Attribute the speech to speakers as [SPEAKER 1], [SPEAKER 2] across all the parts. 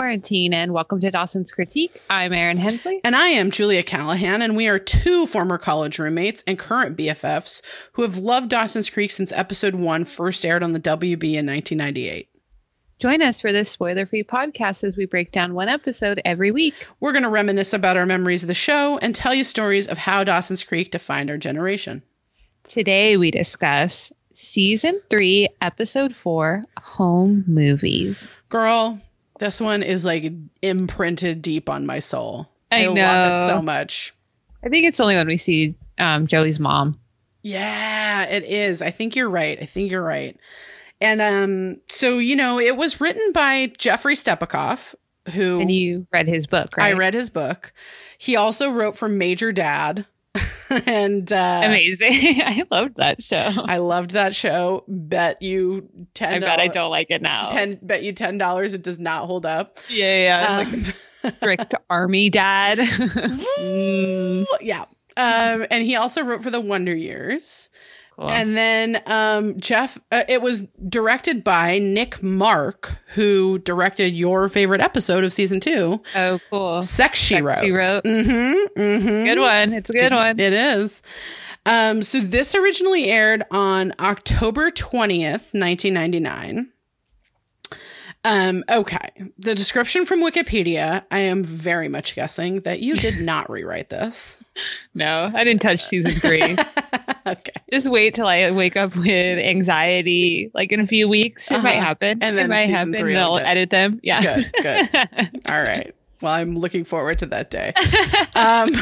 [SPEAKER 1] quarantine and welcome to Dawson's Critique. I'm Erin Hensley.
[SPEAKER 2] And I am Julia Callahan, and we are two former college roommates and current BFFs who have loved Dawson's Creek since episode one first aired on the WB in 1998.
[SPEAKER 1] Join us for this spoiler free podcast as we break down one episode every week.
[SPEAKER 2] We're going to reminisce about our memories of the show and tell you stories of how Dawson's Creek defined our generation.
[SPEAKER 1] Today we discuss season three, episode four, home movies.
[SPEAKER 2] Girl, this one is like imprinted deep on my soul.
[SPEAKER 1] I
[SPEAKER 2] love
[SPEAKER 1] know.
[SPEAKER 2] it so much.
[SPEAKER 1] I think it's only when we see um, Joey's mom.
[SPEAKER 2] Yeah, it is. I think you're right. I think you're right. And um, so you know, it was written by Jeffrey Stepakoff, who
[SPEAKER 1] And you read his book, right?
[SPEAKER 2] I read his book. He also wrote for Major Dad, and uh,
[SPEAKER 1] Amazing. I loved that show.
[SPEAKER 2] I loved that show. Bet you ten.
[SPEAKER 1] I bet I don't like it now.
[SPEAKER 2] Ten, bet you ten dollars. It does not hold up.
[SPEAKER 1] Yeah, yeah. It's like
[SPEAKER 2] Um,
[SPEAKER 1] strict army dad. Mm,
[SPEAKER 2] yeah. Um, and he also wrote for the Wonder Years.
[SPEAKER 1] Cool.
[SPEAKER 2] And then um, Jeff, uh, it was directed by Nick Marck, who directed your favorite episode of season two,
[SPEAKER 1] oh, cool.
[SPEAKER 2] Sex She Wrote.
[SPEAKER 1] She wrote.
[SPEAKER 2] Mm-hmm. Mm-hmm.
[SPEAKER 1] Good one. It's a good one.
[SPEAKER 2] It is. Um, so this originally aired on October 20th, 1999. Um, okay. The description from Wikipedia, I am very much guessing that you did not rewrite this.
[SPEAKER 1] No, I didn't touch season three.
[SPEAKER 2] okay.
[SPEAKER 1] Just wait till I wake up with anxiety, like in a few weeks. It might
[SPEAKER 2] Uh-huh.
[SPEAKER 1] happen.
[SPEAKER 2] And then
[SPEAKER 1] it might
[SPEAKER 2] season
[SPEAKER 1] happen.
[SPEAKER 2] three
[SPEAKER 1] They'll edit them. Yeah.
[SPEAKER 2] Good, good. All right. Well, I'm looking forward to that day. Um,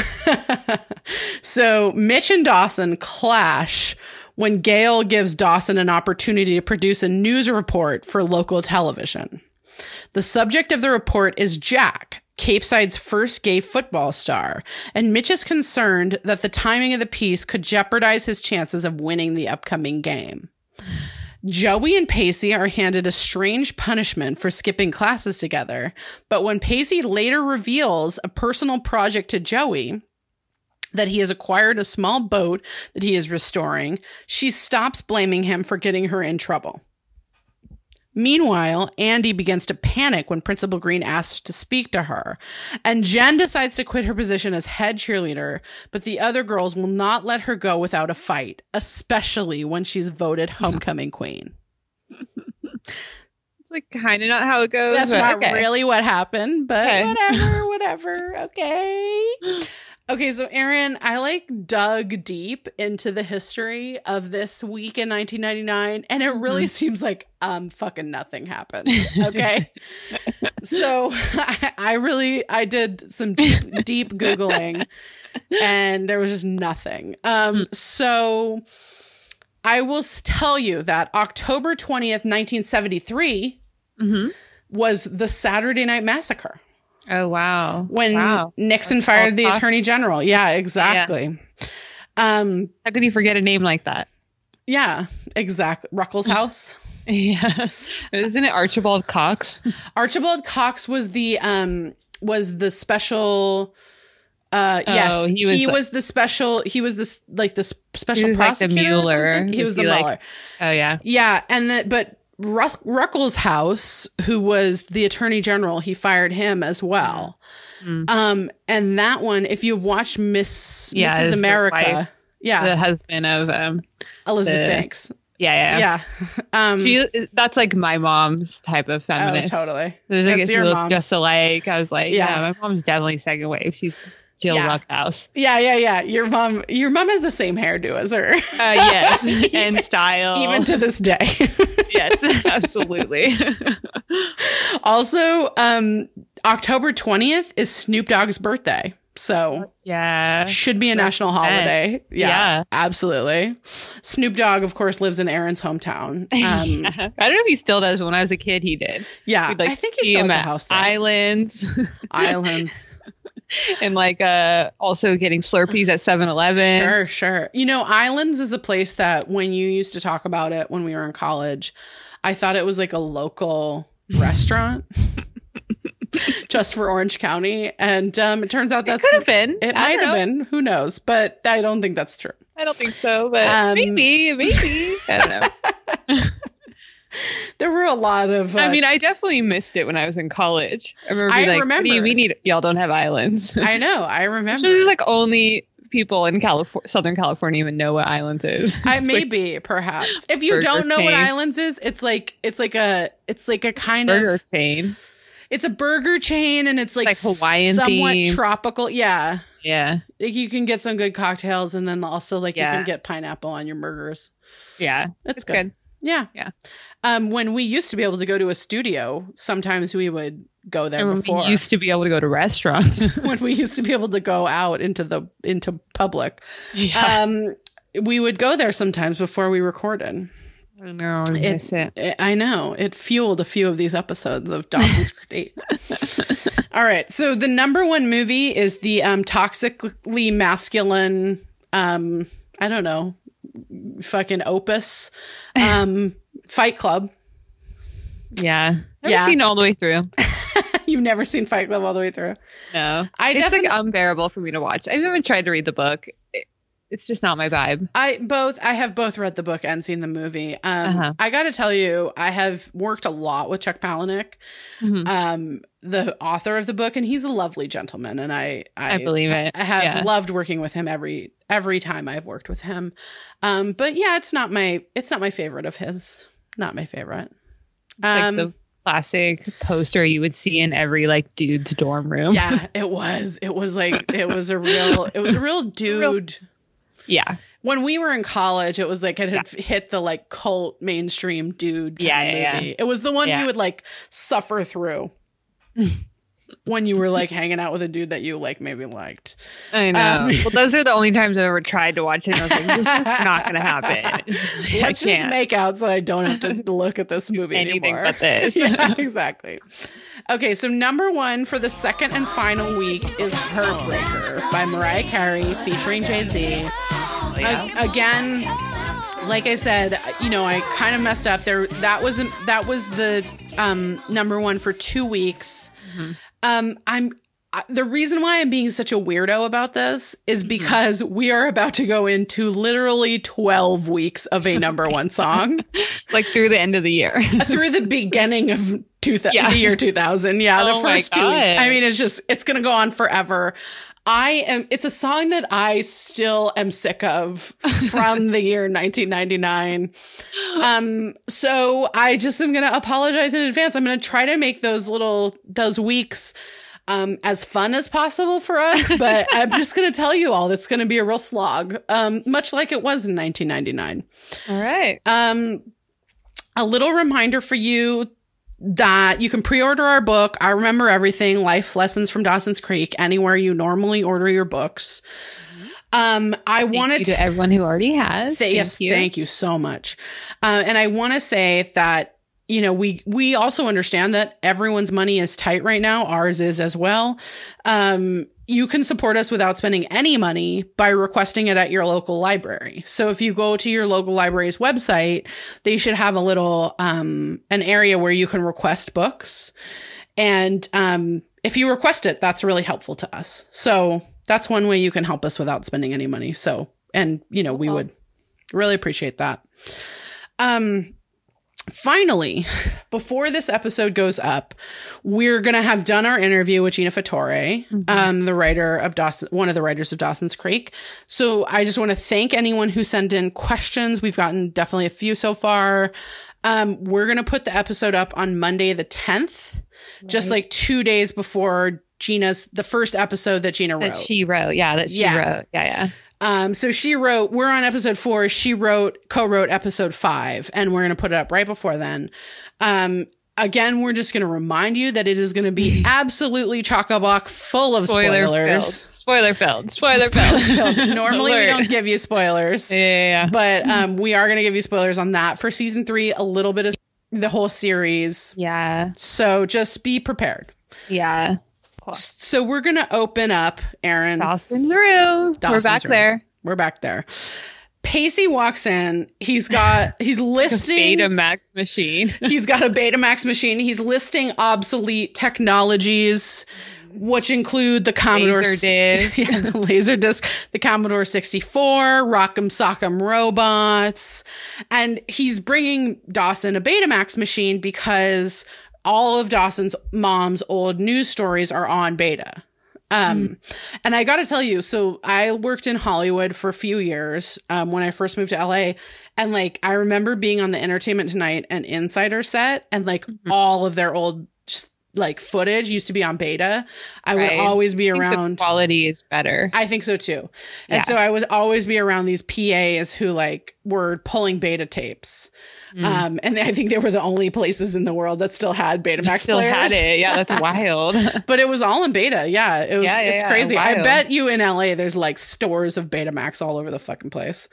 [SPEAKER 2] so Mitch and Dawson clash when Gail gives Dawson an opportunity to produce a news report for local television. The subject of the report is Jack, Capeside's first gay football star, and Mitch is concerned that the timing of the piece could jeopardize his chances of winning the upcoming game. Joey and Pacey are handed a strange punishment for skipping classes together, but when Pacey later reveals a personal project to Joey, that he has acquired a small boat that he is restoring, she stops blaming him for getting her in trouble. Meanwhile, Andy begins to panic when Principal Green asks to speak to her, and Jen decides to quit her position as head cheerleader, but the other girls will not let her go without a fight, especially when she's voted homecoming queen.
[SPEAKER 1] It's like kind of not how it goes.
[SPEAKER 2] That's not
[SPEAKER 1] okay.
[SPEAKER 2] really what happened, but
[SPEAKER 1] Okay.
[SPEAKER 2] whatever, whatever. Okay. Okay, so Erin, I like dug deep into the history of this week in 1999, and it really seems like um fucking nothing happened. Okay, so I, I really I did some deep deep googling, and there was just nothing. Um, so I will tell you that October 20th, 1973
[SPEAKER 1] Mhm.
[SPEAKER 2] was the Saturday Night Massacre
[SPEAKER 1] Oh wow.
[SPEAKER 2] when
[SPEAKER 1] wow.
[SPEAKER 2] Nixon
[SPEAKER 1] That's
[SPEAKER 2] fired the attorney general. Yeah, exactly. Um,
[SPEAKER 1] How could you forget a name like that?
[SPEAKER 2] yeah, exactly. Ruckles House.
[SPEAKER 1] Yeah. Isn't it Archibald Cox?
[SPEAKER 2] Archibald Cox was the um was the special uh
[SPEAKER 1] Oh,
[SPEAKER 2] yes,
[SPEAKER 1] he
[SPEAKER 2] he
[SPEAKER 1] was
[SPEAKER 2] was,
[SPEAKER 1] the-
[SPEAKER 2] the special he was this like the special
[SPEAKER 1] was like the
[SPEAKER 2] prosecutor
[SPEAKER 1] Mueller.
[SPEAKER 2] He
[SPEAKER 1] Was
[SPEAKER 2] was the
[SPEAKER 1] he like-
[SPEAKER 2] Mueller.
[SPEAKER 1] Oh yeah.
[SPEAKER 2] Yeah, and that but Rus- Ruckelshaus, who was the attorney general, he fired him as well.
[SPEAKER 1] Mm.
[SPEAKER 2] Um, and that one, if you've watched Miss
[SPEAKER 1] Yeah,
[SPEAKER 2] Mrs. America,
[SPEAKER 1] wife.
[SPEAKER 2] yeah,
[SPEAKER 1] The husband of um
[SPEAKER 2] Elizabeth
[SPEAKER 1] the-
[SPEAKER 2] Banks,
[SPEAKER 1] yeah, yeah.
[SPEAKER 2] yeah, um,
[SPEAKER 1] She, that's like my mom's type of feminist.
[SPEAKER 2] oh, totally.
[SPEAKER 1] There's like
[SPEAKER 2] That's
[SPEAKER 1] a
[SPEAKER 2] your
[SPEAKER 1] look
[SPEAKER 2] mom's.
[SPEAKER 1] just alike. I was like,
[SPEAKER 2] Yeah.
[SPEAKER 1] yeah, my mom's definitely second wave. She's Jill
[SPEAKER 2] Yeah.
[SPEAKER 1] Ruckelshaus.
[SPEAKER 2] Yeah, yeah, yeah. Your mom, your mom has the same hairdo as her,
[SPEAKER 1] Uh, yes, and style.
[SPEAKER 2] even to this day.
[SPEAKER 1] yes, absolutely.
[SPEAKER 2] also, um, October twentieth is Snoop Dogg's birthday, so
[SPEAKER 1] yeah.
[SPEAKER 2] should be a national holiday. Yeah,
[SPEAKER 1] Yeah.
[SPEAKER 2] absolutely. Snoop Dogg, of course, lives in Erin's hometown. Um,
[SPEAKER 1] I don't know if he still does. but When I was a kid, he did.
[SPEAKER 2] yeah,
[SPEAKER 1] like,
[SPEAKER 2] I think he still has a house there.
[SPEAKER 1] Islands
[SPEAKER 2] Islands.
[SPEAKER 1] and like uh also getting Slurpees at 7-Eleven.
[SPEAKER 2] Sure, sure. You know, Islands is a place that when you used to talk about it when we were in college, I thought it was like a local restaurant just for Orange County. And um, it turns out that's
[SPEAKER 1] Could have been.
[SPEAKER 2] it
[SPEAKER 1] I
[SPEAKER 2] might have been. Who knows? But I don't think that's true.
[SPEAKER 1] I don't think so, but
[SPEAKER 2] Um,
[SPEAKER 1] maybe, maybe. I don't know.
[SPEAKER 2] There were a lot of. Uh,
[SPEAKER 1] I mean, I definitely missed it when I was in college. I remember,
[SPEAKER 2] I
[SPEAKER 1] like,
[SPEAKER 2] remember.
[SPEAKER 1] "What we need y'all don't have islands.
[SPEAKER 2] I know. I remember.
[SPEAKER 1] This is like only people in California, Southern California, even know what islands is.
[SPEAKER 2] I
[SPEAKER 1] It's like
[SPEAKER 2] maybe perhaps if you don't know what islands is, it's like it's like a it's like a kind
[SPEAKER 1] burger
[SPEAKER 2] of burger
[SPEAKER 1] chain.
[SPEAKER 2] it's a burger chain and it's like,
[SPEAKER 1] Like Hawaiian
[SPEAKER 2] somewhat
[SPEAKER 1] themed.
[SPEAKER 2] tropical. Yeah,
[SPEAKER 1] Yeah,
[SPEAKER 2] like you can get some good cocktails and then also like you can get pineapple on your burgers.
[SPEAKER 1] yeah,
[SPEAKER 2] That's
[SPEAKER 1] it's
[SPEAKER 2] good.
[SPEAKER 1] good.
[SPEAKER 2] Yeah,
[SPEAKER 1] Yeah.
[SPEAKER 2] Um, when we used to be able to go to a studio, sometimes we would go there before.
[SPEAKER 1] we used to be able to go to restaurants.
[SPEAKER 2] when we used to be able to go out into the into public,
[SPEAKER 1] yeah,
[SPEAKER 2] um, we would go there sometimes before we recorded.
[SPEAKER 1] I know. I
[SPEAKER 2] it-
[SPEAKER 1] it.
[SPEAKER 2] I- I know it fueled a few of these episodes of Dawson's Creek. All right, so the number one movie is the um, toxically masculine. Um, I don't know, fucking opus, um, Fight Club.
[SPEAKER 1] Yeah, never
[SPEAKER 2] Yeah.
[SPEAKER 1] seen all the way through.
[SPEAKER 2] You've never seen Fight Club all the way through.
[SPEAKER 1] No,
[SPEAKER 2] I
[SPEAKER 1] it's like unbearable for me to watch. I've even tried to read the book. It, it's just not my vibe.
[SPEAKER 2] I both I have both read the book and seen the movie. Um,
[SPEAKER 1] Uh-huh.
[SPEAKER 2] I got to tell you, I have worked a lot with Chuck Palahniuk,
[SPEAKER 1] Mhm.
[SPEAKER 2] um, the author of the book, and he's a lovely gentleman. And I I,
[SPEAKER 1] I believe it.
[SPEAKER 2] I have
[SPEAKER 1] Yeah.
[SPEAKER 2] loved working with him every every time I've worked with him. Um, but yeah, it's not my it's not my favorite of his. Not my favorite.
[SPEAKER 1] like
[SPEAKER 2] Um,
[SPEAKER 1] the classic poster you would see in every like dude's dorm room.
[SPEAKER 2] yeah, it was. It was like it was a real it was a real dude.
[SPEAKER 1] yeah,
[SPEAKER 2] when we were in college, it was like it had hit the like cult mainstream dude kind
[SPEAKER 1] Yeah,
[SPEAKER 2] of
[SPEAKER 1] yeah,
[SPEAKER 2] movie. It was the one
[SPEAKER 1] Yeah.
[SPEAKER 2] you would like suffer through when you were like hanging out with a dude that you like maybe liked.
[SPEAKER 1] I know.
[SPEAKER 2] Um,
[SPEAKER 1] well, those are the only times I've ever tried to watch it. I was like, this is not going to happen.
[SPEAKER 2] Let's just
[SPEAKER 1] can't.
[SPEAKER 2] make out so I don't have to look at this movie
[SPEAKER 1] anything
[SPEAKER 2] anymore.
[SPEAKER 1] but this.
[SPEAKER 2] yeah, exactly. Okay, so number one for the second and final week is Heartbreaker by Mariah Carey featuring Jay Z.
[SPEAKER 1] Yeah.
[SPEAKER 2] A- again, like I said, you know, I kind of messed up there. That was that was the um, number one for two weeks. Um, I'm the reason why I'm being such a weirdo about this is because we are about to go into literally 12 weeks of a number one song
[SPEAKER 1] like through the end of the year.
[SPEAKER 2] through the beginning of two thou-
[SPEAKER 1] Yeah.
[SPEAKER 2] the year 2000. Yeah, the
[SPEAKER 1] Oh my
[SPEAKER 2] first two weeks. I mean, it's just it's going to go on forever. I am. It's a song that I still am sick of from the year 1999. Um, so I just am going to apologize in advance. I'm going to try to make those little those weeks um as fun as possible for us, but I'm just going to tell you all that's going to be a real slog. Um, much like it was in 1999.
[SPEAKER 1] All right.
[SPEAKER 2] Um, a little reminder for you that you can pre-order our book. I remember everything. Life lessons from Dawson's Creek. Anywhere you normally order your books. Um, I
[SPEAKER 1] Thank
[SPEAKER 2] wanted
[SPEAKER 1] you
[SPEAKER 2] to
[SPEAKER 1] everyone who already has.
[SPEAKER 2] Th- yes, thank you so much. Uh, and I want to say that you know we we also understand that everyone's money is tight right now. Ours is as well. Um, you can support us without spending any money by requesting it at your local library. So if you go to your local library's website, they should have a little um, an area where you can request books. And um, if you request it, that's really helpful to us. So that's one way you can help us without spending any money. So, and you know, we would really appreciate that. Um, finally, before this episode goes up, we're gonna have done our interview with Gina Fattore, um, the writer of Dawson, one of the writers of Dawson's Creek. So I just want to thank anyone who sent in questions. We've gotten definitely a few so far. Um, we're gonna put the episode up on Monday the tenth, just like two days before Gina's the first episode that Gina wrote.
[SPEAKER 1] That she wrote. Yeah, that she
[SPEAKER 2] Yeah.
[SPEAKER 1] wrote. Yeah, yeah.
[SPEAKER 2] Um, so she wrote, we're on episode four. She wrote, co-wrote episode five, and we're going to put it up right before then. Um, again, we're just going to remind you that it is going to be absolutely chock-a-block full of spoilers.
[SPEAKER 1] filled. Spoiler filled. Spoiler
[SPEAKER 2] Spoiler
[SPEAKER 1] filled.
[SPEAKER 2] filled. Normally we don't give you spoilers,
[SPEAKER 1] Yeah, yeah, yeah.
[SPEAKER 2] but, um, we are going to give you spoilers on that for season three, a little bit of the whole series.
[SPEAKER 1] Yeah.
[SPEAKER 2] So just be prepared.
[SPEAKER 1] Yeah. Cool.
[SPEAKER 2] So we're going to open up, Erin.
[SPEAKER 1] Dawson's room. We're back
[SPEAKER 2] Room.
[SPEAKER 1] there.
[SPEAKER 2] We're back there. Pacey walks in. He's got he's listing
[SPEAKER 1] Betamax machine.
[SPEAKER 2] he's got a Betamax machine. He's listing obsolete technologies which include the Commodore
[SPEAKER 1] Laser disc.
[SPEAKER 2] yeah, the laser disc, the Commodore 64, Rock'em Sock'em robots, and he's bringing Dawson a Betamax machine because all of Dawson's mom's old news stories are on Beta. Um, and I got to tell you, so I worked in Hollywood for a few years um, when I first moved to LA, and like I remember being on the Entertainment Tonight and Insider set, and like all of their old like footage used to be on Beta. I
[SPEAKER 1] Right.
[SPEAKER 2] would always be
[SPEAKER 1] I think the
[SPEAKER 2] around.
[SPEAKER 1] quality is better.
[SPEAKER 2] I think so too. And
[SPEAKER 1] Yeah.
[SPEAKER 2] so I would always be around these PAs who like were pulling beta tapes.
[SPEAKER 1] Mm.
[SPEAKER 2] Um, and I think they were the only places in the world that still had Betamax
[SPEAKER 1] Still
[SPEAKER 2] players.
[SPEAKER 1] had it. Yeah, that's wild.
[SPEAKER 2] But it was all in beta. Yeah, it was.
[SPEAKER 1] Yeah, yeah,
[SPEAKER 2] it's crazy. I bet you in LA there's like stores of Betamax all over the fucking place.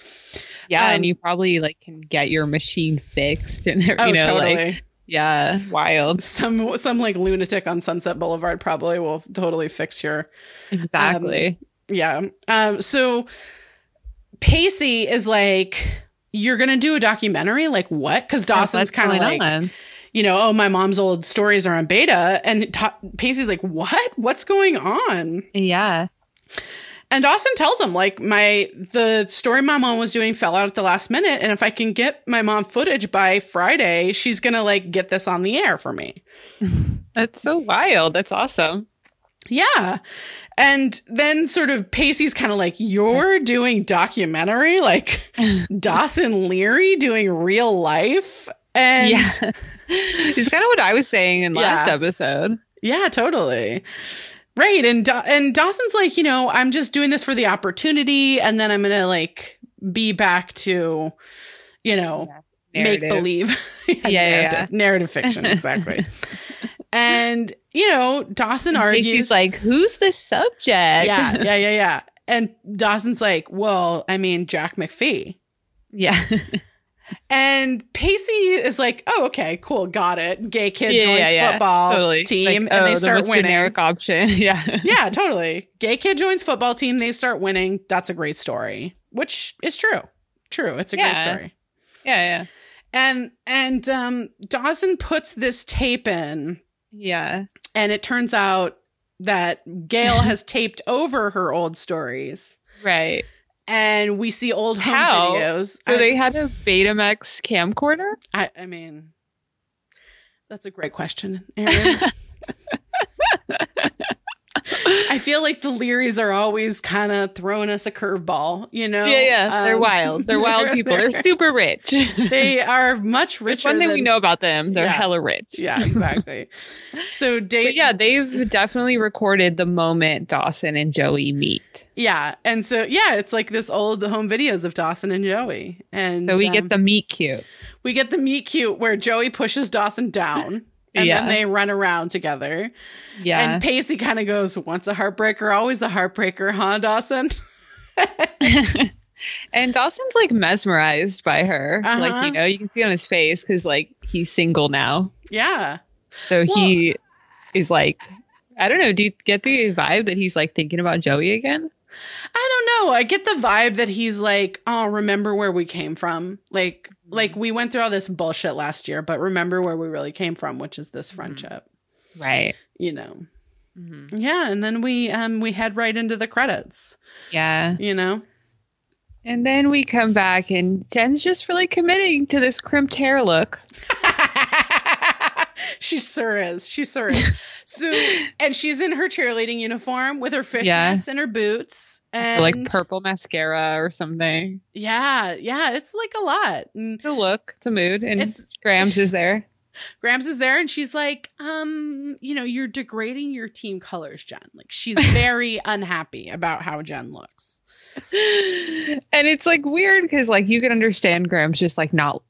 [SPEAKER 1] Yeah,
[SPEAKER 2] Um,
[SPEAKER 1] and you probably like can get your machine fixed and you
[SPEAKER 2] Oh,
[SPEAKER 1] know
[SPEAKER 2] totally.
[SPEAKER 1] like yeah, wild.
[SPEAKER 2] some some like lunatic on Sunset Boulevard probably will totally fix your
[SPEAKER 1] Exactly.
[SPEAKER 2] yeah. Um. So Pacey is like. You're gonna do a documentary, like what? Because Dawson's kind of like,
[SPEAKER 1] on?
[SPEAKER 2] you know, oh, my mom's old stories are on beta, and Ta- Pacey's like, what? What's going on?
[SPEAKER 1] Yeah.
[SPEAKER 2] And Dawson tells him, like, my the story my mom was doing fell out at the last minute, and if I can get my mom footage by Friday, she's gonna like get this on the air for me.
[SPEAKER 1] That's so wild. That's awesome.
[SPEAKER 2] Yeah. And then sort of Pacey's kind of like, You're doing documentary? Like Dawson Leary doing real life? And
[SPEAKER 1] yeah. it's kind of what I was saying in last
[SPEAKER 2] Yeah.
[SPEAKER 1] episode.
[SPEAKER 2] Yeah, totally. Right. And and Dawson's like, you know, I'm just doing this for the opportunity and then I'm going to like be back to, you know, make believe.
[SPEAKER 1] Yeah, yeah,
[SPEAKER 2] narrative, narrative fiction, exactly. and, you know, Dawson argues
[SPEAKER 1] like, who's the subject?
[SPEAKER 2] Yeah, yeah, yeah, yeah. And Dawson's like, "Well, I mean, Jack McPhee."
[SPEAKER 1] yeah.
[SPEAKER 2] And Pacey is like, "Oh, okay, cool, got it. Gay kid
[SPEAKER 1] Yeah,
[SPEAKER 2] joins
[SPEAKER 1] yeah, yeah.
[SPEAKER 2] football
[SPEAKER 1] totally.
[SPEAKER 2] team,
[SPEAKER 1] Like,
[SPEAKER 2] and
[SPEAKER 1] oh,
[SPEAKER 2] they start
[SPEAKER 1] most
[SPEAKER 2] winning."
[SPEAKER 1] generic option. Yeah.
[SPEAKER 2] yeah, totally. Gay kid joins football team. They start winning. That's a great story, which is true. True, it's a great story.
[SPEAKER 1] Yeah, yeah.
[SPEAKER 2] And and um, Dawson puts this tape in,
[SPEAKER 1] Yeah.
[SPEAKER 2] and it turns out that Gail has taped over her old stories,
[SPEAKER 1] Right.
[SPEAKER 2] And we see old home
[SPEAKER 1] How?
[SPEAKER 2] videos.
[SPEAKER 1] So
[SPEAKER 2] I-
[SPEAKER 1] they had a Betamax camcorder?
[SPEAKER 2] I, I mean, that's a great question, Erin. I feel like the Learys are always kind of throwing us a curveball, you know?
[SPEAKER 1] yeah, yeah. They're
[SPEAKER 2] Um,
[SPEAKER 1] wild. They're wild people. They're, super rich.
[SPEAKER 2] They are much richer.
[SPEAKER 1] one thing we know about them. They're
[SPEAKER 2] Yeah.
[SPEAKER 1] hella rich.
[SPEAKER 2] Yeah, exactly. so.
[SPEAKER 1] But yeah, they've definitely recorded the moment Dawson and Joey meet.
[SPEAKER 2] yeah, and so yeah, it's like this old home videos of Dawson and Joey, and
[SPEAKER 1] So we
[SPEAKER 2] um,
[SPEAKER 1] get the meet cute.
[SPEAKER 2] we get the meet cute where Joey pushes Dawson down, and
[SPEAKER 1] Yeah.
[SPEAKER 2] then they run around together.
[SPEAKER 1] Yeah.
[SPEAKER 2] And Pacey kind of goes, once a heartbreaker, always a heartbreaker, huh, Dawson?
[SPEAKER 1] And, Dawson's like mesmerized by her.
[SPEAKER 2] Uh-huh.
[SPEAKER 1] Like, you know, you can see on his face because like he's single now.
[SPEAKER 2] yeah.
[SPEAKER 1] So he is like, I don't know. Do you get the vibe that he's like thinking about Joey again?
[SPEAKER 2] I don't know. I get the vibe that he's like, oh, remember where we came from? Like, like we went through all this bullshit last year, but remember where we really came from, which is this friendship.
[SPEAKER 1] Right.
[SPEAKER 2] You know.
[SPEAKER 1] Mm-hmm.
[SPEAKER 2] Yeah, and then we um we head right into the credits.
[SPEAKER 1] Yeah.
[SPEAKER 2] You know.
[SPEAKER 1] And then we come back and Jen's just really committing to this crimped hair look.
[SPEAKER 2] she sure is. She sure is. So, and she's in her cheerleading uniform with her fishnets
[SPEAKER 1] Yeah.
[SPEAKER 2] and her boots, and
[SPEAKER 1] like purple mascara or something.
[SPEAKER 2] yeah, yeah, it's like a lot. And
[SPEAKER 1] a look, a mood. And
[SPEAKER 2] It's-
[SPEAKER 1] Grams is there.
[SPEAKER 2] Grams is there, and she's like, um, you know, you're degrading your team colors, Jen. Like, she's very unhappy about how Jen looks.
[SPEAKER 1] and it's like weird because like you can understand Graham's just like not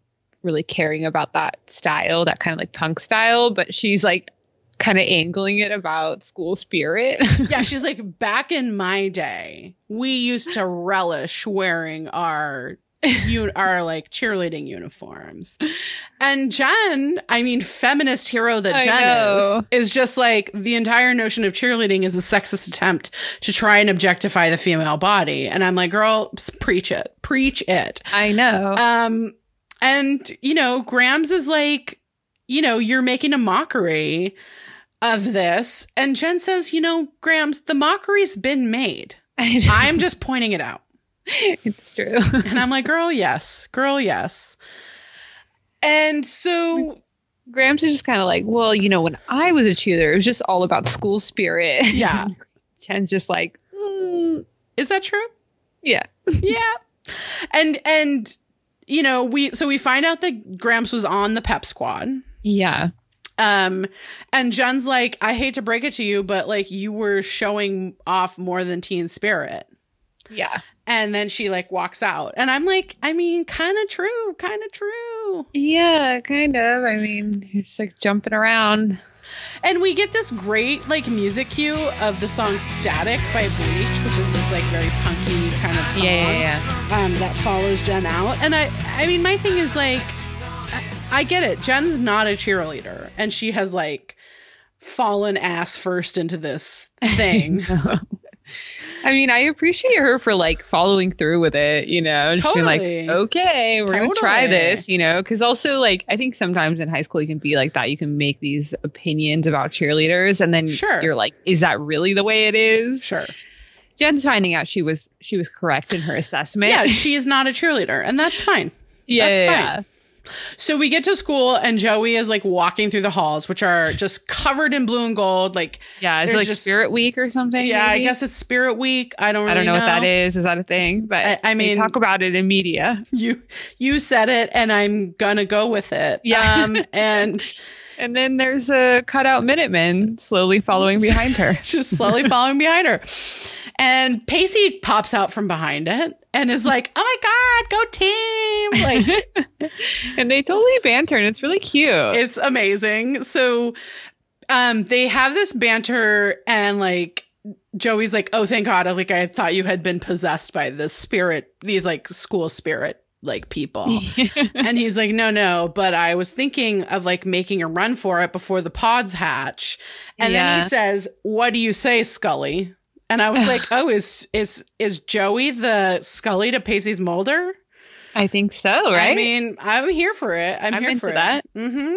[SPEAKER 1] really caring about that style, that kind of like punk style, but she's like kind of angling it about school spirit.
[SPEAKER 2] Yeah, she's like, back in my day, we used to relish wearing our you our like cheerleading uniforms. And Jen, I mean feminist hero that Jen is, is just like the entire notion of cheerleading is a sexist attempt to try and objectify the female body. And I'm like, girl, preach it. Preach it.
[SPEAKER 1] I know.
[SPEAKER 2] Um and you know, Grams is like, you know, you're making a mockery of this. And Jen says, you know, Grams, the mockery's been made. I'm just pointing it out.
[SPEAKER 1] it's true.
[SPEAKER 2] And I'm like, girl, yes. Girl, yes. And so
[SPEAKER 1] Grams is just kind of like, well, you know, when I was a cheerleader, it was just all about school spirit.
[SPEAKER 2] Yeah.
[SPEAKER 1] Jen's just like, mm,
[SPEAKER 2] is that true?
[SPEAKER 1] yeah.
[SPEAKER 2] yeah. And and you know, we so we find out that Gramps was on the pep squad.
[SPEAKER 1] Yeah.
[SPEAKER 2] Um and Jen's like, I hate to break it to you, but like you were showing off more than teen spirit.
[SPEAKER 1] Yeah.
[SPEAKER 2] And then she like walks out. And I'm like, I mean, kind of true, kind of true.
[SPEAKER 1] Yeah, kind of. I mean, you're just like jumping around.
[SPEAKER 2] And we get this great like music cue of the song Static by Bleach, which is this like very punky kind of song.
[SPEAKER 1] yeah.
[SPEAKER 2] um, that follows Jen out. And I, I mean, my thing is like, I, I get it. Jen's not a cheerleader, and she has like fallen ass first into this thing.
[SPEAKER 1] I mean, I appreciate her for like following through with it, you know, being
[SPEAKER 2] Totally.
[SPEAKER 1] like, okay, we're gonna try this, you know, because also like I think sometimes in high school you can be like that. You can make these opinions about cheerleaders, and then
[SPEAKER 2] Sure.
[SPEAKER 1] you're like, is that really the way it is?
[SPEAKER 2] sure.
[SPEAKER 1] Jen's finding out she was she was correct in her assessment.
[SPEAKER 2] Yeah, she is not a cheerleader, and that's fine.
[SPEAKER 1] yeah,
[SPEAKER 2] that's
[SPEAKER 1] yeah,
[SPEAKER 2] fine. So we get to school, and Joey is like walking through the halls, which are just covered in blue and gold. Like,
[SPEAKER 1] yeah. It's like
[SPEAKER 2] just-
[SPEAKER 1] Spirit Week or something.
[SPEAKER 2] yeah, I guess it's Spirit Week. I don't. Really
[SPEAKER 1] I don't know, what that is. Is that a thing? But
[SPEAKER 2] I- I mean-
[SPEAKER 1] talk about it in media.
[SPEAKER 2] You you said it, and I'm gonna go with it.
[SPEAKER 1] Yeah.
[SPEAKER 2] Um, and
[SPEAKER 1] And then there's a cutout Minuteman slowly following behind her.
[SPEAKER 2] just slowly following behind her. And Pacey pops out from behind it and is like, "Oh my god, go team!" Like
[SPEAKER 1] and they totally banter, and it's really cute.
[SPEAKER 2] it's amazing. So, um, they have this banter, and like Joey's like, "Oh, thank God! Like I thought you had been possessed by the spirit, these like school spirit." Like people, and he's like, no, no, but I was thinking of like making a run for it before the pods hatch. And then he says, what do you say, Scully? And I was like, oh, is, is, is Joey the Scully to Pacey's Mulder?
[SPEAKER 1] I think so, right?
[SPEAKER 2] I mean, I'm here for it. I'm,
[SPEAKER 1] I'm
[SPEAKER 2] here for
[SPEAKER 1] that.
[SPEAKER 2] Mm-hmm.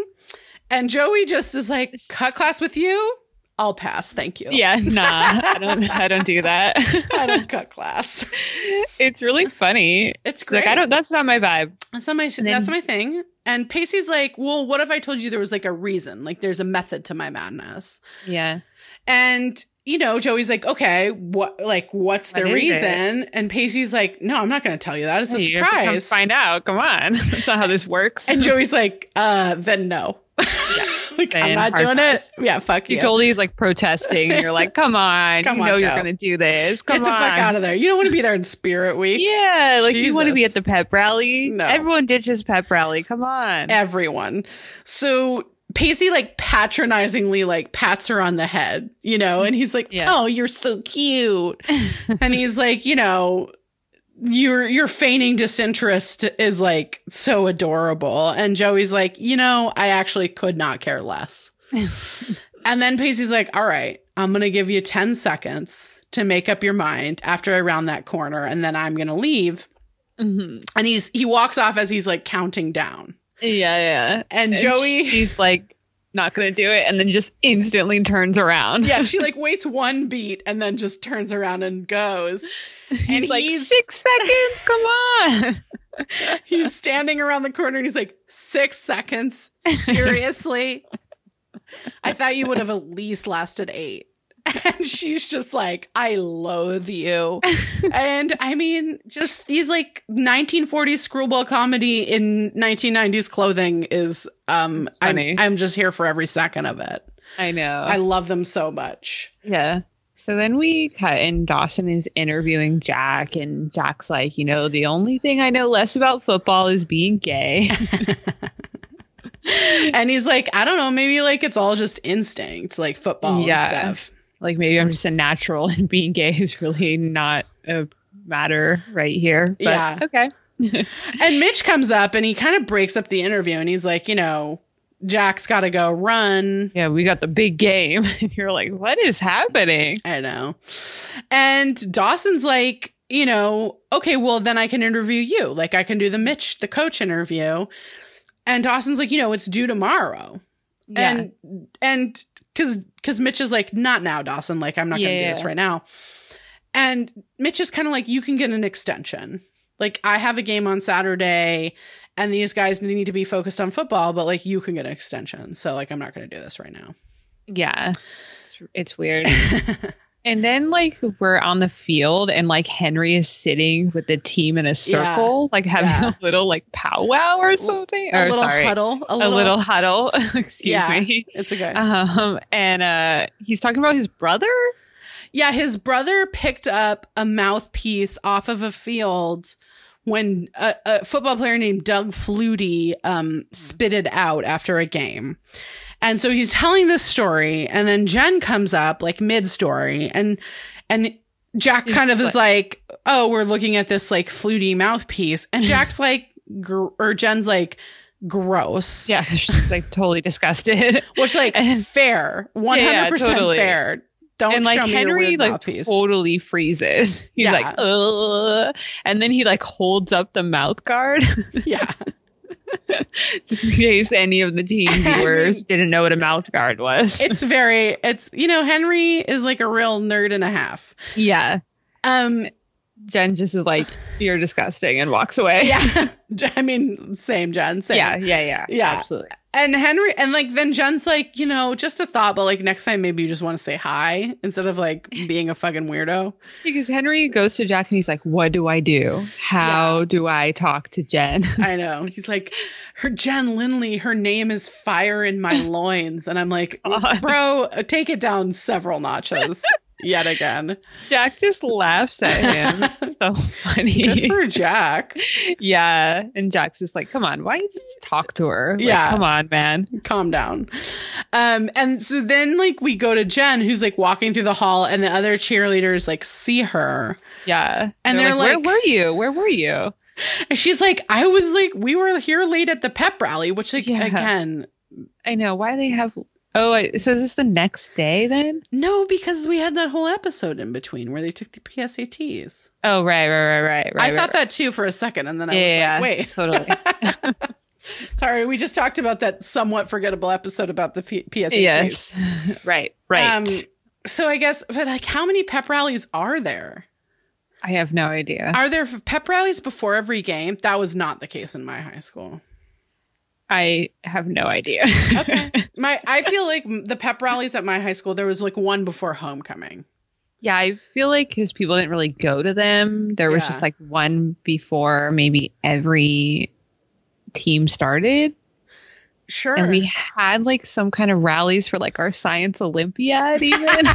[SPEAKER 2] And Joey just is like, cut class with you? I'll pass. Thank you.
[SPEAKER 1] yeah, nah, I don't. I don't do that.
[SPEAKER 2] I don't cut class.
[SPEAKER 1] it's really funny.
[SPEAKER 2] It's
[SPEAKER 1] It's
[SPEAKER 2] great.
[SPEAKER 1] Like I don't. That's not my vibe.
[SPEAKER 2] That's not my
[SPEAKER 1] then-
[SPEAKER 2] that's my thing. And Pacey's like, well, what if I told you there was like a reason? Like there's a method to my madness.
[SPEAKER 1] Yeah.
[SPEAKER 2] And you know, Joey's like, okay, what like what's the
[SPEAKER 1] What
[SPEAKER 2] reason? And Pacey's like, no, I'm not going to tell you that. It's a
[SPEAKER 1] You have to come
[SPEAKER 2] surprise.
[SPEAKER 1] find out. Come on. That's not how this works.
[SPEAKER 2] And Joey's like, uh, then no. like I'm not doing
[SPEAKER 1] pass.
[SPEAKER 2] it. Yeah, fuck
[SPEAKER 1] you
[SPEAKER 2] you.
[SPEAKER 1] totally is like protesting, and you're like, "Come on,
[SPEAKER 2] Come
[SPEAKER 1] you
[SPEAKER 2] on,
[SPEAKER 1] know you're gonna do this. Come
[SPEAKER 2] Get the
[SPEAKER 1] on,
[SPEAKER 2] fuck out of there. You don't want to be there in Spirit Week.
[SPEAKER 1] Yeah, like you want to be at the pep rally.
[SPEAKER 2] No.
[SPEAKER 1] Everyone ditches pep rally. Come on.
[SPEAKER 2] Everyone. So Pacey like patronizingly like pats her on the head, you know, and he's like,
[SPEAKER 1] Yeah.
[SPEAKER 2] "Oh, you're so cute." and he's like, you know, your your feigning disinterest is like so adorable. And Joey's like, "You know, I actually could not care less." and then Pacey's like, "All right, I'm going to give you 10 seconds to make up your mind after I round that corner and then I'm going to leave."
[SPEAKER 1] Mhm.
[SPEAKER 2] And he's he walks off as he's like counting down.
[SPEAKER 1] Yeah, yeah.
[SPEAKER 2] And Joey
[SPEAKER 1] she's like not gonna do it, and then just instantly turns around.
[SPEAKER 2] Yeah, she like waits one beat and then just turns around and goes.
[SPEAKER 1] he's
[SPEAKER 2] and
[SPEAKER 1] like
[SPEAKER 2] he's-
[SPEAKER 1] six seconds. Come on.
[SPEAKER 2] He's standing around the corner and he's like, six seconds? Seriously? I thought you would have at least lasted eight. And she's just like, I loathe you. and I mean, just these like 1940s screwball comedy in 1990s clothing is um I'm. I'm just here for every second of it.
[SPEAKER 1] I know.
[SPEAKER 2] I love them so much.
[SPEAKER 1] Yeah. So then we cut and Dawson is interviewing Jack and Jack's like, you know, the only thing I know less about football is being gay.
[SPEAKER 2] and he's like, I don't know, maybe like it's all just instinct, like football
[SPEAKER 1] Yeah.
[SPEAKER 2] and stuff.
[SPEAKER 1] Like maybe I'm just a natural and being gay is really not a matter right here. But
[SPEAKER 2] Yeah.
[SPEAKER 1] okay.
[SPEAKER 2] And Mitch comes up and he kind of breaks up the interview and he's like, you know, Jack's got to go run.
[SPEAKER 1] Yeah, we got the big game. And you're like, what is happening?
[SPEAKER 2] I know. And Dawson's like, you know, okay, well, then I can interview you. Like, I can do the Mitch, the coach interview. And Dawson's like, you know, it's due tomorrow.
[SPEAKER 1] Yeah.
[SPEAKER 2] And, and because because Mitch is like, not now, Dawson. Like, I'm not gonna do
[SPEAKER 1] Yeah.
[SPEAKER 2] this right now. And Mitch is kind of like, you can get an extension. Like, I have a game on Saturday, and these guys need to be focused on football, but like, you can get an extension. So like, I'm not gonna do this right now.
[SPEAKER 1] Yeah. It's, it's weird. and then like we're on the field and like Henry is sitting with the team in a circle, like having
[SPEAKER 2] Yeah.
[SPEAKER 1] a little like powwow or something.
[SPEAKER 2] a
[SPEAKER 1] or
[SPEAKER 2] little
[SPEAKER 1] sorry,
[SPEAKER 2] huddle. A
[SPEAKER 1] a
[SPEAKER 2] little,
[SPEAKER 1] little huddle. Excuse
[SPEAKER 2] Yeah.
[SPEAKER 1] me.
[SPEAKER 2] It's okay.
[SPEAKER 1] Um, and uh, he's talking about his brother.
[SPEAKER 2] Yeah, his brother picked up a mouthpiece off of a field when a, a football player named Doug Flutie um, spit it out after a game. And so he's telling this story, and then Jen comes up like mid story, and and Jack kind of is like, "Oh, we're looking at this like Flutie mouthpiece," and Jack's like, gr- or Jen's like, "Gross."
[SPEAKER 1] Yeah, she's like totally disgusted.
[SPEAKER 2] which like
[SPEAKER 1] And-
[SPEAKER 2] fair, hundred percent fair. Don't
[SPEAKER 1] and like
[SPEAKER 2] show
[SPEAKER 1] Henry like
[SPEAKER 2] mouthpiece.
[SPEAKER 1] totally freezes. He's
[SPEAKER 2] Yeah.
[SPEAKER 1] like, Ugh. and then he like holds up the mouth guard
[SPEAKER 2] yeah.
[SPEAKER 1] just in case any of the team viewers didn't know what a mouth guard was.
[SPEAKER 2] it's very it's you know henry is like a real nerd and a half
[SPEAKER 1] yeah,
[SPEAKER 2] um
[SPEAKER 1] Jen just is like, "You're disgusting," and walks away.
[SPEAKER 2] yeah i mean same jen same
[SPEAKER 1] yeah, yeah, yeah,
[SPEAKER 2] Yeah.
[SPEAKER 1] absolutely.
[SPEAKER 2] and henry and like then jen's like you know just a thought but like next time maybe you just want to say hi instead of like being a fucking weirdo
[SPEAKER 1] Because Henry goes to Jack and he's like, "What do I do? How do I talk to Jen?"
[SPEAKER 2] i know he's like her jen lindley her name is fire in my loins and i'm like bro take it down several notches yet again
[SPEAKER 1] Jack just laughs at him. So
[SPEAKER 2] good
[SPEAKER 1] funny.
[SPEAKER 2] for jack
[SPEAKER 1] yeah, and Jack's just like, "Come on, why don't you just talk to her? Like,
[SPEAKER 2] Yeah.
[SPEAKER 1] come on, man."
[SPEAKER 2] calm down. Um, and so then like we go to Jen, who's like walking through the hall, and the other cheerleaders like see her,
[SPEAKER 1] Yeah,
[SPEAKER 2] And they're like, "Where
[SPEAKER 1] were you? Where were you?"
[SPEAKER 2] and she's like, "I was like, we were here late at the pep rally," which like
[SPEAKER 1] Yeah.
[SPEAKER 2] again,
[SPEAKER 1] I know. Why do they have? Oh, I- so is this the next day then?
[SPEAKER 2] no, because we had that whole episode in between where they took the PSATs.
[SPEAKER 1] Oh, right, right, right, right. right
[SPEAKER 2] I thought
[SPEAKER 1] right,
[SPEAKER 2] that too for a second, and then I
[SPEAKER 1] Yeah,
[SPEAKER 2] was like, wait,
[SPEAKER 1] totally.
[SPEAKER 2] sorry, we just talked about that somewhat forgettable episode about the P- PSATs.
[SPEAKER 1] yes, right, right.
[SPEAKER 2] Um, so I guess, but like, how many pep rallies are there?
[SPEAKER 1] I have no idea.
[SPEAKER 2] Are there pep rallies before every game? That was not the case in my high school.
[SPEAKER 1] I have no idea.
[SPEAKER 2] Okay. My I feel like the pep rallies at my high school there was like one before homecoming.
[SPEAKER 1] yeah, I feel like because people didn't really go to them, there was
[SPEAKER 2] Yeah.
[SPEAKER 1] just like one before maybe every team started.
[SPEAKER 2] Sure.
[SPEAKER 1] And we had like some kind of rallies for like our science Olympiad, even.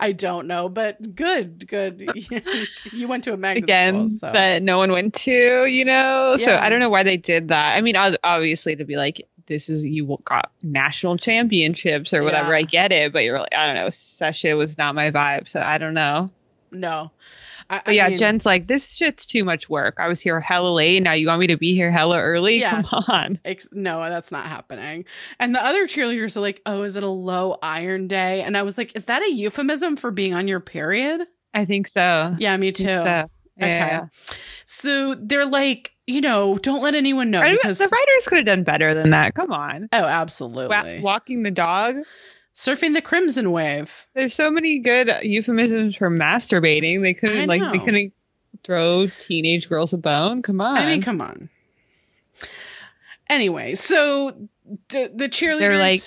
[SPEAKER 2] I don't know, but good, good. you went to a magnet
[SPEAKER 1] Again,
[SPEAKER 2] school, so
[SPEAKER 1] that no one went to, you know? So I don't know why they did that. I mean, obviously to be like, this is, you got national championships or whatever.
[SPEAKER 2] Yeah.
[SPEAKER 1] I get it. But you're like, I don't know. That shit was not my vibe. So I don't know.
[SPEAKER 2] no. I,
[SPEAKER 1] But yeah, Jen's like, this shit's too much work. I was here hella late. Now you want me to be here hella early?
[SPEAKER 2] Yeah.
[SPEAKER 1] Come on.
[SPEAKER 2] Ex- no, that's not happening. And the other cheerleaders are like, "Oh, is it a low iron day?" And I was like, "Is that a euphemism for being on your period?"
[SPEAKER 1] I think so.
[SPEAKER 2] Yeah, me too.
[SPEAKER 1] So.
[SPEAKER 2] Okay. So they're like, you know, don't let anyone know because
[SPEAKER 1] the writers could have done better than that. Come on.
[SPEAKER 2] oh,
[SPEAKER 1] Wa-
[SPEAKER 2] absolutely.
[SPEAKER 1] walking the dog.
[SPEAKER 2] Surfing the crimson wave.
[SPEAKER 1] There's so many good euphemisms for masturbating. They couldn't like they couldn't throw teenage girls a bone. Come on.
[SPEAKER 2] I mean, come on. Anyway, so the the cheerleaders
[SPEAKER 1] They're like-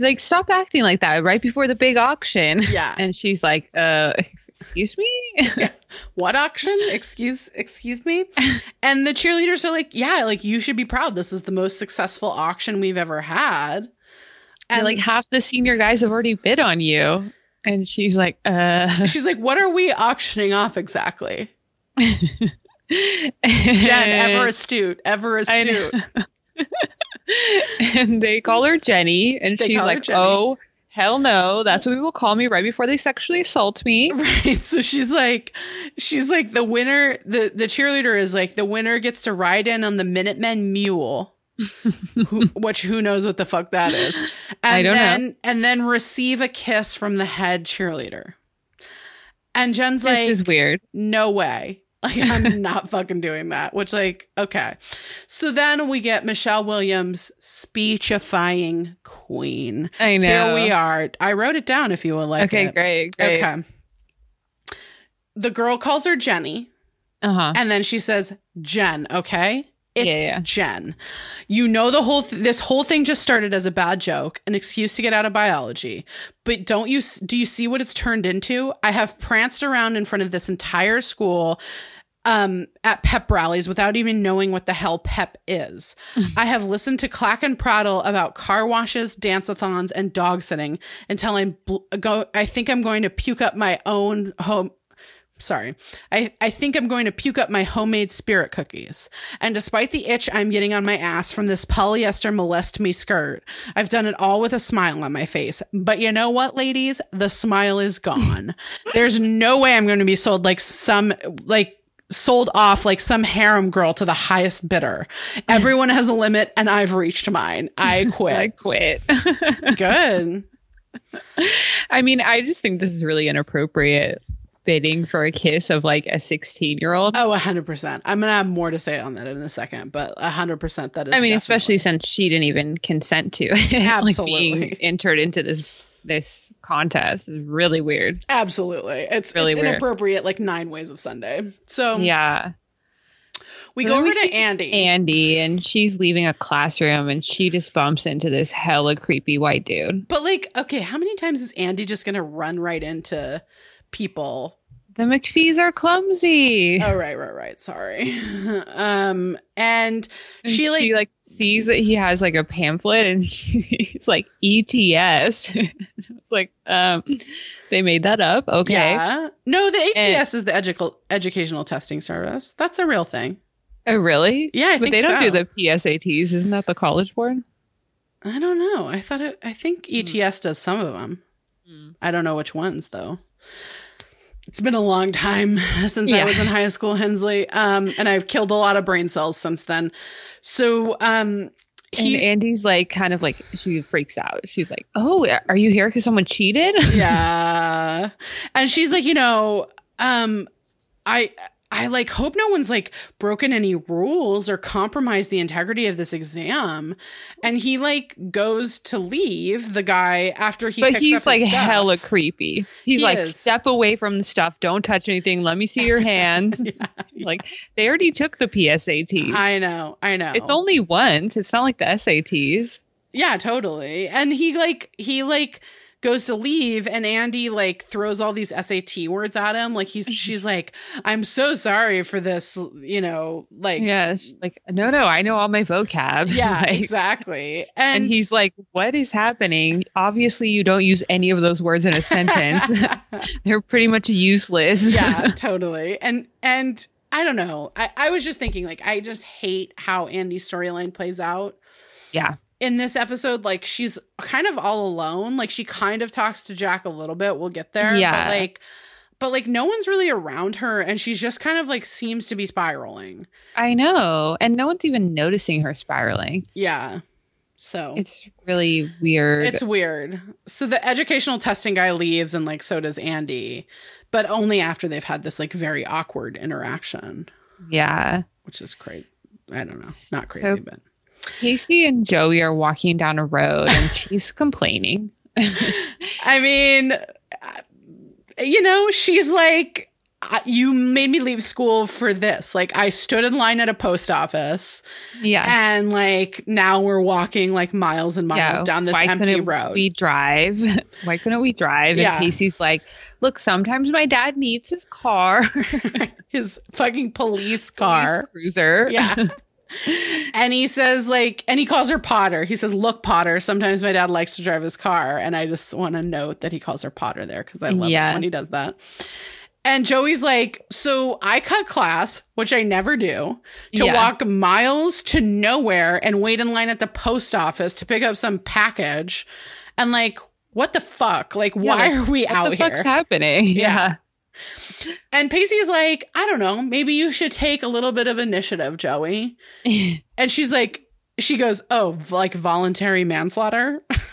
[SPEAKER 1] like stop acting like that right before the big auction.
[SPEAKER 2] yeah.
[SPEAKER 1] And she's like, uh, excuse me.
[SPEAKER 2] what auction? Excuse excuse me. And the cheerleaders are like, yeah, like you should be proud. This is the most successful auction we've ever had.
[SPEAKER 1] And like half the senior guys have already bid on you. And she's like, uh,
[SPEAKER 2] she's like, what are we auctioning off exactly? Jen, ever astute, ever astute.
[SPEAKER 1] and they call her Jenny, and
[SPEAKER 2] They
[SPEAKER 1] she's like,
[SPEAKER 2] Jenny.
[SPEAKER 1] "Oh, hell no! That's what people call me right before they sexually assault me."
[SPEAKER 2] Right. So she's like, she's like the winner. The the cheerleader is like the winner gets to ride in on the Minutemen mule. Who, which who knows what the fuck that is? And
[SPEAKER 1] I don't know.
[SPEAKER 2] then, And then receive a kiss from the head cheerleader. And Jen's
[SPEAKER 1] This
[SPEAKER 2] like,
[SPEAKER 1] is weird.
[SPEAKER 2] no way. Like, I'm not fucking doing that. Which, like, okay. So then we get Michelle Williams, speechifying queen.
[SPEAKER 1] I know.
[SPEAKER 2] Here we are. I wrote it down if you would like
[SPEAKER 1] okay,
[SPEAKER 2] it.
[SPEAKER 1] great, great.
[SPEAKER 2] Okay. The girl calls her Jenny,
[SPEAKER 1] Uh huh.
[SPEAKER 2] and then she says, Jen, okay? It's
[SPEAKER 1] Yeah, yeah.
[SPEAKER 2] Jen. You know the whole th- this whole thing just started as a bad joke, an excuse to get out of biology. But don't you do you see what it's turned into? I have pranced around in front of this entire school um at pep rallies without even knowing what the hell pep is. I have listened to clack and prattle about car washes, dance-a-thons and dog sitting until I'm bl- go I think I'm going to puke up my own home sorry. I, I think I'm going to puke up my homemade spirit cookies. And despite the itch I'm getting on my ass from this polyester molest me skirt, I've done it all with a smile on my face. But you know what, ladies? The smile is gone. There's no way I'm going to be sold like some, like, sold off like some harem girl to the highest bidder. Everyone has a limit and I've reached mine. I quit.
[SPEAKER 1] I
[SPEAKER 2] quit.
[SPEAKER 1] quit.
[SPEAKER 2] Good.
[SPEAKER 1] I mean, I just think this is really inappropriate bidding for a kiss of like a 16 year old.
[SPEAKER 2] Oh, 100%. I'm going to have more to say on that in a second, but 100% that is.
[SPEAKER 1] I mean, especially since she didn't even consent to it. like
[SPEAKER 2] Absolutely.
[SPEAKER 1] being entered into this this contest is really weird.
[SPEAKER 2] Absolutely. It's
[SPEAKER 1] Really
[SPEAKER 2] it's
[SPEAKER 1] weird.
[SPEAKER 2] inappropriate like nine ways of Sunday. So
[SPEAKER 1] Yeah.
[SPEAKER 2] we
[SPEAKER 1] So
[SPEAKER 2] go over
[SPEAKER 1] we
[SPEAKER 2] to Andy.
[SPEAKER 1] Andy and she's leaving a classroom and she just bumps into this hella creepy white dude.
[SPEAKER 2] but like, okay, how many times is Andy just gonna run right into people?
[SPEAKER 1] The McPhees are clumsy.
[SPEAKER 2] Oh right, right, right. Sorry. um and,
[SPEAKER 1] And
[SPEAKER 2] she like
[SPEAKER 1] like sees that he has like a pamphlet and she's like ETS. like, um, they made that up. Okay.
[SPEAKER 2] Yeah. No, the
[SPEAKER 1] And-
[SPEAKER 2] is the educal educational testing service. That's a real thing.
[SPEAKER 1] Oh, really?
[SPEAKER 2] Yeah, I
[SPEAKER 1] but
[SPEAKER 2] think
[SPEAKER 1] they don't
[SPEAKER 2] so.
[SPEAKER 1] do the PSATs. Isn't that the college board?
[SPEAKER 2] I don't know. I thought it I think ETS does some of them.
[SPEAKER 1] Hmm.
[SPEAKER 2] I don't know which ones though. It's been a long time since I was in high school, Hensley. Um, and I've killed a lot of brain cells since then. So, um, he,
[SPEAKER 1] and Andy's like, kind of like, she freaks out. She's like, "Oh, are you here because someone cheated?"
[SPEAKER 2] yeah. And she's like, you know, um, I, I like hope no one's like broken any rules or compromised the integrity of this exam. And he like goes to leave the guy after he
[SPEAKER 1] but
[SPEAKER 2] picks
[SPEAKER 1] he's
[SPEAKER 2] up
[SPEAKER 1] like
[SPEAKER 2] his stuff.
[SPEAKER 1] hella creepy. He's
[SPEAKER 2] He
[SPEAKER 1] like,
[SPEAKER 2] is.
[SPEAKER 1] "Step away from the stuff. Don't touch anything. Let me see your hands."
[SPEAKER 2] Yeah.
[SPEAKER 1] Like they already took the PSATs.
[SPEAKER 2] I know, I know.
[SPEAKER 1] It's only once. It's not like the SATs.
[SPEAKER 2] Yeah, totally. And he like he like goes to leave and Andy like throws all these SAT words at him. Like he's she's like, I'm so sorry for this, you know, like
[SPEAKER 1] Yeah, she's like, no, no, I know all my vocab.
[SPEAKER 2] Yeah,
[SPEAKER 1] Like,
[SPEAKER 2] exactly.
[SPEAKER 1] And
[SPEAKER 2] And,
[SPEAKER 1] he's like, what is happening? Obviously, you don't use any of those words in a sentence. They're pretty much useless.
[SPEAKER 2] yeah, totally. And and I don't know. I, I was just thinking, like, I just hate how Andy's storyline plays out.
[SPEAKER 1] yeah.
[SPEAKER 2] In this episode, like she's kind of all alone. Like she kind of talks to Jack a little bit. We'll get there.
[SPEAKER 1] Yeah.
[SPEAKER 2] But like but like no one's really around her and she's just kind of like seems to be spiraling.
[SPEAKER 1] I know. And no one's even noticing her spiraling.
[SPEAKER 2] Yeah. So
[SPEAKER 1] It's really weird.
[SPEAKER 2] It's weird. So the educational testing guy leaves and like so does Andy, but only after they've had this like very awkward interaction,
[SPEAKER 1] yeah.
[SPEAKER 2] which is crazy. I don't know. Not
[SPEAKER 1] So-
[SPEAKER 2] crazy, but
[SPEAKER 1] Pacey and Joey are walking down a road and she's complaining.
[SPEAKER 2] I mean, you know, she's like you made me leave school for this. Like I stood in line at a post office
[SPEAKER 1] Yeah.
[SPEAKER 2] and like now we're walking like miles and miles down this
[SPEAKER 1] Why
[SPEAKER 2] empty road.
[SPEAKER 1] We drive. Why couldn't we drive?
[SPEAKER 2] Yeah.
[SPEAKER 1] And Pacey's like, look, sometimes my dad needs his car.
[SPEAKER 2] His fucking police car.
[SPEAKER 1] Police cruiser.
[SPEAKER 2] Yeah. And he says like and he calls her Potter. He says, "Look, Potter, sometimes my dad likes to drive his car." And I just want to note that he calls her Potter there cuz I love
[SPEAKER 1] Yeah.
[SPEAKER 2] it when he does that. And Joey's like, "So I cut class, which I never do, to
[SPEAKER 1] Yeah.
[SPEAKER 2] walk miles to nowhere and wait in line at the post office to pick up some package." And like, what the fuck? Like,
[SPEAKER 1] Yeah,
[SPEAKER 2] why
[SPEAKER 1] like,
[SPEAKER 2] are we
[SPEAKER 1] what
[SPEAKER 2] out
[SPEAKER 1] the
[SPEAKER 2] here?
[SPEAKER 1] fuck's happening?
[SPEAKER 2] Yeah. And Pacey's like, I don't know, maybe you should take a little bit of initiative, Joey. And she's like, she goes, oh, like voluntary manslaughter.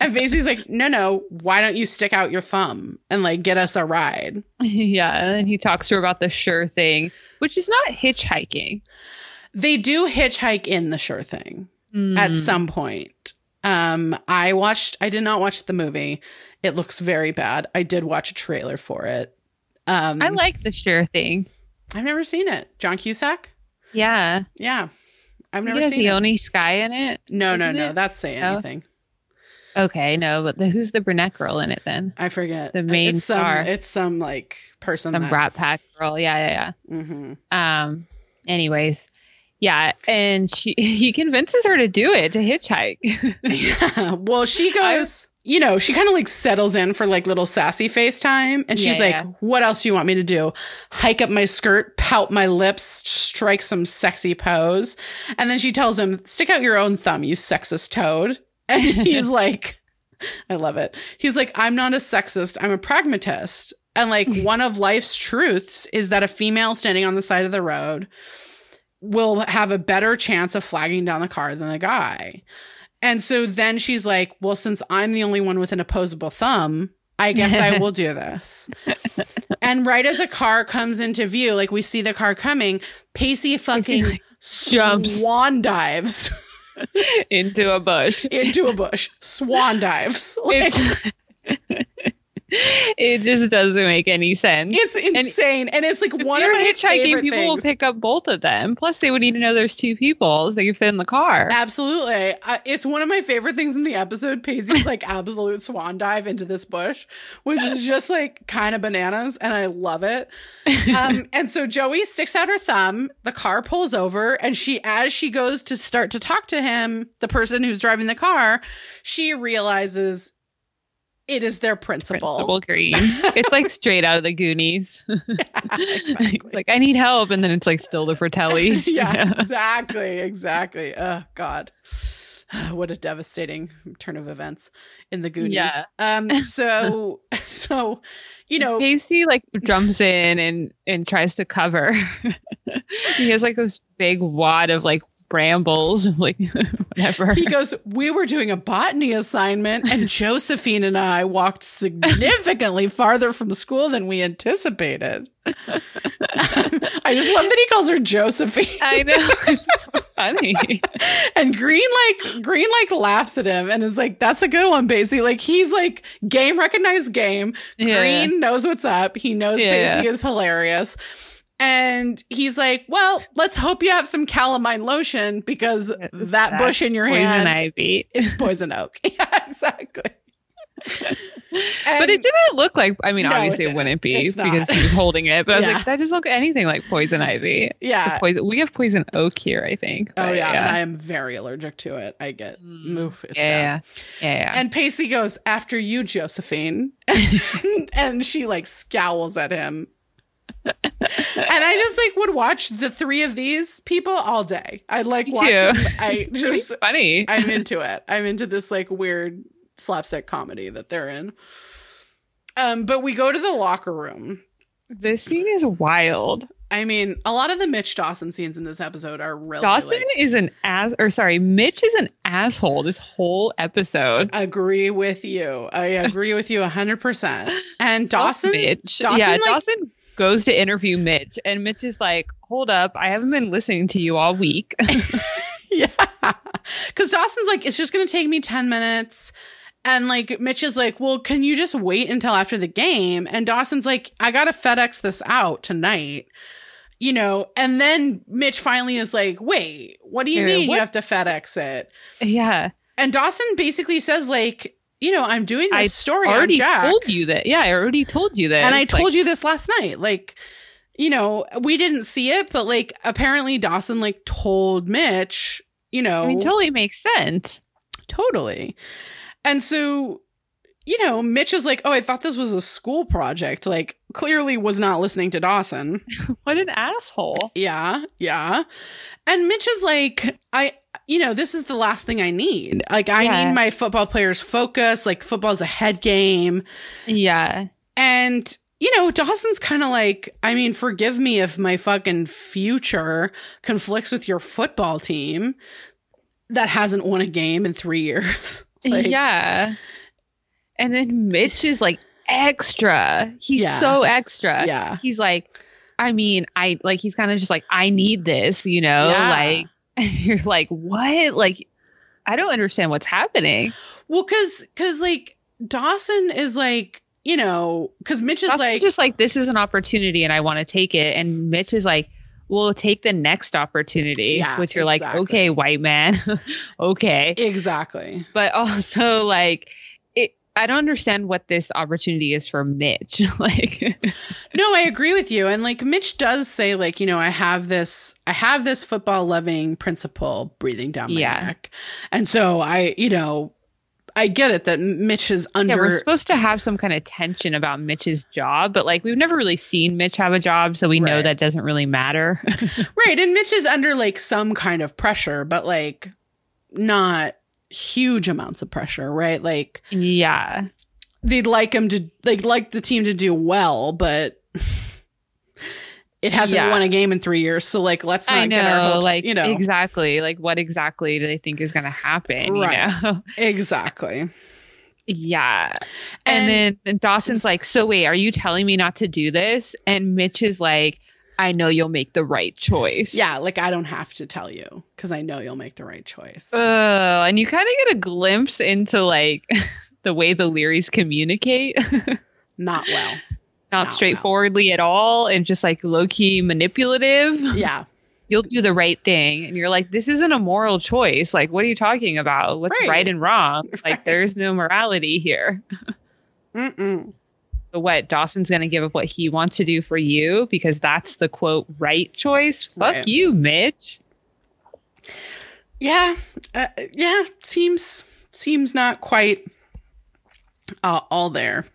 [SPEAKER 2] and Pacey's like, no, no, why don't you stick out your thumb and like get us a ride?
[SPEAKER 1] yeah, and he talks to her about the sure thing, which is not hitchhiking.
[SPEAKER 2] They do hitchhike in the sure thing
[SPEAKER 1] Mm.
[SPEAKER 2] at some point. Um, I watched, I did not watch the movie. It looks very bad. I did watch a trailer for it. Um,
[SPEAKER 1] I like the sure thing.
[SPEAKER 2] I've never seen it. John Cusack?
[SPEAKER 1] Yeah.
[SPEAKER 2] Yeah. I've never
[SPEAKER 1] think it has
[SPEAKER 2] seen it.
[SPEAKER 1] Ione Skye in it.
[SPEAKER 2] No, no, no.
[SPEAKER 1] it?
[SPEAKER 2] That's say
[SPEAKER 1] No?
[SPEAKER 2] anything.
[SPEAKER 1] Okay, no, but the, who's the brunette girl in it then?
[SPEAKER 2] I forget.
[SPEAKER 1] The main
[SPEAKER 2] it's some,
[SPEAKER 1] star.
[SPEAKER 2] It's some like person.
[SPEAKER 1] Some
[SPEAKER 2] that,
[SPEAKER 1] Brat Pack girl. Yeah, yeah, yeah. Um. Anyways, yeah, and she he convinces her to do it to hitchhike.
[SPEAKER 2] Yeah. Well, she goes, you know, she kind of like settles in for like little sassy face time. And she's
[SPEAKER 1] Yeah,
[SPEAKER 2] like,
[SPEAKER 1] yeah.
[SPEAKER 2] what else do you want me to do? Hike up my skirt, pout my lips, strike some sexy pose. And then she tells him, stick out your own thumb, you sexist toad. And he's like, I love it. He's like, I'm not a sexist, I'm a pragmatist. And like, one of life's truths is that a female standing on the side of the road will have a better chance of flagging down the car than the guy. And so then she's like, well, since I'm the only one with an opposable thumb, I guess I will do this. and right as a car comes into view, like we see the car coming, Pacey fucking
[SPEAKER 1] like, jumps.
[SPEAKER 2] swan dives
[SPEAKER 1] into a bush.
[SPEAKER 2] into a bush, swan dives. Like,
[SPEAKER 1] it just doesn't make any sense.
[SPEAKER 2] it's insane. And, it's like one of my
[SPEAKER 1] hitchhiking, people will pick up both of them. Plus, they would need to know there's two people so they can fit in the car.
[SPEAKER 2] Absolutely. Uh, it's one of my favorite things in the episode. Pacey's like absolute swan dive into this bush, which is just like kind of bananas. And I love it. Um, and so Joey sticks out her thumb. The car pulls over. And she, as she goes to start to talk to him, the person who's driving the car, she realizes it is their principal.
[SPEAKER 1] Principal Green. it's like straight out of the Goonies.
[SPEAKER 2] exactly.
[SPEAKER 1] like, I need help. And then it's like still the Fratellis.
[SPEAKER 2] yeah, exactly, exactly. Oh God, what a devastating turn of events in the Goonies.
[SPEAKER 1] Yeah.
[SPEAKER 2] Um. So, so, you know,
[SPEAKER 1] Pacey like jumps in and and tries to cover. he has like this big wad of like brambles, like whatever.
[SPEAKER 2] he goes, "We were doing a botany assignment, and Josephine and I walked significantly farther from school than we anticipated." I just love that he calls her Josephine.
[SPEAKER 1] I know. It's so funny.
[SPEAKER 2] And Green like Green like laughs at him and is like, "That's a good one, Pacey." Like he's like game recognized game.
[SPEAKER 1] Yeah.
[SPEAKER 2] Green knows what's up. He knows
[SPEAKER 1] Yeah.
[SPEAKER 2] Pacey is hilarious. And he's like, "Well, let's hope you have some calamine lotion because that
[SPEAKER 1] That's
[SPEAKER 2] bush in your
[SPEAKER 1] Poison
[SPEAKER 2] hand
[SPEAKER 1] ivy.
[SPEAKER 2] is poison oak." yeah, exactly.
[SPEAKER 1] but it didn't look like. I mean,
[SPEAKER 2] No,
[SPEAKER 1] obviously it,
[SPEAKER 2] didn't.
[SPEAKER 1] wouldn't be
[SPEAKER 2] It's not.
[SPEAKER 1] because he was holding it. But I was
[SPEAKER 2] Yeah.
[SPEAKER 1] like, that doesn't look anything like poison ivy.
[SPEAKER 2] Yeah.
[SPEAKER 1] Poison. We have poison oak here, I think.
[SPEAKER 2] Oh yeah, and I am very allergic to it. I get
[SPEAKER 1] Mm.
[SPEAKER 2] oof, it's
[SPEAKER 1] yeah, yeah, yeah, yeah.
[SPEAKER 2] And Pacey goes, after you, Josephine. and she like scowls at him. And I just like would watch the three of these people all day. I like
[SPEAKER 1] Me
[SPEAKER 2] watching.
[SPEAKER 1] too.
[SPEAKER 2] I
[SPEAKER 1] It's
[SPEAKER 2] just
[SPEAKER 1] funny.
[SPEAKER 2] I'm into it. I'm into this like weird slapstick comedy that they're in. Um, but we go to the locker room.
[SPEAKER 1] this scene is wild.
[SPEAKER 2] I mean, a lot of the Mitch Dawson scenes in this episode are really
[SPEAKER 1] Dawson
[SPEAKER 2] like,
[SPEAKER 1] is an ass, or sorry, Mitch is an asshole this whole episode.
[SPEAKER 2] agree with you. I agree with you hundred percent. And Dawson,
[SPEAKER 1] Mitch.
[SPEAKER 2] Dawson,
[SPEAKER 1] yeah,
[SPEAKER 2] like-
[SPEAKER 1] Dawson goes to interview Mitch, and Mitch is like, "Hold up, I haven't been listening to you all week."
[SPEAKER 2] Yeah. Cause Dawson's like, it's just going to take me 10 minutes. And like, Mitch is like, well, can you just wait until after the game? And Dawson's like, I got to FedEx this out tonight, you know? And then Mitch finally is like, wait, what do you
[SPEAKER 1] Yeah,
[SPEAKER 2] mean
[SPEAKER 1] what-
[SPEAKER 2] you have to FedEx it?
[SPEAKER 1] yeah,
[SPEAKER 2] And Dawson basically says, like, you know, I'm doing this
[SPEAKER 1] I
[SPEAKER 2] story I
[SPEAKER 1] already told you that. Yeah, I already told you that.
[SPEAKER 2] and I told
[SPEAKER 1] like,
[SPEAKER 2] you this last night. Like, you know, we didn't see it, but like, apparently Dawson like told Mitch, you know,
[SPEAKER 1] I mean, totally makes sense.
[SPEAKER 2] Totally. And so, you know, Mitch is like, oh, I thought this was a school project. Like, clearly was not listening to Dawson.
[SPEAKER 1] What an asshole.
[SPEAKER 2] Yeah, yeah. And Mitch is like, I, you know, this is the last thing I need. Like, I
[SPEAKER 1] Yeah.
[SPEAKER 2] need my football players focus. Like, football's a head game.
[SPEAKER 1] Yeah,
[SPEAKER 2] And, you know, Dawson's kind of like, I mean, forgive me if my fucking future conflicts with your football team that hasn't won a game in three years. Like,
[SPEAKER 1] yeah. And then Mitch is like extra. He's
[SPEAKER 2] Yeah.
[SPEAKER 1] so extra.
[SPEAKER 2] Yeah.
[SPEAKER 1] He's like, I mean, I like he's kind of just like, I need this, you know?
[SPEAKER 2] Yeah.
[SPEAKER 1] Like and you're like, what? Like, I don't understand what's happening.
[SPEAKER 2] Well, cause, cause like Dawson is like, you know, cause Mitch is
[SPEAKER 1] Dawson's
[SPEAKER 2] like,
[SPEAKER 1] just like, this is an opportunity and I want to take it. And Mitch is like, we'll take the next opportunity.
[SPEAKER 2] Yeah,
[SPEAKER 1] which you're
[SPEAKER 2] exactly.
[SPEAKER 1] like, okay, white man. okay.
[SPEAKER 2] exactly.
[SPEAKER 1] but also like I don't understand what this opportunity is for Mitch. like
[SPEAKER 2] No, I agree with you. And like Mitch does say, like, you know, I have this, I have this football loving principle breathing down my
[SPEAKER 1] Yeah.
[SPEAKER 2] neck. And so I, you know, I get it that Mitch is under.
[SPEAKER 1] yeah, we're supposed to have some kind of tension about Mitch's job, but like we've never really seen Mitch have a job, so we know that doesn't really matter.
[SPEAKER 2] right. And Mitch is under like some kind of pressure, but like not huge amounts of pressure, right? Like
[SPEAKER 1] yeah.
[SPEAKER 2] they'd like him to, like, like the team to do well, but it hasn't
[SPEAKER 1] Yeah.
[SPEAKER 2] won a game in three years. So like, let's not
[SPEAKER 1] I
[SPEAKER 2] get our hopes,
[SPEAKER 1] like
[SPEAKER 2] you know,
[SPEAKER 1] exactly. Like what exactly do they think is gonna happen?
[SPEAKER 2] Right.
[SPEAKER 1] You know?
[SPEAKER 2] exactly.
[SPEAKER 1] yeah.
[SPEAKER 2] And-
[SPEAKER 1] And, then and Dawson's like, So wait, are you telling me not to do this? And Mitch is like, I know you'll make the right choice.
[SPEAKER 2] Yeah, like I don't have to tell you because I know you'll make the right choice.
[SPEAKER 1] Oh, and you kind of get a glimpse into like the way the Learys communicate.
[SPEAKER 2] Not well.
[SPEAKER 1] Not
[SPEAKER 2] No,
[SPEAKER 1] straightforwardly at all, and just like low key manipulative.
[SPEAKER 2] Yeah,
[SPEAKER 1] You'll do the right thing, and you're like, "This isn't a moral choice. Like, what are you talking about? What's
[SPEAKER 2] Right.
[SPEAKER 1] right, and wrong?
[SPEAKER 2] Right.
[SPEAKER 1] Like, there's no morality here."
[SPEAKER 2] Mm-mm.
[SPEAKER 1] So what? Dawson's gonna give up what he wants to do for you because that's the quote right choice. Fuck
[SPEAKER 2] Right.
[SPEAKER 1] you, Mitch.
[SPEAKER 2] yeah, uh, yeah. Seems seems not quite uh, all there.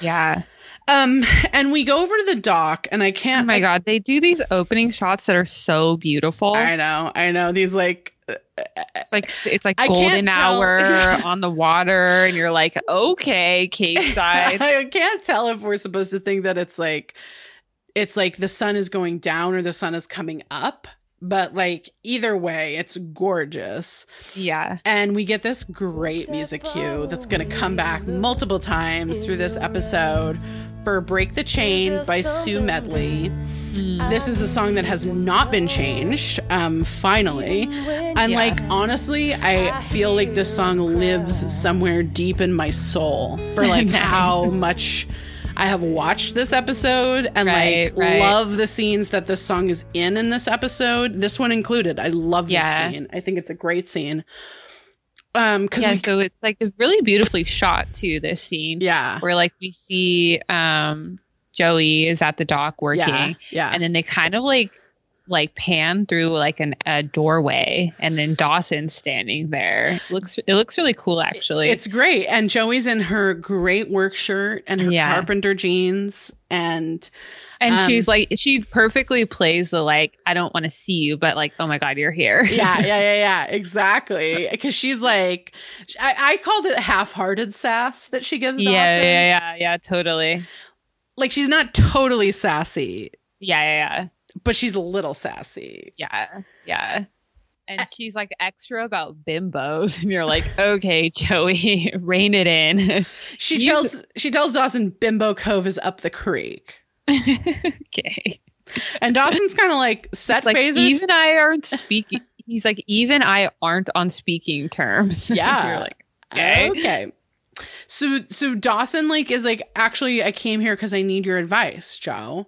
[SPEAKER 1] Yeah.
[SPEAKER 2] Um, and we go over to the dock, and I can't.
[SPEAKER 1] Oh my god, they do these opening shots that are so beautiful.
[SPEAKER 2] I know, I know. These like,
[SPEAKER 1] It's like it's like
[SPEAKER 2] I
[SPEAKER 1] golden hour
[SPEAKER 2] Yeah.
[SPEAKER 1] on the water, and you're like, okay, Cape side.
[SPEAKER 2] I can't tell if we're supposed to think that it's like, it's like the sun is going down or the sun is coming up. But like either way, it's gorgeous.
[SPEAKER 1] yeah,
[SPEAKER 2] And we get this great music cue that's going to come back multiple times through this episode for Break the Chain by Sue Medley. This is a song that has not been changed, um, finally. And
[SPEAKER 1] Yeah.
[SPEAKER 2] like, honestly, I feel like this song lives somewhere deep in my soul for like how much. I have watched this episode and
[SPEAKER 1] Right,
[SPEAKER 2] like
[SPEAKER 1] right.
[SPEAKER 2] love the scenes that this song is in in this episode. This one included. I love this scene. I think it's a great scene. Um, because
[SPEAKER 1] yeah.
[SPEAKER 2] we,
[SPEAKER 1] So it's like really beautifully shot too. This scene,
[SPEAKER 2] yeah,
[SPEAKER 1] where like we see um Joey is at the dock working,
[SPEAKER 2] yeah, yeah,
[SPEAKER 1] and then they kind of like like pan through like an a doorway, and then Dawson's standing there. It looks it looks really cool actually.
[SPEAKER 2] it's great. And Joey's in her great work shirt and her
[SPEAKER 1] Yeah.
[SPEAKER 2] carpenter jeans, and
[SPEAKER 1] and
[SPEAKER 2] um,
[SPEAKER 1] she's like she perfectly plays the like I don't want to see you, but like oh my god you're here.
[SPEAKER 2] yeah, yeah, yeah, yeah, exactly. Because she's like, I, I called it half-hearted sass that she gives
[SPEAKER 1] yeah,
[SPEAKER 2] Dawson.
[SPEAKER 1] yeah, yeah, yeah, totally.
[SPEAKER 2] Like she's not totally sassy,
[SPEAKER 1] Yeah, Yeah, yeah,
[SPEAKER 2] but she's a little sassy.
[SPEAKER 1] yeah, yeah. And eh. she's like extra about bimbos, and you're like, okay, Joey, rein it in.
[SPEAKER 2] She
[SPEAKER 1] You-
[SPEAKER 2] tells she tells Dawson Bimbo Cove is up the creek.
[SPEAKER 1] okay,
[SPEAKER 2] And Dawson's kind of like set
[SPEAKER 1] like
[SPEAKER 2] phasers.
[SPEAKER 1] even I aren't speaking. He's like, even I aren't on speaking terms.
[SPEAKER 2] Yeah.
[SPEAKER 1] you're like, okay.
[SPEAKER 2] Okay. So so Dawson like is like actually I came here because I need your advice, Joe.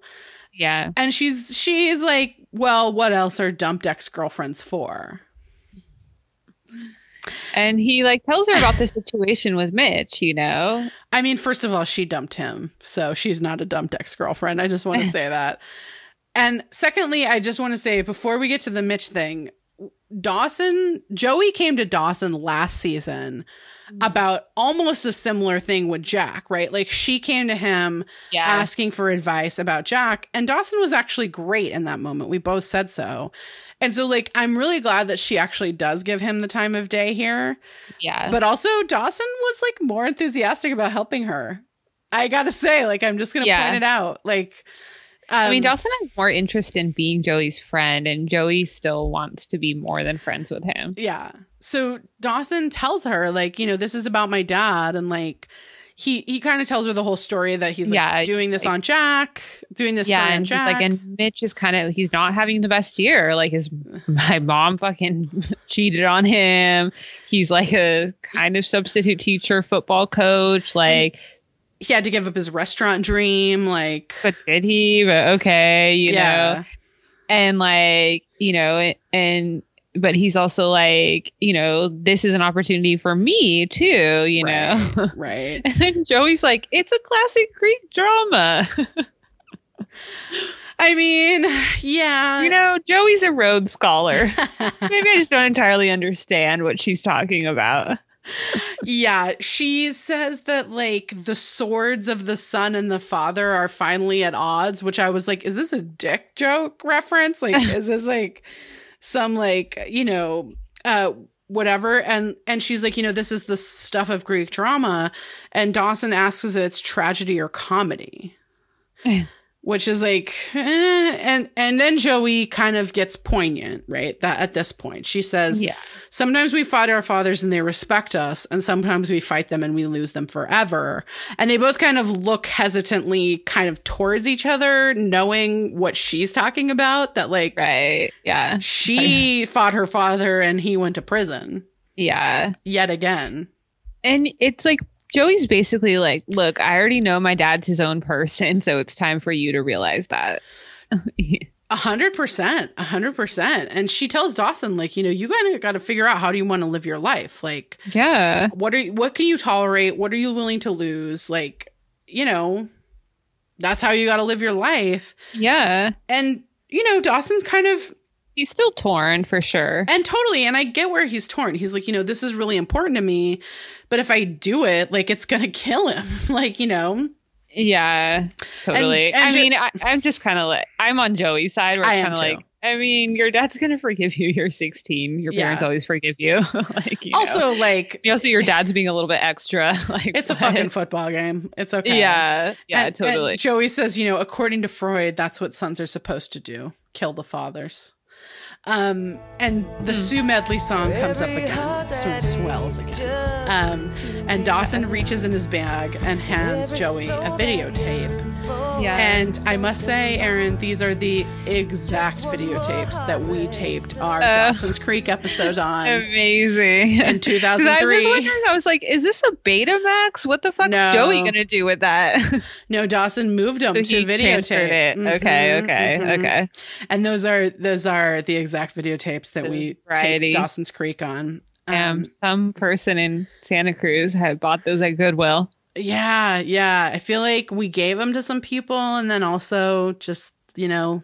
[SPEAKER 1] Yeah,
[SPEAKER 2] And she's she's like, well, what else are dumped ex girlfriends for?
[SPEAKER 1] and he like tells her about the situation with Mitch. You know,
[SPEAKER 2] I mean, first of all, she dumped him, so she's not a dumped ex girlfriend. I just want to say that. And secondly, I just want to say before we get to the Mitch thing, Dawson, Joey came to Dawson last season Mm-hmm. about almost a similar thing with Jack, right? Like she came to him
[SPEAKER 1] yeah,
[SPEAKER 2] asking for advice about Jack. And Dawson was actually great in that moment. We both said so. And so, like, I'm really glad that she actually does give him the time of day here.
[SPEAKER 1] yeah.
[SPEAKER 2] But also, Dawson was like more enthusiastic about helping her. I gotta say, like, I'm just gonna
[SPEAKER 1] Yeah.
[SPEAKER 2] point it out. Like, um,
[SPEAKER 1] I mean, Dawson has more interest in being Joey's friend, and Joey still wants to be more than friends with him.
[SPEAKER 2] Yeah. So Dawson tells her, like, you know, this is about my dad, and like, he he kind of tells her the whole story that he's like
[SPEAKER 1] Yeah,
[SPEAKER 2] doing this
[SPEAKER 1] like-
[SPEAKER 2] on Jack, doing this
[SPEAKER 1] yeah,
[SPEAKER 2] on
[SPEAKER 1] and he's
[SPEAKER 2] Jack.
[SPEAKER 1] like, and Mitch is kind of he's not having the best year. Like his my mom fucking cheated on him. He's like a kind of substitute teacher, football coach. Like,
[SPEAKER 2] he had to give up his restaurant dream. Like,
[SPEAKER 1] but did he? But okay, you know.
[SPEAKER 2] yeah,
[SPEAKER 1] and like you know and but he's also like you know this is an opportunity for me too you know
[SPEAKER 2] right, right.
[SPEAKER 1] and then joey's like it's a classic greek drama
[SPEAKER 2] I mean, yeah,
[SPEAKER 1] you know joey's a rhodes scholar maybe i just don't entirely understand what she's talking about
[SPEAKER 2] yeah. She says that like the swords of the son and the father are finally at odds, which I was like, is this a dick joke reference? Like, is this like some like you know, uh, whatever? And and she's like, you know, this is the stuff of Greek drama, and Dawson asks if it's tragedy or comedy. which is like eh, and and then joey kind of gets poignant right that at this point she says
[SPEAKER 1] yeah
[SPEAKER 2] sometimes we fight our fathers and they respect us and sometimes we fight them and we lose them forever. And they both kind of look hesitantly kind of towards each other knowing what she's talking about that like
[SPEAKER 1] right. Yeah.
[SPEAKER 2] she fought her father and he went to prison.
[SPEAKER 1] Yeah.
[SPEAKER 2] Yet again.
[SPEAKER 1] And it's like joey's basically like look i already know my dad's his own person so it's time for you to realize that
[SPEAKER 2] A hundred percent, a hundred percent. And she tells Dawson, like, you know, you kind of got to figure out how do you want to live your life. Like,
[SPEAKER 1] yeah
[SPEAKER 2] what are what can you tolerate? What are you willing to lose? Like, you know, that's how you got to live your life.
[SPEAKER 1] yeah
[SPEAKER 2] And you know, Dawson's kind of
[SPEAKER 1] he's still torn for sure
[SPEAKER 2] and totally, and I get where he's torn. He's like, you know, this is really important to me, but if I do it, like, it's gonna kill him. like, you know,
[SPEAKER 1] Yeah, totally.
[SPEAKER 2] and
[SPEAKER 1] I
[SPEAKER 2] Jo-
[SPEAKER 1] mean, I, I'm just kind of like I'm on Joey's side. Where
[SPEAKER 2] I
[SPEAKER 1] kind of like, I mean, your dad's gonna forgive you. You're 16. Your parents
[SPEAKER 2] Yeah.
[SPEAKER 1] always forgive you. like, you know.
[SPEAKER 2] also like
[SPEAKER 1] also your dad's being a little bit extra. Like,
[SPEAKER 2] it's a fucking football game. It's okay.
[SPEAKER 1] Yeah, yeah,
[SPEAKER 2] And- and
[SPEAKER 1] totally.
[SPEAKER 2] Joey says, you know, according to Freud, that's what sons are supposed to do kill the fathers. Um, and the
[SPEAKER 1] Hmm.
[SPEAKER 2] Sue Medley song comes up again, sort of swells again. Um, and Dawson reaches in his bag and hands Joey a videotape.
[SPEAKER 1] yeah,
[SPEAKER 2] And I must say, Erin, these are the exact videotapes that we taped our
[SPEAKER 1] Uh,
[SPEAKER 2] Dawson's Creek episode on
[SPEAKER 1] amazing.
[SPEAKER 2] in
[SPEAKER 1] 'Cause I was
[SPEAKER 2] 2003.
[SPEAKER 1] wondering, I was like, is this a Betamax? What the fuck's
[SPEAKER 2] No.
[SPEAKER 1] Joey gonna do with that?
[SPEAKER 2] No, Dawson moved them
[SPEAKER 1] So
[SPEAKER 2] to
[SPEAKER 1] he transferred
[SPEAKER 2] videotape.
[SPEAKER 1] it. Okay, okay,
[SPEAKER 2] mhm.
[SPEAKER 1] okay.
[SPEAKER 2] And those are those are the exact videotapes that we
[SPEAKER 1] variety.
[SPEAKER 2] taped Dawson's Creek on.
[SPEAKER 1] Um, some person in Santa Cruz had bought those at Goodwill.
[SPEAKER 2] yeah, yeah. I feel like we gave them to some people, and then also just you know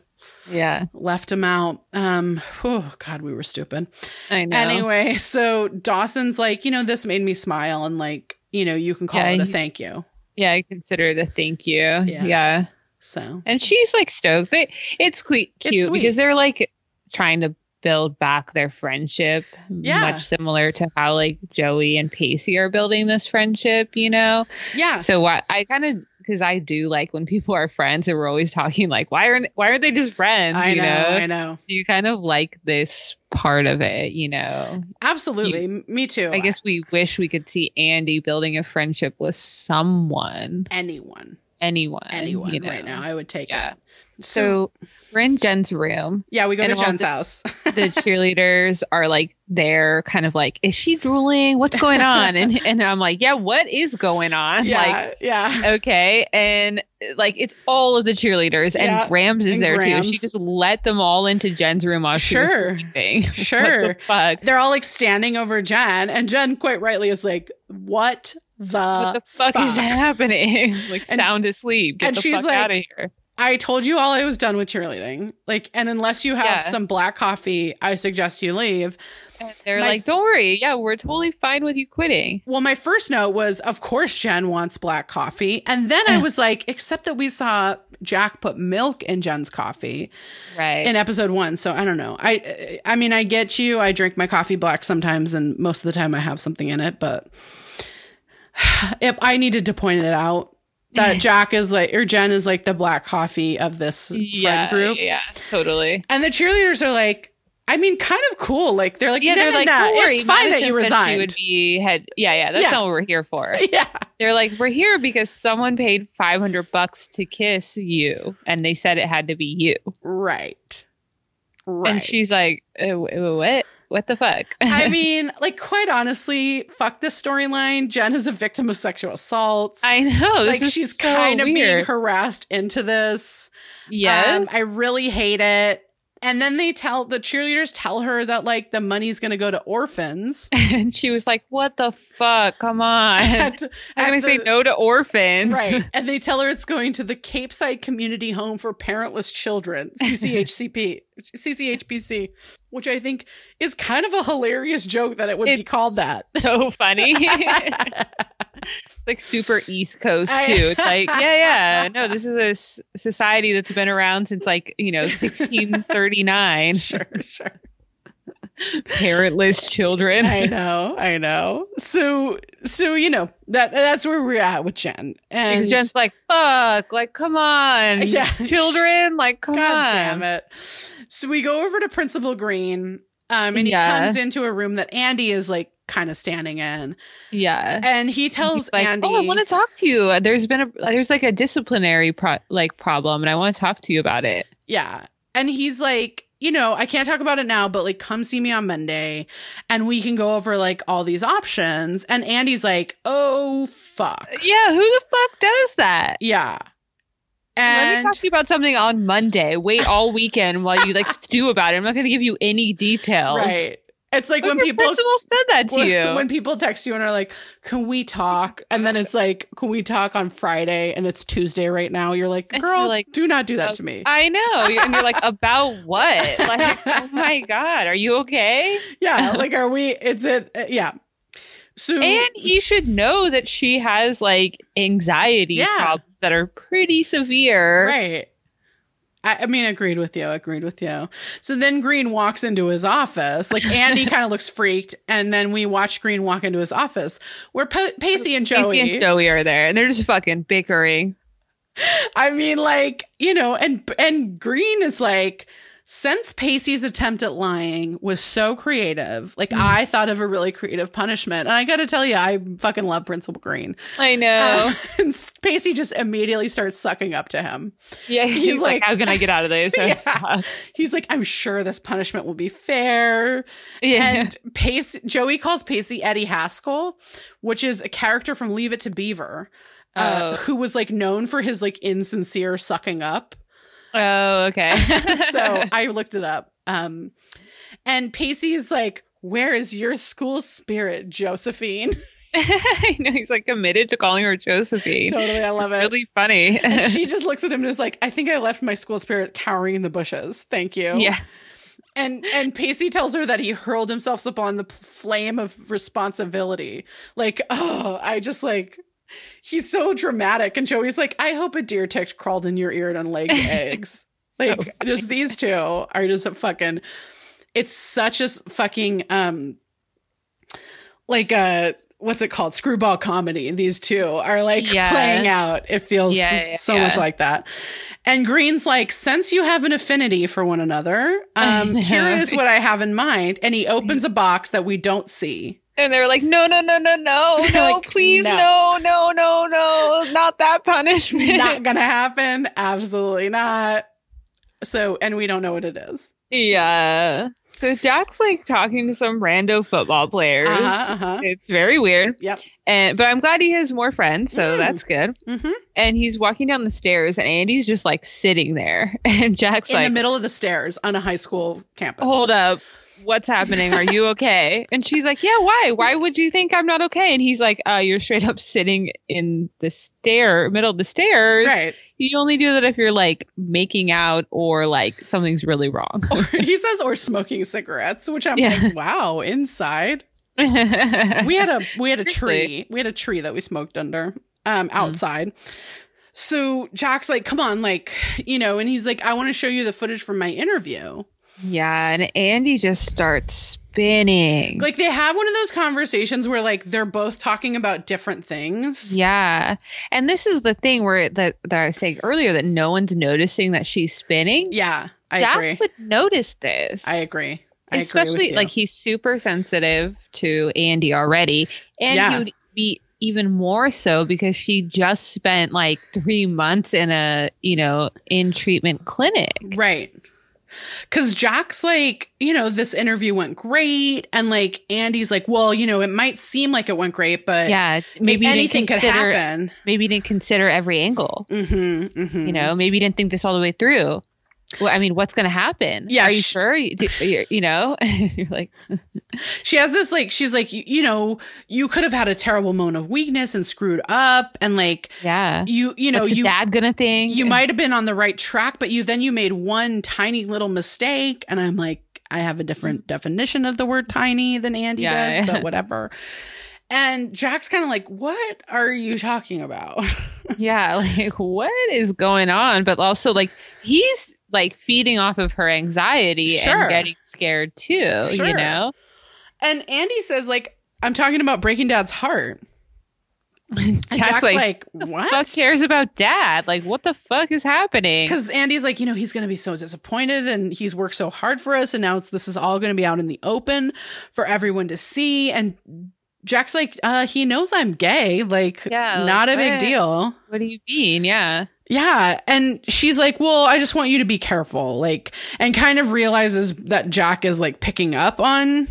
[SPEAKER 1] Yeah,
[SPEAKER 2] left them out. Um, oh God, we were stupid.
[SPEAKER 1] I know.
[SPEAKER 2] Anyway, so Dawson's like, you know, this made me smile, and like, you know, you can call
[SPEAKER 1] Yeah,
[SPEAKER 2] it a thank you.
[SPEAKER 1] Yeah, I consider it a thank you.
[SPEAKER 2] Yeah.
[SPEAKER 1] Yeah.
[SPEAKER 2] So
[SPEAKER 1] And she's like stoked. They, it's cute,
[SPEAKER 2] It's
[SPEAKER 1] because they're like trying to build back their friendship.
[SPEAKER 2] Yeah.
[SPEAKER 1] Much similar to how like Joey and Pacey are building this friendship, you know?
[SPEAKER 2] yeah,
[SPEAKER 1] So what I kind of, because I do like when people are friends and we're always talking like, why aren't, why aren't they just friends?
[SPEAKER 2] I
[SPEAKER 1] you
[SPEAKER 2] know,
[SPEAKER 1] know?
[SPEAKER 2] I know,
[SPEAKER 1] You kind of like this part of it, you know?
[SPEAKER 2] absolutely. M- me too.
[SPEAKER 1] I guess we wish we could see Andy building a friendship with someone,
[SPEAKER 2] anyone,
[SPEAKER 1] anyone,
[SPEAKER 2] anyone
[SPEAKER 1] you know?
[SPEAKER 2] right now, I would take
[SPEAKER 1] Yeah.
[SPEAKER 2] it.
[SPEAKER 1] So we're in Jen's room.
[SPEAKER 2] yeah, we go to Jen's
[SPEAKER 1] the-
[SPEAKER 2] house.
[SPEAKER 1] The cheerleaders are like there, kind of like, is she drooling? What's going on? And and I'm like, yeah, what is going on?
[SPEAKER 2] yeah,
[SPEAKER 1] Like,
[SPEAKER 2] yeah.
[SPEAKER 1] okay, and like it's all of the cheerleaders, and
[SPEAKER 2] Yeah,
[SPEAKER 1] Grams is
[SPEAKER 2] and
[SPEAKER 1] there too. She just let them all into Jen's room while she
[SPEAKER 2] Sure.
[SPEAKER 1] was sleeping.
[SPEAKER 2] Sure.
[SPEAKER 1] the fuck?
[SPEAKER 2] They're all like standing over Jen, and Jen quite rightly is like, "What the
[SPEAKER 1] What the fuck, is happening? like
[SPEAKER 2] And-
[SPEAKER 1] sound asleep. Get
[SPEAKER 2] and
[SPEAKER 1] the
[SPEAKER 2] she's
[SPEAKER 1] fuck
[SPEAKER 2] like-
[SPEAKER 1] out of here.
[SPEAKER 2] I told you all I was done with cheerleading. Like, and unless you have
[SPEAKER 1] Yeah.
[SPEAKER 2] some black coffee, I suggest you leave."
[SPEAKER 1] And they're
[SPEAKER 2] my-
[SPEAKER 1] like, don't worry. Yeah, we're totally fine with you quitting.
[SPEAKER 2] Well, my first note was, of course, Jen wants black coffee, and then I was like, except that we saw Jack put milk in Jen's coffee
[SPEAKER 1] Right.
[SPEAKER 2] in episode one. So I don't know. I, I mean, I get you. I drink my coffee black sometimes, and most of the time I have something in it. But if I needed to point it out that Jack is like, or Jen is like the black coffee of this
[SPEAKER 1] yeah,
[SPEAKER 2] friend group,
[SPEAKER 1] Yeah, totally.
[SPEAKER 2] and the cheerleaders are like, I mean, kind of cool. Like they're like,
[SPEAKER 1] Yeah, they're like, don't worry,
[SPEAKER 2] it's fine that you resigned.
[SPEAKER 1] Would be head. Yeah, yeah, that's
[SPEAKER 2] Yeah.
[SPEAKER 1] not what we're here for.
[SPEAKER 2] yeah,
[SPEAKER 1] They're like, we're here because someone paid five hundred bucks to kiss you, and they said it had to be you.
[SPEAKER 2] right, right.
[SPEAKER 1] And she's like, uh, what? What the fuck?
[SPEAKER 2] I mean, like, quite honestly, fuck this storyline. Jen is a victim of sexual assault.
[SPEAKER 1] I know.
[SPEAKER 2] Like she's
[SPEAKER 1] so
[SPEAKER 2] kind of being harassed into this.
[SPEAKER 1] yes.
[SPEAKER 2] Um, I really hate it. And then they tell the cheerleaders tell her that like the money's going to go to orphans.
[SPEAKER 1] and she was like, "What the fuck? Come on!
[SPEAKER 2] At-
[SPEAKER 1] I'm gonna say no to orphans."
[SPEAKER 2] Right. And they tell her it's going to the Capeside Community Home for Parentless Children, CCHCP, CCHPC, which I think is kind of a hilarious joke that it would be called that.
[SPEAKER 1] So funny. Like super East Coast too. It's like, yeah, yeah. No, this is a society that's been around since like you know 1639.
[SPEAKER 2] sure, sure.
[SPEAKER 1] Parentless children.
[SPEAKER 2] I know, I know. So, so you know that that's where we're at with Jen. And
[SPEAKER 1] It's just like fuck. Like, come on,
[SPEAKER 2] Yeah.
[SPEAKER 1] children. Like, come
[SPEAKER 2] God
[SPEAKER 1] on.
[SPEAKER 2] damn it. So we go over to Principal Green, um, and he
[SPEAKER 1] Yeah.
[SPEAKER 2] comes into a room that Andy is like kind of standing in,
[SPEAKER 1] Yeah.
[SPEAKER 2] and he tells
[SPEAKER 1] He's like,
[SPEAKER 2] Andy,
[SPEAKER 1] "Oh, I want to talk to you. There's been a there's like a disciplinary pro- like problem, and I want to talk to you about it."
[SPEAKER 2] yeah, and he's like, you know, I can't talk about it now, but like, come see me on Monday, and we can go over like all these options. And Andy's like, oh fuck,
[SPEAKER 1] Yeah, who the fuck does that?
[SPEAKER 2] yeah,
[SPEAKER 1] Let me
[SPEAKER 2] and
[SPEAKER 1] talk to you about something on Monday. Wait all weekend while you like stew about it. I'm not going to give you any details.
[SPEAKER 2] right. It's like when
[SPEAKER 1] your
[SPEAKER 2] people
[SPEAKER 1] principal said that to
[SPEAKER 2] when,
[SPEAKER 1] you.
[SPEAKER 2] when people text you and are like, "Can we talk?" and then it's like, "Can we talk on Friday?" and it's Tuesday right now. You're like, "Girl,
[SPEAKER 1] you're like,
[SPEAKER 2] do not do that
[SPEAKER 1] uh,
[SPEAKER 2] to me."
[SPEAKER 1] I know, and you're like, about what? Like, oh my god, are you okay?
[SPEAKER 2] yeah, like, are we? It's it. uh, Yeah. So
[SPEAKER 1] And he should know that she has like anxiety
[SPEAKER 2] Yeah.
[SPEAKER 1] problems that are pretty severe.
[SPEAKER 2] right. I, I mean, agreed with you. Agreed with you. So then Green walks into his office. Like Andy kind of looks freaked, and then we watch Green walk into his office where pa- Pacey and Joey.
[SPEAKER 1] Pacey and Joey are there, and they're just fucking bickering.
[SPEAKER 2] I mean, like, you know, and and Green is like, since Pacey's attempt at lying was so creative, like I thought of a really creative punishment. And I gotta tell you, I fucking love Principal Green.
[SPEAKER 1] I know.
[SPEAKER 2] Uh, and Pacey just immediately starts sucking up to him.
[SPEAKER 1] yeah, he's,
[SPEAKER 2] he's
[SPEAKER 1] like,
[SPEAKER 2] like-
[SPEAKER 1] "How can I get out of this?"
[SPEAKER 2] Yeah. He's like, I'm sure this punishment will be fair.
[SPEAKER 1] yeah.
[SPEAKER 2] And Pace Joey calls Pacey Eddie Haskell, which is a character from Leave It to Beaver. Uh,
[SPEAKER 1] Oh.
[SPEAKER 2] who was like known for his like insincere sucking up.
[SPEAKER 1] Oh, okay.
[SPEAKER 2] so I looked it up. Um, and Pacey's like, "Where is your school spirit, Josephine?"
[SPEAKER 1] I know he's like committed to calling her Josephine.
[SPEAKER 2] totally, I
[SPEAKER 1] It's
[SPEAKER 2] love it.
[SPEAKER 1] Really funny.
[SPEAKER 2] and she just looks at him and is like, "I think I left my school spirit cowering in the bushes. Thank you."
[SPEAKER 1] yeah.
[SPEAKER 2] And and Pacey tells her that he hurled himself upon the flame of responsibility. Like, oh, I just like. He's so dramatic, and Joey's like, "I hope a deer tick crawled in your ear and laid eggs."
[SPEAKER 1] So
[SPEAKER 2] like,
[SPEAKER 1] funny.
[SPEAKER 2] just these two are just a fucking. It's such a fucking um, like a what's it called screwball comedy. These two are like
[SPEAKER 1] Yeah.
[SPEAKER 2] playing out. It feels
[SPEAKER 1] Yeah, yeah,
[SPEAKER 2] so much like that. And Green's like, since you have an affinity for one another, um, here is what I have in mind. And he opens a box that we don't see.
[SPEAKER 1] And they're like, no, no, no, no, no, no,
[SPEAKER 2] like,
[SPEAKER 1] please,
[SPEAKER 2] no.
[SPEAKER 1] no, no, no, no, not that punishment.
[SPEAKER 2] Not gonna happen. Absolutely not. So, and we don't know what it is.
[SPEAKER 1] yeah. So Jack's like talking to some rando football players.
[SPEAKER 2] Uh-huh, uh-huh.
[SPEAKER 1] It's very weird.
[SPEAKER 2] Yep.
[SPEAKER 1] And but I'm glad he has more friends, so
[SPEAKER 2] Mm.
[SPEAKER 1] that's good.
[SPEAKER 2] hmm
[SPEAKER 1] And he's walking down the stairs, and Andy's just like sitting there, and Jack's
[SPEAKER 2] In
[SPEAKER 1] like,
[SPEAKER 2] the middle of the stairs on a high school campus.
[SPEAKER 1] hold up what's happening? Are you okay? And she's like yeah why? Why would you think i'm not okay? And he's like uh you're straight up sitting in the stair middle of the stairs.
[SPEAKER 2] Right.
[SPEAKER 1] you only do that if you're like making out or like something's really wrong.
[SPEAKER 2] Or, he says, or smoking cigarettes, which I'm
[SPEAKER 1] Yeah.
[SPEAKER 2] like, wow, inside. we had a we had a tree. We had a tree that we smoked under um outside. So jack's like come on like you know and he's like i want to show you the footage from my interview
[SPEAKER 1] yeah and andy just starts spinning
[SPEAKER 2] like they have one of those conversations where like they're both talking about different things
[SPEAKER 1] yeah and this is the thing where that, that i was saying earlier that no one's noticing that she's spinning
[SPEAKER 2] yeah i
[SPEAKER 1] Jack
[SPEAKER 2] agree
[SPEAKER 1] would notice this
[SPEAKER 2] i agree I
[SPEAKER 1] especially
[SPEAKER 2] you.
[SPEAKER 1] like he's super sensitive to Andy already, and
[SPEAKER 2] Yeah.
[SPEAKER 1] he would be even more so because she just spent like three months in a you know in treatment clinic.
[SPEAKER 2] Right. Cause Jack's like, you know, this interview went great. And like Andy's like, well, you know, it might seem like it went great, but
[SPEAKER 1] Yeah, maybe
[SPEAKER 2] anything could happen.
[SPEAKER 1] Maybe you didn't consider every angle.
[SPEAKER 2] Mm-hmm, mm-hmm.
[SPEAKER 1] You know, maybe you didn't think this all the way through. Well, I mean, what's going to happen?
[SPEAKER 2] Yeah,
[SPEAKER 1] are you
[SPEAKER 2] sh-
[SPEAKER 1] sure? You, you're- you know, you're like,
[SPEAKER 2] She has this like, she's like, you, you know, you could have had a terrible moment of weakness and screwed up. And like,
[SPEAKER 1] yeah.
[SPEAKER 2] you, you know,
[SPEAKER 1] what's
[SPEAKER 2] you,
[SPEAKER 1] dad gonna think?
[SPEAKER 2] you might have been on the right track, but you then you made one tiny little mistake. And I'm like, I have a different definition of the word tiny than Andy
[SPEAKER 1] Yeah.
[SPEAKER 2] does, but whatever. And Jack's kind of like, what are you talking about?
[SPEAKER 1] yeah, like what is going on? But also, like he's like feeding off of her anxiety
[SPEAKER 2] Sure.
[SPEAKER 1] and getting scared too.
[SPEAKER 2] Sure.
[SPEAKER 1] You know,
[SPEAKER 2] and Andy says, like, I'm talking about breaking dad's heart. And
[SPEAKER 1] Jack's
[SPEAKER 2] Jack's,
[SPEAKER 1] like,
[SPEAKER 2] like,
[SPEAKER 1] fuck
[SPEAKER 2] what?
[SPEAKER 1] cares about dad? Like, what the fuck is happening?
[SPEAKER 2] Because Andy's like, you know, he's going to be so disappointed and he's worked so hard for us. And now it's, this is all going to be out in the open for everyone to see. And Jack's like, uh, he knows I'm gay. Like,
[SPEAKER 1] Yeah, like,
[SPEAKER 2] not a big
[SPEAKER 1] what?
[SPEAKER 2] deal.
[SPEAKER 1] What do you mean? Yeah.
[SPEAKER 2] Yeah. And she's like, well, I just want you to be careful. Like, and kind of realizes that Jack is like picking up on.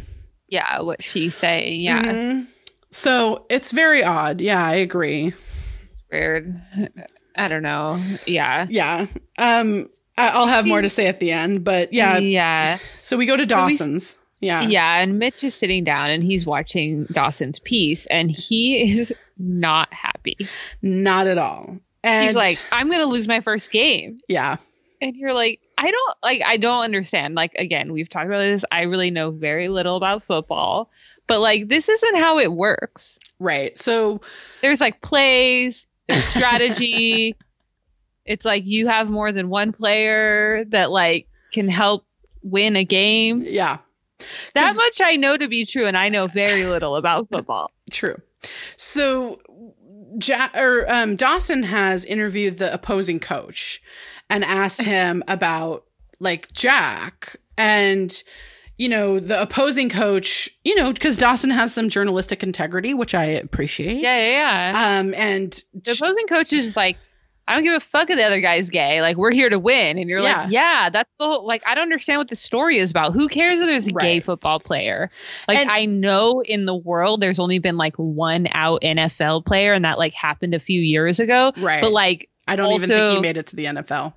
[SPEAKER 1] Yeah, what she's saying. Yeah,
[SPEAKER 2] Mhm. So it's very odd. Yeah, I agree.
[SPEAKER 1] it's weird. I don't know. Yeah.
[SPEAKER 2] Yeah. Um, I'll have more to say at the end, but yeah.
[SPEAKER 1] Yeah.
[SPEAKER 2] So we go to
[SPEAKER 1] So we-
[SPEAKER 2] Dawson's. yeah.
[SPEAKER 1] Yeah. And Mitch is sitting down and he's watching Dawson's piece and he is not happy.
[SPEAKER 2] Not at all. And
[SPEAKER 1] he's like, I'm going to lose my first game.
[SPEAKER 2] yeah.
[SPEAKER 1] And you're like, I don't like, I don't understand. Like, again, we've talked about this. I really know very little about football, but like, this isn't how it works.
[SPEAKER 2] Right. So
[SPEAKER 1] There's like plays, there's strategy. it's like you have more than one player that like can help win a game.
[SPEAKER 2] yeah,
[SPEAKER 1] That much I know to be true, and I know very little about football.
[SPEAKER 2] true. So ja- or um, Dawson has interviewed the opposing coach and asked him about like Jack and you know the opposing coach you know because Dawson has some journalistic integrity which I appreciate
[SPEAKER 1] Yeah, yeah, yeah.
[SPEAKER 2] um and
[SPEAKER 1] the opposing coach is like, I don't give a fuck if the other guy's gay. Like, we're here to win. And you're
[SPEAKER 2] Yeah.
[SPEAKER 1] like, yeah, that's the whole, like, I don't understand what the story is about. Who cares if there's a gay football player? Like,
[SPEAKER 2] And-
[SPEAKER 1] I know in the world there's only been like one out NFL player, and that like happened a few years ago.
[SPEAKER 2] right
[SPEAKER 1] But like,
[SPEAKER 2] I don't even think
[SPEAKER 1] also-
[SPEAKER 2] he made it to the NFL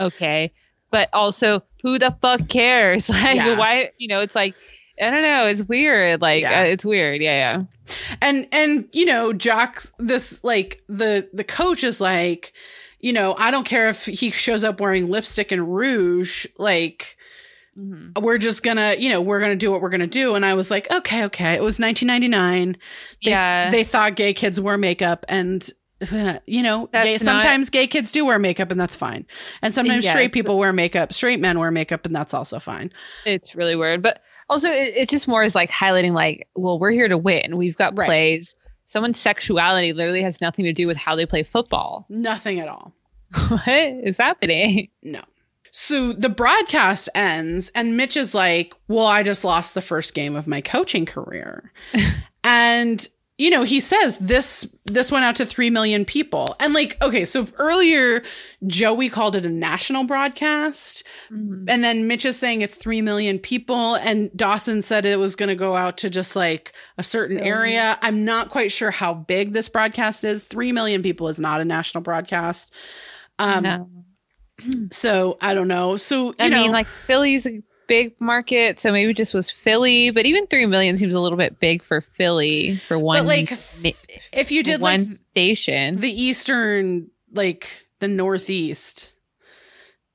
[SPEAKER 1] okay. But also, who the fuck cares? Like,
[SPEAKER 2] Yeah.
[SPEAKER 1] why, you know, it's like, I don't know. It's weird. Like,
[SPEAKER 2] Yeah.
[SPEAKER 1] uh, it's weird. Yeah, yeah.
[SPEAKER 2] and and you know Jack's this like the the coach is like you know I don't care if he shows up wearing lipstick and rouge like
[SPEAKER 1] Mhm.
[SPEAKER 2] we're just gonna you know we're gonna do what we're gonna do and I was like okay okay it was 1999 they,
[SPEAKER 1] Yeah.
[SPEAKER 2] they thought gay kids wear makeup and you know gay,
[SPEAKER 1] not-
[SPEAKER 2] sometimes gay kids do wear makeup and that's fine and sometimes
[SPEAKER 1] Yes.
[SPEAKER 2] straight people wear makeup straight men wear makeup and that's also fine
[SPEAKER 1] It's really weird. But also, it, it just more is like highlighting, like, well, we're here to win. We've got
[SPEAKER 2] Right.
[SPEAKER 1] plays. Someone's sexuality literally has nothing to do with how they play football.
[SPEAKER 2] nothing at all
[SPEAKER 1] what is happening?
[SPEAKER 2] No. So the broadcast ends, and Mitch is like, Well, I just lost the first game of my coaching career. and you know, he says this this went out to three million people. And like, okay, so earlier Joey called it a national broadcast, and then Mitch is saying it's three million people, and Dawson said it was gonna go out to just like a certain
[SPEAKER 1] Really?
[SPEAKER 2] area. I'm not quite sure how big this broadcast is. Three million people is not a national broadcast. Um
[SPEAKER 1] no.
[SPEAKER 2] so I don't know. So you
[SPEAKER 1] I
[SPEAKER 2] know,
[SPEAKER 1] mean, like, Philly's big market, so maybe just was Philly, but even 3 million seems a little bit big for Philly for one,
[SPEAKER 2] but like
[SPEAKER 1] na-
[SPEAKER 2] if you did
[SPEAKER 1] one
[SPEAKER 2] like
[SPEAKER 1] station.
[SPEAKER 2] the eastern, like the northeast,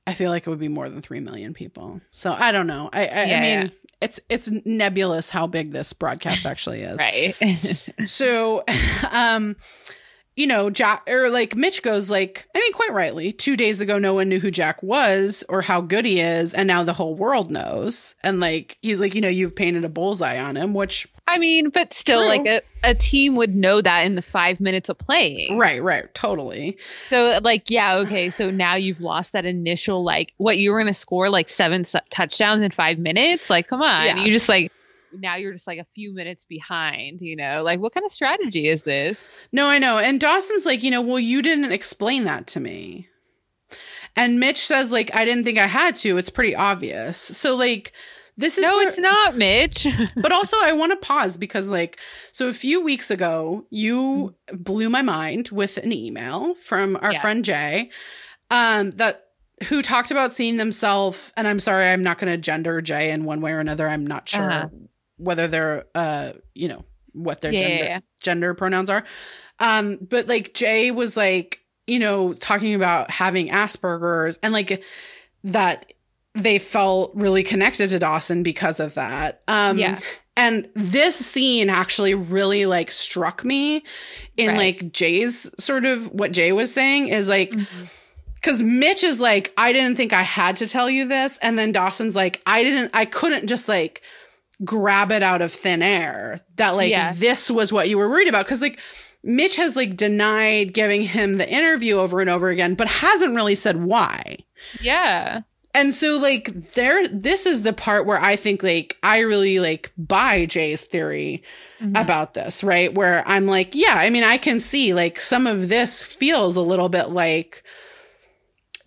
[SPEAKER 2] I feel like it would be more than three million people. So I don't know. I I, I mean,
[SPEAKER 1] yeah.
[SPEAKER 2] it's it's nebulous how big this broadcast actually is.
[SPEAKER 1] right.
[SPEAKER 2] So, um, you know, Jack or like Mitch goes like, I mean, quite rightly, two days ago, no one knew who Jack was or how good he is. And now the whole world knows. And like, he's like, you know, you've painted a bullseye on him, which.
[SPEAKER 1] I mean, but still,
[SPEAKER 2] True.
[SPEAKER 1] like a, a team would know that in the five minutes of playing.
[SPEAKER 2] Right, right. Totally.
[SPEAKER 1] So, like, yeah, okay. So now you've lost that initial, like, what you were going to score like seven s- touchdowns in five minutes? Like, come on.
[SPEAKER 2] Yeah.
[SPEAKER 1] You just like, now you're just like a few minutes behind, you know? Like, what kind of strategy is this?
[SPEAKER 2] No, I know. And Dawson's like, you know, well, you didn't explain that to me. And Mitch says, like, I didn't think I had to. It's pretty obvious. So, like, this is
[SPEAKER 1] no,
[SPEAKER 2] where-
[SPEAKER 1] it's not, Mitch.
[SPEAKER 2] but also I want to pause because like so a few weeks ago you blew my mind with an email from our
[SPEAKER 1] Yeah.
[SPEAKER 2] friend Jay um that who talked about seeing themselves and I'm sorry I'm not going to gender Jay in one way or another I'm not sure
[SPEAKER 1] Uh-huh.
[SPEAKER 2] Whether they're uh you know what their
[SPEAKER 1] Yeah,
[SPEAKER 2] gender
[SPEAKER 1] yeah,
[SPEAKER 2] gender pronouns are um but like Jay was like you know talking about having Asperger's and like that they felt really connected to Dawson because of that. Um
[SPEAKER 1] Yeah.
[SPEAKER 2] and this scene actually really like struck me in
[SPEAKER 1] Right.
[SPEAKER 2] like Jay's sort of what Jay was saying is like
[SPEAKER 1] Mm-hmm.
[SPEAKER 2] cuz Mitch is like I didn't think I had to tell you this and then Dawson's like I didn't I couldn't just like grab it out of thin air that like
[SPEAKER 1] Yeah.
[SPEAKER 2] this was what you were worried about cuz like Mitch has like denied giving him the interview over and over again but hasn't really said why.
[SPEAKER 1] yeah.
[SPEAKER 2] And so like there this is the part where I think like I really like buy Jay's theory
[SPEAKER 1] Mhm.
[SPEAKER 2] about this, right? Where I'm like, yeah, I mean I can see like some of this feels a little bit like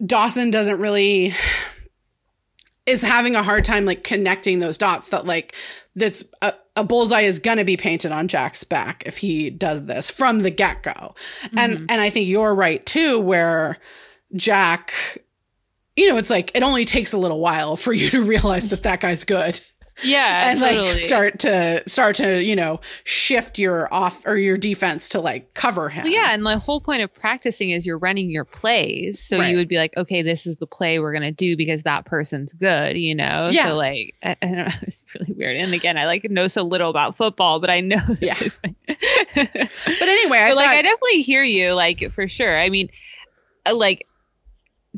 [SPEAKER 2] Dawson doesn't really is having a hard time like connecting those dots that like that's a, a bullseye is going to be painted on Jack's back if he does this from the get-go. And mm-hmm. and I think you're right too where Jack you know, it's like it only takes a little while for you to realize that that guy's good
[SPEAKER 1] Yeah.
[SPEAKER 2] and
[SPEAKER 1] totally.
[SPEAKER 2] like start to start to you know shift your off or your defense to like cover him.
[SPEAKER 1] Well, yeah, and the whole point of practicing is you're running your plays. So
[SPEAKER 2] Right.
[SPEAKER 1] you would be like, okay, this is the play we're gonna do because that person's good, you know.
[SPEAKER 2] Yeah.
[SPEAKER 1] So like, I, I don't know, it's really weird. And again, I like know so little about football, but I know.
[SPEAKER 2] Yeah. But anyway, I
[SPEAKER 1] but like,
[SPEAKER 2] thought,
[SPEAKER 1] I definitely hear you, like for sure. I mean, uh, like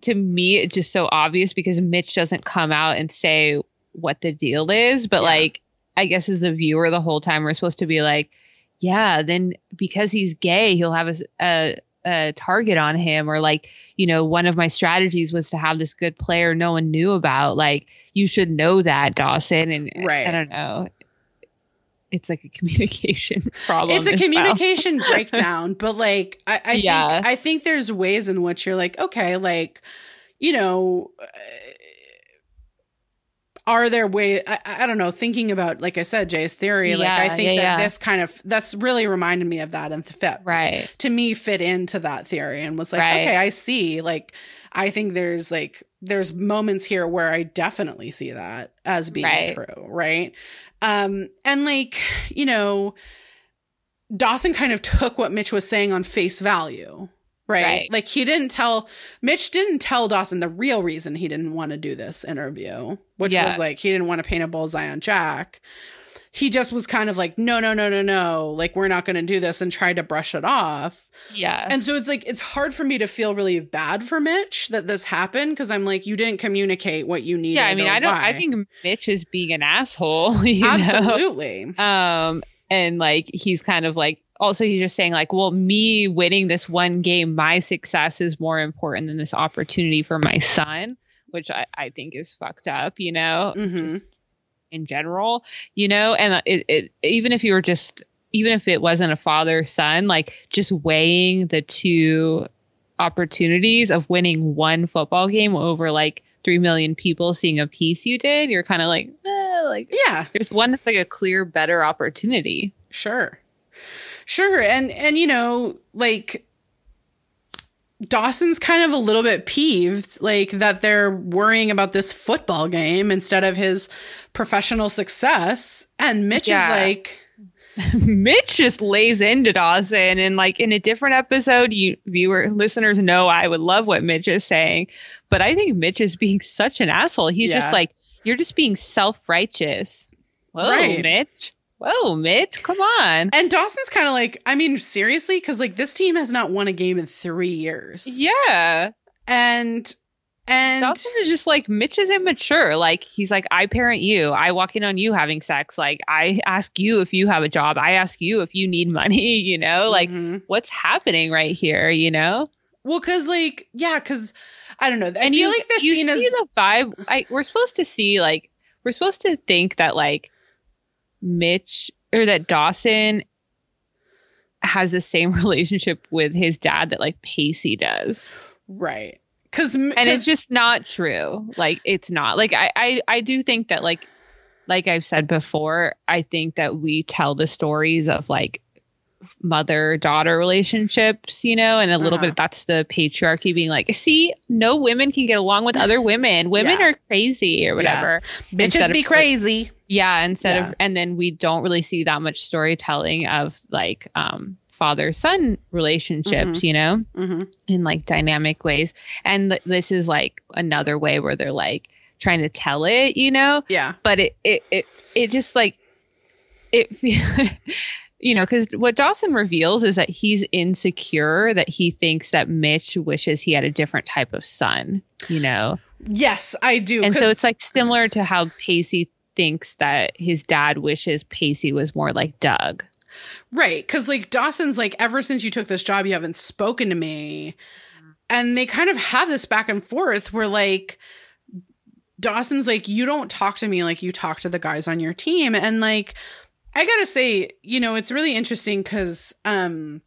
[SPEAKER 1] to me, it's just so obvious because Mitch doesn't come out and say what the deal is, but
[SPEAKER 2] Yeah.
[SPEAKER 1] like, I guess as a viewer, the whole time we're supposed to be like, yeah, then because he's gay, he'll have a a target on him, or like, you know, one of my strategies was to have this good player no one knew about. Like, you should know that, Dawson. And
[SPEAKER 2] Right.
[SPEAKER 1] I don't know. It's like a communication problem.
[SPEAKER 2] it's a
[SPEAKER 1] as well.
[SPEAKER 2] communication breakdown, but like I, I
[SPEAKER 1] Yeah.
[SPEAKER 2] think I think there's ways in which you're like, okay, like you know. Uh, Are there ways? I, I don't know. Thinking about, like I said, Jay's theory, like I think
[SPEAKER 1] yeah,
[SPEAKER 2] that
[SPEAKER 1] yeah.
[SPEAKER 2] this kind of that's really reminded me of that and fit
[SPEAKER 1] Right.
[SPEAKER 2] to me fit into that theory and was like,
[SPEAKER 1] Right.
[SPEAKER 2] okay, I see. Like, I think there's like there's moments here where I definitely see that as being
[SPEAKER 1] Right.
[SPEAKER 2] true, right? Um, and like, you know, Dawson kind of took what Mitch was saying on face value. Right?
[SPEAKER 1] Right.
[SPEAKER 2] Like he didn't tell Mitch didn't tell Dawson the real reason he didn't want to do this interview, which
[SPEAKER 1] Yeah.
[SPEAKER 2] was like he didn't want to paint a bullseye on Jack. He just was kind of like, no, no, no, no, no. Like, we're not going to do this and tried to brush it off.
[SPEAKER 1] Yeah.
[SPEAKER 2] And so it's like, it's hard for me to feel really bad for Mitch that this happened because I'm like, you didn't communicate what you needed.
[SPEAKER 1] yeah, I mean, I don't.
[SPEAKER 2] why.
[SPEAKER 1] I think Mitch is being an asshole. You Know?
[SPEAKER 2] absolutely.
[SPEAKER 1] Um, and like he's kind of like also he's just saying like, well, me winning this one game, my success is more important than this opportunity for my son, which I I think is fucked up. You know,
[SPEAKER 2] Mhm.
[SPEAKER 1] just in general, you know, and it, it even if you were just even if it wasn't a father son, like just weighing the two opportunities of winning one football game over like three million people seeing a piece you did, you're kind of like, eh, like
[SPEAKER 2] Yeah,
[SPEAKER 1] there's one that's like a clear better opportunity.
[SPEAKER 2] sure. Sure. And, and, you know, like, Dawson's kind of a little bit peeved, like that they're worrying about this football game instead of his professional success. And Mitch
[SPEAKER 1] Yeah.
[SPEAKER 2] is like,
[SPEAKER 1] Mitch just lays into Dawson and like in a different episode, you viewer listeners know I would love what Mitch is saying. But I think Mitch is being such an asshole. He's
[SPEAKER 2] Yeah.
[SPEAKER 1] just like, you're just being self righteous. Whoa,
[SPEAKER 2] Right.
[SPEAKER 1] Mitch. Whoa, Mitch, come on.
[SPEAKER 2] And Dawson's kind of like, I mean, seriously, because like this team has not won a game in three years.
[SPEAKER 1] Yeah.
[SPEAKER 2] And and
[SPEAKER 1] Dawson is just like Mitch is immature. Like he's like, I parent you. I walk in on you having sex. Like I ask you if you have a job. I ask you if you need money. You know, like
[SPEAKER 2] Mhm.
[SPEAKER 1] what's happening right here? You know,
[SPEAKER 2] well, because like yeah, because I don't know. I
[SPEAKER 1] and
[SPEAKER 2] feel
[SPEAKER 1] you
[SPEAKER 2] like this
[SPEAKER 1] you
[SPEAKER 2] scene
[SPEAKER 1] see
[SPEAKER 2] is
[SPEAKER 1] the vibe. I we're supposed to see like we're supposed to think that like Mitch or that Dawson has the same relationship with his dad that like Pacey does.
[SPEAKER 2] right. Because
[SPEAKER 1] and it's just not true like it's not like I, I i do think that like like i've said before i think that we tell the stories of like mother daughter relationships you know and a little
[SPEAKER 2] Uh-huh.
[SPEAKER 1] bit that's the patriarchy being like see no women can get along with other women women
[SPEAKER 2] Yeah.
[SPEAKER 1] are crazy or whatever
[SPEAKER 2] bitches
[SPEAKER 1] instead
[SPEAKER 2] be
[SPEAKER 1] of, like,
[SPEAKER 2] crazy.
[SPEAKER 1] yeah instead
[SPEAKER 2] Yeah.
[SPEAKER 1] of and then we don't really see that much storytelling of like um father son relationships you know
[SPEAKER 2] hmm
[SPEAKER 1] in like dynamic ways. And th- this is like another way where they're like trying to tell it, you know,
[SPEAKER 2] Yeah.
[SPEAKER 1] but it, it, it, it just like, it, fe- you know, because what Dawson reveals is that he's insecure, that he thinks that Mitch wishes he had a different type of son, you know,
[SPEAKER 2] Yes, I do.
[SPEAKER 1] and so it's like similar to how Pacey thinks that his dad wishes Pacey was more like Doug.
[SPEAKER 2] Right. Cause like Dawson's like, ever since you took this job, you haven't spoken to me. And they kind of have this back and forth where like Dawson's like, you don't talk to me like you talk to the guys on your team. And like, I gotta say, you know, it's really interesting because um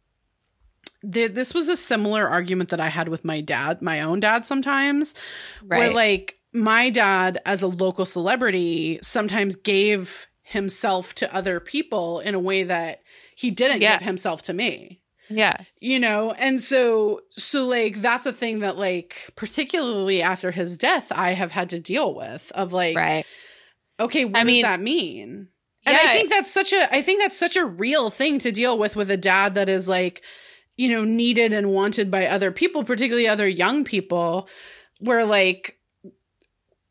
[SPEAKER 2] th- this was a similar argument that I had with my dad, my own dad sometimes.
[SPEAKER 1] right.
[SPEAKER 2] Where like my dad as a local celebrity sometimes gave himself to other people in a way that he didn't
[SPEAKER 1] Yeah.
[SPEAKER 2] give himself to me
[SPEAKER 1] yeah.
[SPEAKER 2] you know and so so like that's a thing that like particularly after his death i have had to deal with of like
[SPEAKER 1] Right.
[SPEAKER 2] okay what
[SPEAKER 1] I
[SPEAKER 2] does
[SPEAKER 1] mean-
[SPEAKER 2] that mean and
[SPEAKER 1] Yeah.
[SPEAKER 2] i think that's such a i think that's such a real thing to deal with with a dad that is like you know needed and wanted by other people particularly other young people where like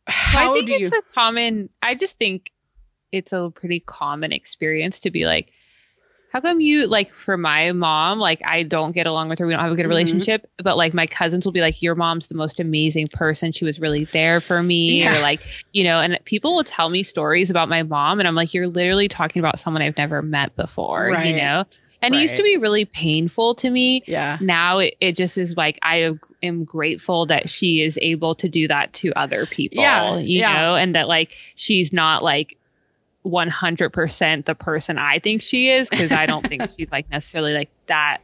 [SPEAKER 2] how
[SPEAKER 1] I think
[SPEAKER 2] do you
[SPEAKER 1] a common. I just think it's a pretty common experience to be like, how come you like for my mom, like I don't get along with her, we don't have a good
[SPEAKER 2] Mhm.
[SPEAKER 1] relationship, but like my cousins will be like, your mom's the most amazing person. She was really there for me,
[SPEAKER 2] Yeah.
[SPEAKER 1] or like you know, and people will tell me stories about my mom, and I'm like, you're literally talking about someone I've never met before,
[SPEAKER 2] Right.
[SPEAKER 1] you know. And it used to be really painful to me
[SPEAKER 2] yeah
[SPEAKER 1] now it, it just is like I am grateful that she is able to do that to other people,
[SPEAKER 2] Yeah,
[SPEAKER 1] you
[SPEAKER 2] yeah.
[SPEAKER 1] know, and that like she's not like 100% the person I think she is because I don't think she's like necessarily like that.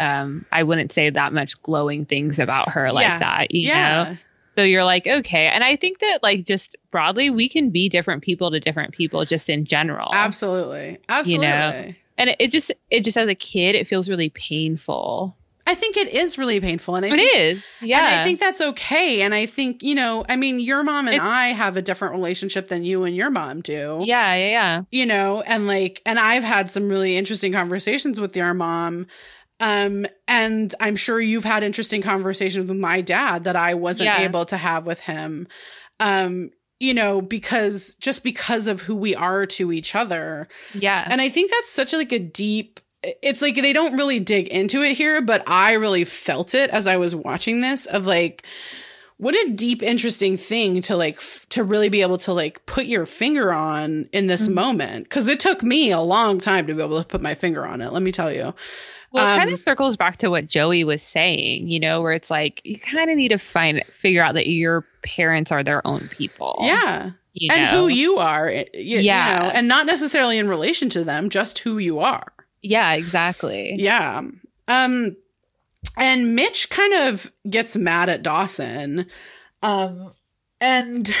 [SPEAKER 1] Um, I wouldn't say that much glowing things about her like
[SPEAKER 2] Yeah.
[SPEAKER 1] that, you
[SPEAKER 2] yeah
[SPEAKER 1] know. So you're like, okay, and I think that like just broadly, we can be different people to different people just in general,
[SPEAKER 2] absolutely absolutely
[SPEAKER 1] and it, it just it just as a kid, it feels really painful.
[SPEAKER 2] I think it is really painful and i
[SPEAKER 1] It
[SPEAKER 2] think
[SPEAKER 1] is, yeah.
[SPEAKER 2] And I think that's okay. And I think, you know, I mean, your mom and
[SPEAKER 1] It's-
[SPEAKER 2] I have a different relationship than you and your mom do.
[SPEAKER 1] yeah, yeah, yeah.
[SPEAKER 2] You know, and like, and I've had some really interesting conversations with your mom. Um, and I'm sure you've had interesting conversations with my dad that I wasn't
[SPEAKER 1] Yeah.
[SPEAKER 2] able to have with him. Um, you know, because just because of who we are to each other.
[SPEAKER 1] Yeah.
[SPEAKER 2] And I think that's such like a deep it's like they don't really dig into it here, but I really felt it as I was watching this of like what a deep interesting thing to like f- to really be able to like put your finger on in this
[SPEAKER 1] Mhm.
[SPEAKER 2] moment cuz it took me a long time to be able to put my finger on it, let me tell you.
[SPEAKER 1] well, it kind
[SPEAKER 2] um,
[SPEAKER 1] of circles back to what Joey was saying, you know, where it's like you kind of need to find figure out that your parents are their own people.
[SPEAKER 2] Yeah.
[SPEAKER 1] You
[SPEAKER 2] And
[SPEAKER 1] know?
[SPEAKER 2] who you are, y- you
[SPEAKER 1] Yeah.
[SPEAKER 2] know, and not necessarily in relation to them, just who you are.
[SPEAKER 1] Yeah, exactly.
[SPEAKER 2] Yeah. Um and Mitch kind of gets mad at Dawson um and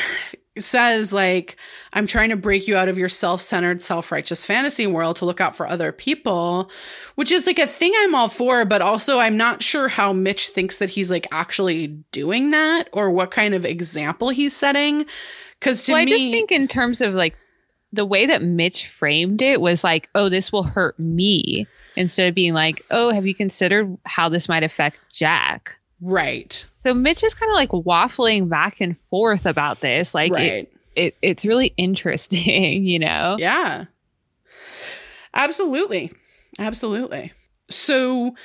[SPEAKER 2] says like I'm trying to break you out of your self-centered self-righteous fantasy world to look out for other people which is like a thing I'm all for but also I'm not sure how Mitch thinks that he's like actually doing that or what kind of example he's setting cuz to
[SPEAKER 1] well,
[SPEAKER 2] me
[SPEAKER 1] I just think in terms of like the way that Mitch framed it was like, oh, this will hurt me, instead of being like, oh, have you considered how this might affect Jack?
[SPEAKER 2] right
[SPEAKER 1] So Mitch is kind of like waffling back and forth about this. Like, it,
[SPEAKER 2] right
[SPEAKER 1] it, it's really interesting, you know?
[SPEAKER 2] yeah Absolutely. Absolutely. So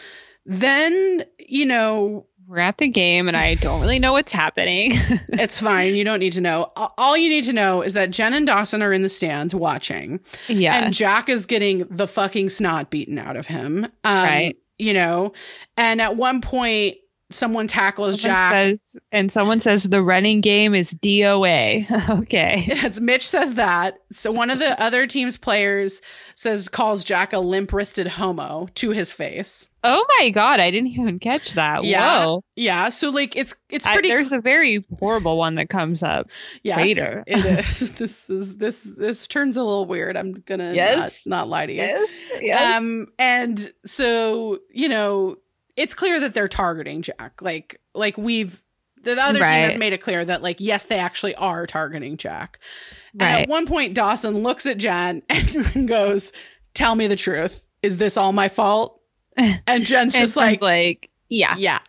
[SPEAKER 2] then, you know,
[SPEAKER 1] We're at the game and I don't really know what's happening.
[SPEAKER 2] it's fine. You don't need to know. All you need to know is that Jen and Dawson are in the stands watching,
[SPEAKER 1] yeah.
[SPEAKER 2] and Jack is getting the fucking snot beaten out of him. Um,
[SPEAKER 1] Right.
[SPEAKER 2] You know, and at one point, someone tackles
[SPEAKER 1] Someone
[SPEAKER 2] Jack.
[SPEAKER 1] says- and someone says the running game is DOA. okay.
[SPEAKER 2] Yes, Mitch says that. So one of the other team's players says calls Jack a limp wristed homo to his face.
[SPEAKER 1] Oh my god, I didn't even catch that.
[SPEAKER 2] Yeah.
[SPEAKER 1] Whoa.
[SPEAKER 2] Yeah, so like it's it's
[SPEAKER 1] I-
[SPEAKER 2] pretty
[SPEAKER 1] there's a very horrible one that comes up.
[SPEAKER 2] yes,
[SPEAKER 1] later.
[SPEAKER 2] it is. This is this this turns a little weird. I'm gonna
[SPEAKER 1] Yes.
[SPEAKER 2] not, not lie to you.
[SPEAKER 1] Yes. yes.
[SPEAKER 2] Um, and so you know, it's clear that they're targeting Jack. Like, like we've the other team has made it clear that like yes, they actually are targeting Jack. And
[SPEAKER 1] right.
[SPEAKER 2] at one point, Dawson looks at Jen and goes, "Tell me the truth. Is this all my fault?" And Jen's just like,
[SPEAKER 1] like, yeah,
[SPEAKER 2] "Yeah."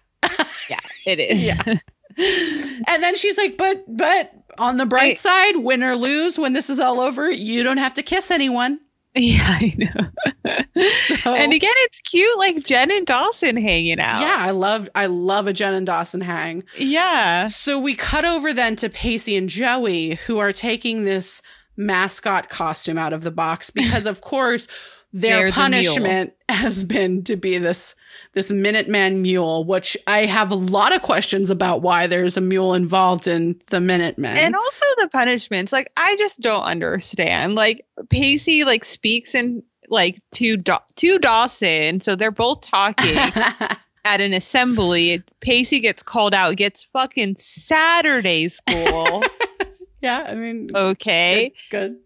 [SPEAKER 1] yeah, it is.
[SPEAKER 2] Yeah. and then she's like, "But, but." On the bright
[SPEAKER 1] I-
[SPEAKER 2] side, win or lose, when this is all over, you don't have to kiss anyone.
[SPEAKER 1] yeah, I know.
[SPEAKER 2] So-
[SPEAKER 1] And again, it's cute, like Jen and Dawson hanging out.
[SPEAKER 2] Yeah, I love I love a Jen and Dawson hang.
[SPEAKER 1] Yeah.
[SPEAKER 2] So we cut over then to Pacey and Joey who are taking this mascot costume out of the box because of course their
[SPEAKER 1] They're the
[SPEAKER 2] punishment has been to be this this Minuteman mule, which I have a lot of questions about why there's a mule involved in the Minutemen.
[SPEAKER 1] And also the punishments, like I just don't understand. Like Pacey, like speaks in like to da- to Dawson, so they're both talking at an assembly. Pacey gets called out, gets fucking Saturday school.
[SPEAKER 2] yeah, I mean
[SPEAKER 1] okay,
[SPEAKER 2] good.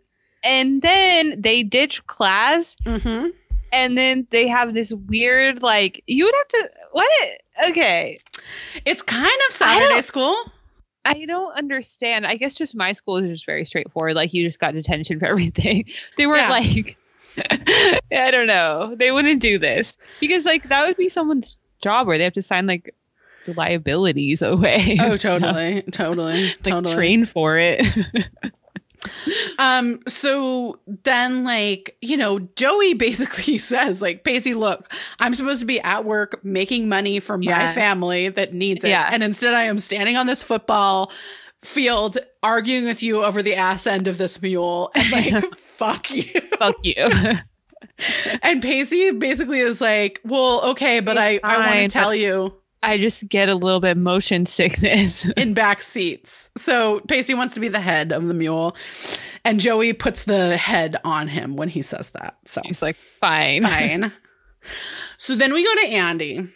[SPEAKER 1] And then they ditch class.
[SPEAKER 2] Mm-hmm.
[SPEAKER 1] and then they have this weird like you would have to what? Okay,
[SPEAKER 2] It's kind of Saturday
[SPEAKER 1] don't-
[SPEAKER 2] school.
[SPEAKER 1] I don't understand. I guess just my school is just very straightforward. Like you just got detention for everything. They weren't
[SPEAKER 2] Yeah.
[SPEAKER 1] like I don't know. They wouldn't do this because like that would be someone's job where they have to sign like the liabilities away.
[SPEAKER 2] Oh, totally, totally,
[SPEAKER 1] Like
[SPEAKER 2] totally.
[SPEAKER 1] train for it.
[SPEAKER 2] Um, so then like, you know, Joey basically says, like, Pacey, look, I'm supposed to be at work making money for my
[SPEAKER 1] Yeah.
[SPEAKER 2] family that needs it.
[SPEAKER 1] Yeah.
[SPEAKER 2] And instead I am standing on this football field arguing with you over the ass end of this mule and like fuck you.
[SPEAKER 1] Fuck you.
[SPEAKER 2] And Pacey basically is like, well, okay, but I, I want to
[SPEAKER 1] Fine,
[SPEAKER 2] tell you
[SPEAKER 1] I just get a little bit motion sickness.
[SPEAKER 2] in back seats. So Pacey wants to be the head of the mule, and Joey puts the head on him when he says that. So
[SPEAKER 1] He's like, fine.
[SPEAKER 2] fine. so then we go to Andy.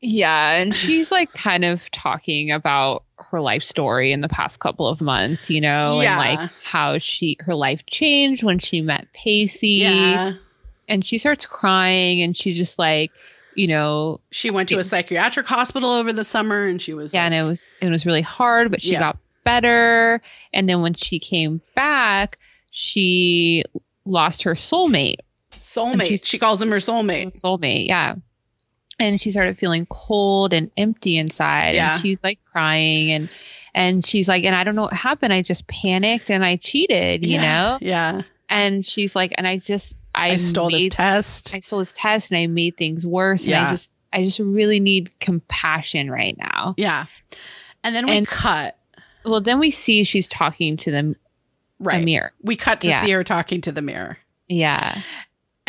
[SPEAKER 1] Yeah, and she's like kind of talking about her life story in the past couple of months, you know,
[SPEAKER 2] Yeah.
[SPEAKER 1] and like how she her life changed when she met Pacey.
[SPEAKER 2] Yeah.
[SPEAKER 1] And she starts crying and she just like, you know,
[SPEAKER 2] She went to a psychiatric hospital over the summer and she was
[SPEAKER 1] yeah, and it was it was really hard, but she
[SPEAKER 2] Yeah.
[SPEAKER 1] got better. And then when she came back, she lost her soulmate.
[SPEAKER 2] soulmate. She calls him her soulmate.
[SPEAKER 1] soulmate, yeah. And she started feeling cold and empty inside.
[SPEAKER 2] Yeah.
[SPEAKER 1] And she's like crying and and she's like, and I don't know what happened. I just panicked and I cheated, you
[SPEAKER 2] yeah.
[SPEAKER 1] know?
[SPEAKER 2] Yeah.
[SPEAKER 1] And she's like, and I just I,
[SPEAKER 2] I, stole this test.
[SPEAKER 1] I stole this test and I made things worse. And
[SPEAKER 2] Yeah.
[SPEAKER 1] I just I just really need compassion right now.
[SPEAKER 2] yeah. And then we
[SPEAKER 1] And-
[SPEAKER 2] cut.
[SPEAKER 1] Well, then we see she's talking to the
[SPEAKER 2] Right.
[SPEAKER 1] mirror.
[SPEAKER 2] We cut to
[SPEAKER 1] Yeah.
[SPEAKER 2] see her talking to the mirror.
[SPEAKER 1] Yeah.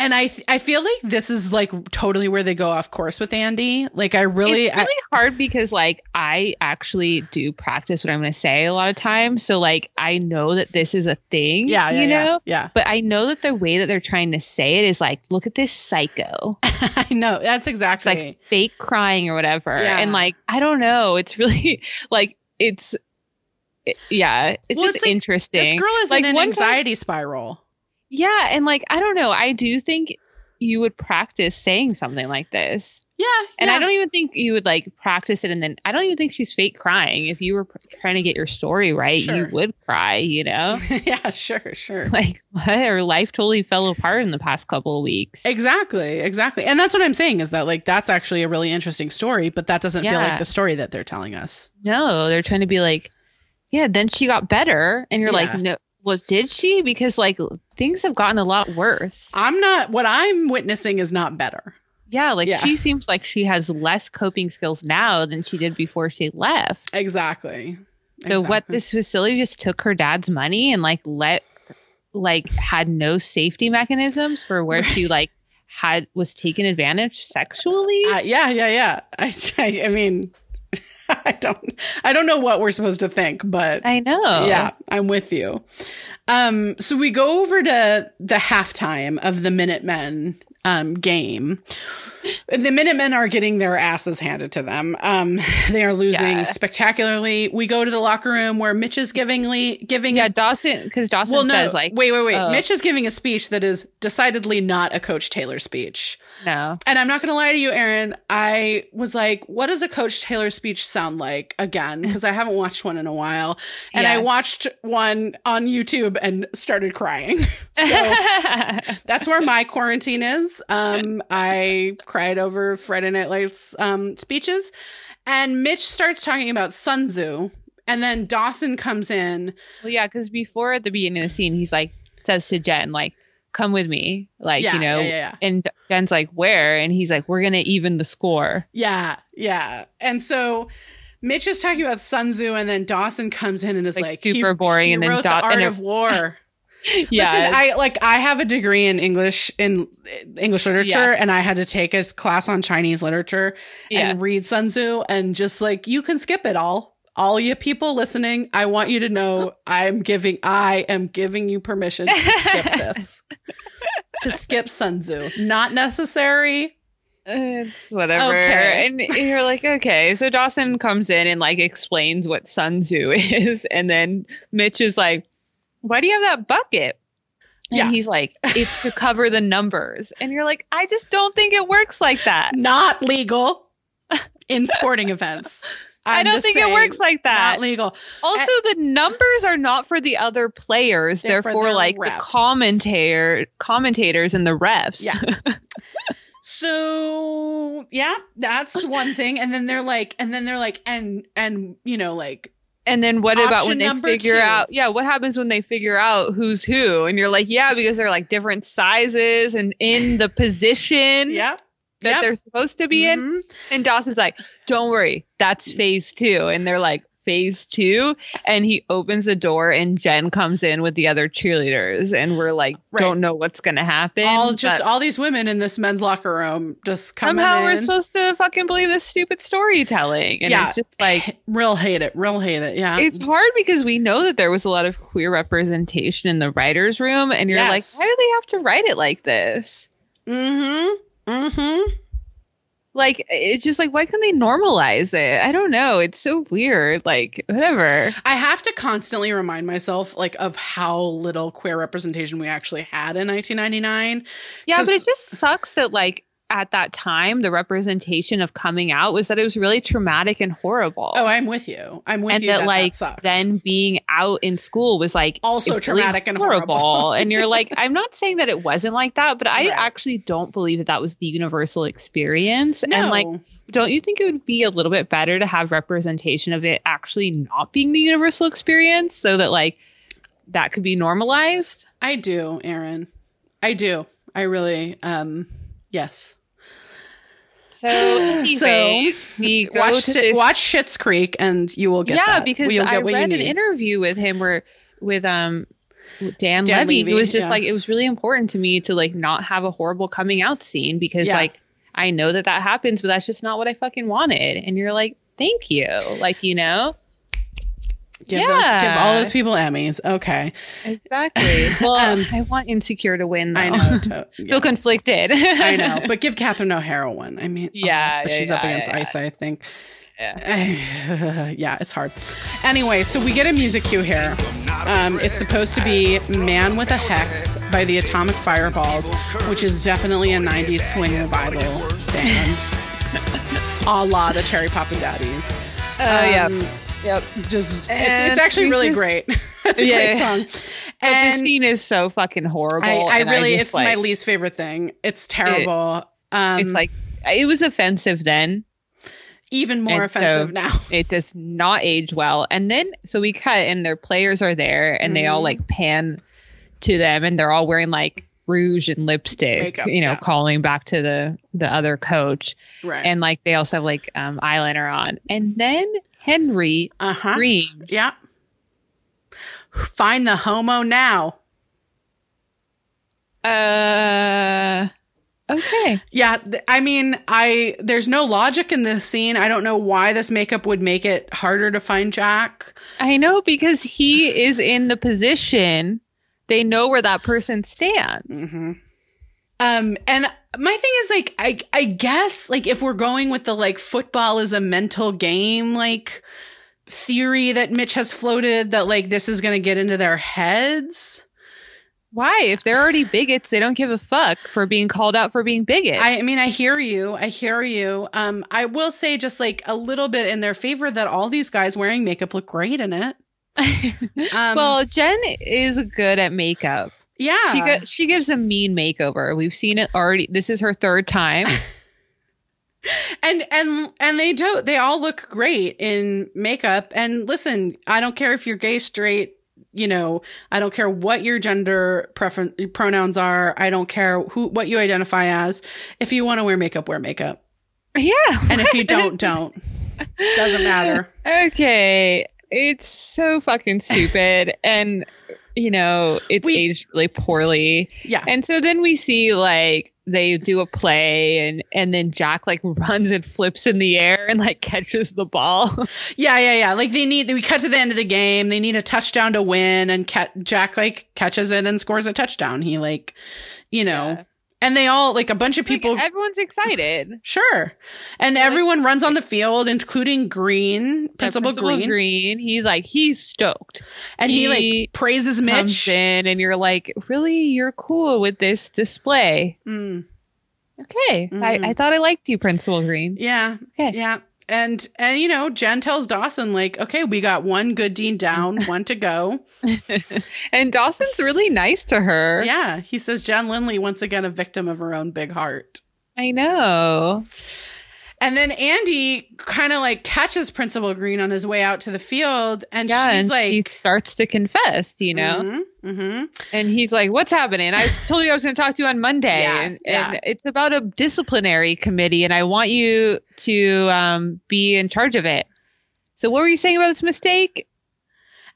[SPEAKER 2] And I th- I feel like this is like totally where they go off course with Andy. Like I really,
[SPEAKER 1] it's really hard because like I actually do practice what I'm going to say a lot of times. So like I know that this is a thing.
[SPEAKER 2] Yeah, yeah,
[SPEAKER 1] you know.
[SPEAKER 2] yeah.
[SPEAKER 1] But I know that the way that they're trying to say it is like, look at this psycho.
[SPEAKER 2] I know that's
[SPEAKER 1] It's
[SPEAKER 2] exactly.
[SPEAKER 1] like fake crying or whatever.
[SPEAKER 2] Yeah.
[SPEAKER 1] And like I don't know. It's really like it's. it- yeah, it's
[SPEAKER 2] Well,
[SPEAKER 1] just
[SPEAKER 2] it's like,
[SPEAKER 1] interesting.
[SPEAKER 2] this girl is
[SPEAKER 1] like
[SPEAKER 2] in an
[SPEAKER 1] time-
[SPEAKER 2] anxiety spiral.
[SPEAKER 1] Yeah, and like I don't know. I do think you would practice saying something like this.
[SPEAKER 2] Yeah,
[SPEAKER 1] And
[SPEAKER 2] yeah.
[SPEAKER 1] I don't even think you would like practice it. And then I don't even think she's fake crying. If you were pr- trying to get your story right,
[SPEAKER 2] Sure.
[SPEAKER 1] you would cry, you know?
[SPEAKER 2] yeah, sure, sure.
[SPEAKER 1] like, what? Her life totally fell apart in the past couple of weeks.
[SPEAKER 2] Exactly, exactly. And that's what I'm saying is that like that's actually a really interesting story, but that doesn't feel like the story that they're telling us.
[SPEAKER 1] No, they're trying to be like, yeah, then she got better. And you're
[SPEAKER 2] Yeah.
[SPEAKER 1] like, no, Well, did she? Because like things have gotten a lot worse.
[SPEAKER 2] I'm not. What I'm witnessing is not better.
[SPEAKER 1] Yeah, like
[SPEAKER 2] Yeah.
[SPEAKER 1] she seems like she has less coping skills now than she did before she left.
[SPEAKER 2] Exactly.
[SPEAKER 1] So what
[SPEAKER 2] Exactly.
[SPEAKER 1] this facility just took her dad's money and like let like had no safety mechanisms for where she like had was taken advantage sexually.
[SPEAKER 2] Uh, yeah, yeah, yeah. I, I, I mean, I don't, I don't know what we're supposed to think, but
[SPEAKER 1] I know.
[SPEAKER 2] yeah, I'm with you. Um, so we go over to the halftime of the Minutemen um, game. The Minutemen are getting their asses handed to them. Um, they are losing
[SPEAKER 1] Yeah.
[SPEAKER 2] spectacularly. We go to the locker room where Mitch is givingly giving
[SPEAKER 1] Yeah, Dawson because Dawson
[SPEAKER 2] well, no,
[SPEAKER 1] says like
[SPEAKER 2] wait, wait, wait.
[SPEAKER 1] oh.
[SPEAKER 2] Mitch is giving a speech that is decidedly not a Coach Taylor speech.
[SPEAKER 1] no.
[SPEAKER 2] And I'm not going to lie to you, Erin. I was like, what does a Coach Taylor speech sound like again? Because I haven't watched one in a while. And I watched one on YouTube and started crying. so that's where my quarantine is. Um, I cried over Friday Night Lights um, speeches. And Mitch starts talking about Sun Tzu. And then Dawson comes in.
[SPEAKER 1] well, yeah, because before at the beginning of the scene, he's like says to Jen like, "Come with me," like
[SPEAKER 2] Yeah,
[SPEAKER 1] you know.
[SPEAKER 2] yeah, yeah.
[SPEAKER 1] And Jen's like, "Where?" And he's like, "We're gonna even the score."
[SPEAKER 2] Yeah, yeah. And so Mitch is talking about Sun Tzu, and then Dawson comes in and is
[SPEAKER 1] Like,
[SPEAKER 2] like,
[SPEAKER 1] super boring,
[SPEAKER 2] He
[SPEAKER 1] and then
[SPEAKER 2] wrote
[SPEAKER 1] Daw-
[SPEAKER 2] the art of war.
[SPEAKER 1] Yeah,
[SPEAKER 2] Listen, I like I have a degree in English in English literature,
[SPEAKER 1] Yeah.
[SPEAKER 2] and I had to take a class on Chinese literature
[SPEAKER 1] yeah.
[SPEAKER 2] and read Sun Tzu, and just like you can skip it all. All you people listening, I want you to know I'm giving I am giving you permission to skip this. to skip Sun Tzu. Not necessary.
[SPEAKER 1] It's whatever.
[SPEAKER 2] Okay.
[SPEAKER 1] And you're like, okay. So Dawson comes in and like explains what Sun Tzu is. And then Mitch is like, why do you have that bucket? And
[SPEAKER 2] Yeah.
[SPEAKER 1] he's like, it's to cover the numbers. And you're like, I just don't think it works like that.
[SPEAKER 2] Not legal in sporting events.
[SPEAKER 1] I
[SPEAKER 2] I'm
[SPEAKER 1] don't think
[SPEAKER 2] saying,
[SPEAKER 1] it works like that.
[SPEAKER 2] Not legal.
[SPEAKER 1] Also, the numbers are not for the other players.
[SPEAKER 2] They're for
[SPEAKER 1] for, like
[SPEAKER 2] refs.
[SPEAKER 1] the commentator commentators and the refs.
[SPEAKER 2] Yeah. So yeah, that's one thing. And then they're like, and then they're like, and and you know, like
[SPEAKER 1] And then what about when they figure
[SPEAKER 2] two.
[SPEAKER 1] out? Yeah, what happens when they figure out who's who? And you're like, yeah, because they're like different sizes and in the position
[SPEAKER 2] yeah,
[SPEAKER 1] that
[SPEAKER 2] yep.
[SPEAKER 1] they're supposed to be in.
[SPEAKER 2] Mhm.
[SPEAKER 1] And Dawson's like, don't worry, that's phase two. And they're like, phase two. And he opens the door and Jen comes in with the other cheerleaders. And we're like,
[SPEAKER 2] Right.
[SPEAKER 1] don't know what's going to happen.
[SPEAKER 2] all just all these women in this men's locker room just coming
[SPEAKER 1] somehow
[SPEAKER 2] in.
[SPEAKER 1] we're supposed to fucking believe this stupid storytelling. And
[SPEAKER 2] Yeah.
[SPEAKER 1] it's just like,
[SPEAKER 2] real hate it, real hate it. Yeah,
[SPEAKER 1] it's hard because we know that there was a lot of queer representation in the writers' room, and you're
[SPEAKER 2] Yes.
[SPEAKER 1] like, why do they have to write it like this?
[SPEAKER 2] mm-hmm. Mm-hmm.
[SPEAKER 1] Like, it's just like, why can't they normalize it? I don't know. It's so weird. Like, whatever.
[SPEAKER 2] I have to constantly remind myself like of how little queer representation we actually had in 1999.
[SPEAKER 1] Yeah, but it just sucks that like at that time the representation of coming out was that it was really traumatic and horrible.
[SPEAKER 2] Oh, I'm with you. I'm with
[SPEAKER 1] and
[SPEAKER 2] you.
[SPEAKER 1] that,
[SPEAKER 2] That,
[SPEAKER 1] like
[SPEAKER 2] that
[SPEAKER 1] then being out in school was like
[SPEAKER 2] Also
[SPEAKER 1] it's really
[SPEAKER 2] traumatic and horrible.
[SPEAKER 1] and you're like i'm not saying that it wasn't like that but i
[SPEAKER 2] Right.
[SPEAKER 1] actually don't believe that that was the universal experience
[SPEAKER 2] no.
[SPEAKER 1] and like don't you think it would be a little bit better to have representation of it actually not being the universal experience so that like that could be normalized
[SPEAKER 2] I do, Erin. I do. I really um yes.
[SPEAKER 1] So anyways, we go
[SPEAKER 2] watch
[SPEAKER 1] to this
[SPEAKER 2] watch Schitt's Creek and you will get
[SPEAKER 1] yeah
[SPEAKER 2] that.
[SPEAKER 1] because
[SPEAKER 2] You'll
[SPEAKER 1] i
[SPEAKER 2] get what you
[SPEAKER 1] read an interview with him where with um Dan,
[SPEAKER 2] Dan
[SPEAKER 1] Levy,
[SPEAKER 2] Levy,
[SPEAKER 1] it was just
[SPEAKER 2] yeah.
[SPEAKER 1] like it was really important to me to like not have a horrible coming out scene because
[SPEAKER 2] Yeah.
[SPEAKER 1] like I know that that happens, but that's just not what I fucking wanted. And you're like, thank you, like you know,
[SPEAKER 2] Give, those,
[SPEAKER 1] Yeah.
[SPEAKER 2] give all those people Emmys. Okay.
[SPEAKER 1] exactly. Well,
[SPEAKER 2] Um,
[SPEAKER 1] I want Insecure to win. Though.
[SPEAKER 2] I know. To, yeah,
[SPEAKER 1] Feel conflicted.
[SPEAKER 2] I know. But give Catherine O'Hara one. I mean,
[SPEAKER 1] Yeah,
[SPEAKER 2] but
[SPEAKER 1] yeah,
[SPEAKER 2] she's up against
[SPEAKER 1] yeah.
[SPEAKER 2] Ice, I think.
[SPEAKER 1] Yeah.
[SPEAKER 2] yeah, it's hard. Anyway, so we get a music cue here. Um, it's supposed to be Man with a Hex by the Atomic Fireballs, which is definitely a 90s swing revival band. a la the Cherry Poppin' Daddies.
[SPEAKER 1] Oh yeah. Yep.
[SPEAKER 2] Just, it's,
[SPEAKER 1] And
[SPEAKER 2] it's actually really
[SPEAKER 1] just-
[SPEAKER 2] great. it's a
[SPEAKER 1] Yeah.
[SPEAKER 2] great song.
[SPEAKER 1] and the scene is so fucking horrible.
[SPEAKER 2] I, I really,
[SPEAKER 1] just,
[SPEAKER 2] it's my least favorite thing. It's terrible. um,
[SPEAKER 1] It's like it was offensive then.
[SPEAKER 2] Even more
[SPEAKER 1] And so-
[SPEAKER 2] offensive now.
[SPEAKER 1] It does not age well. And then so we cut and their players are there and they all
[SPEAKER 2] Mhm.
[SPEAKER 1] like pan to them and they're all wearing like rouge and lipstick,
[SPEAKER 2] Makeup,
[SPEAKER 1] you know,
[SPEAKER 2] yeah.
[SPEAKER 1] calling back to the the other coach.
[SPEAKER 2] Right.
[SPEAKER 1] And like they also have like um eyeliner on. And then Henry
[SPEAKER 2] Uh-huh.
[SPEAKER 1] screams.
[SPEAKER 2] yeah. Find the homo now.
[SPEAKER 1] Uh okay.
[SPEAKER 2] Yeah, th- I mean, I there's no logic in this scene. I don't know why this makeup would make it harder to find Jack.
[SPEAKER 1] I know because he is in the position they know where that person stands.
[SPEAKER 2] Mm-hmm. Um, and my thing is like, I I guess like if we're going with the like football is a mental game like theory that Mitch has floated that like this is gonna get into their heads.
[SPEAKER 1] Why? If they're already bigots, they don't give a fuck for being called out for being bigots.
[SPEAKER 2] I, I mean, I hear you. I hear you. Um, I will say just like a little bit in their favor that all these guys wearing makeup look great in it. Um,
[SPEAKER 1] well, Jen is good at makeup.
[SPEAKER 2] Yeah.
[SPEAKER 1] She go- she gives a mean makeover. We've seen it already. This is her third time.
[SPEAKER 2] and and and they don't. they all look great in makeup and listen i don't care if you're gay straight you know i don't care what your gender prefer- pronouns are i don't care who what you identify as if you want to wear makeup wear makeup
[SPEAKER 1] yeah.
[SPEAKER 2] and if you don't don't doesn't matter
[SPEAKER 1] Okay. It's so fucking stupid. and, you know, it's
[SPEAKER 2] We-
[SPEAKER 1] aged really poorly.
[SPEAKER 2] yeah
[SPEAKER 1] And so then we see like they do a play and and then Jack like runs and flips in the air and like catches the ball.
[SPEAKER 2] yeah yeah yeah like they need we cut to the end of the game they need a touchdown to win and jack like catches it and scores a touchdown he like you know
[SPEAKER 1] Yeah.
[SPEAKER 2] And they all like a bunch of people
[SPEAKER 1] Like, everyone's excited.
[SPEAKER 2] Sure. And everyone runs on the field, including Green, Principal, Green.
[SPEAKER 1] Green. He's like he's stoked.
[SPEAKER 2] And he,
[SPEAKER 1] He
[SPEAKER 2] like praises Mitch.
[SPEAKER 1] in and you're like, really, you're cool with this display.
[SPEAKER 2] Mm,
[SPEAKER 1] Okay,
[SPEAKER 2] Mhm.
[SPEAKER 1] I, I thought I liked you, Principal Green.
[SPEAKER 2] yeah.
[SPEAKER 1] Okay.
[SPEAKER 2] Yeah. And and you know, Jen tells Dawson, like, okay, we got one good dean down, one to go.
[SPEAKER 1] And Dawson's really nice to her.
[SPEAKER 2] Yeah. He says Jen Lindley once again a victim of her own big heart.
[SPEAKER 1] I know.
[SPEAKER 2] And then Andy kind of like catches Principal Green on his way out to the field, and
[SPEAKER 1] Yeah,
[SPEAKER 2] she's
[SPEAKER 1] and
[SPEAKER 2] like,
[SPEAKER 1] he starts to confess, you know,
[SPEAKER 2] Mhm, mhm.
[SPEAKER 1] and he's like, "What's happening? I told you I was going to talk to you on Monday,
[SPEAKER 2] Yeah,
[SPEAKER 1] and,
[SPEAKER 2] yeah.
[SPEAKER 1] and it's about a disciplinary committee, and I want you to um, be in charge of it." So, what were you saying about this mistake?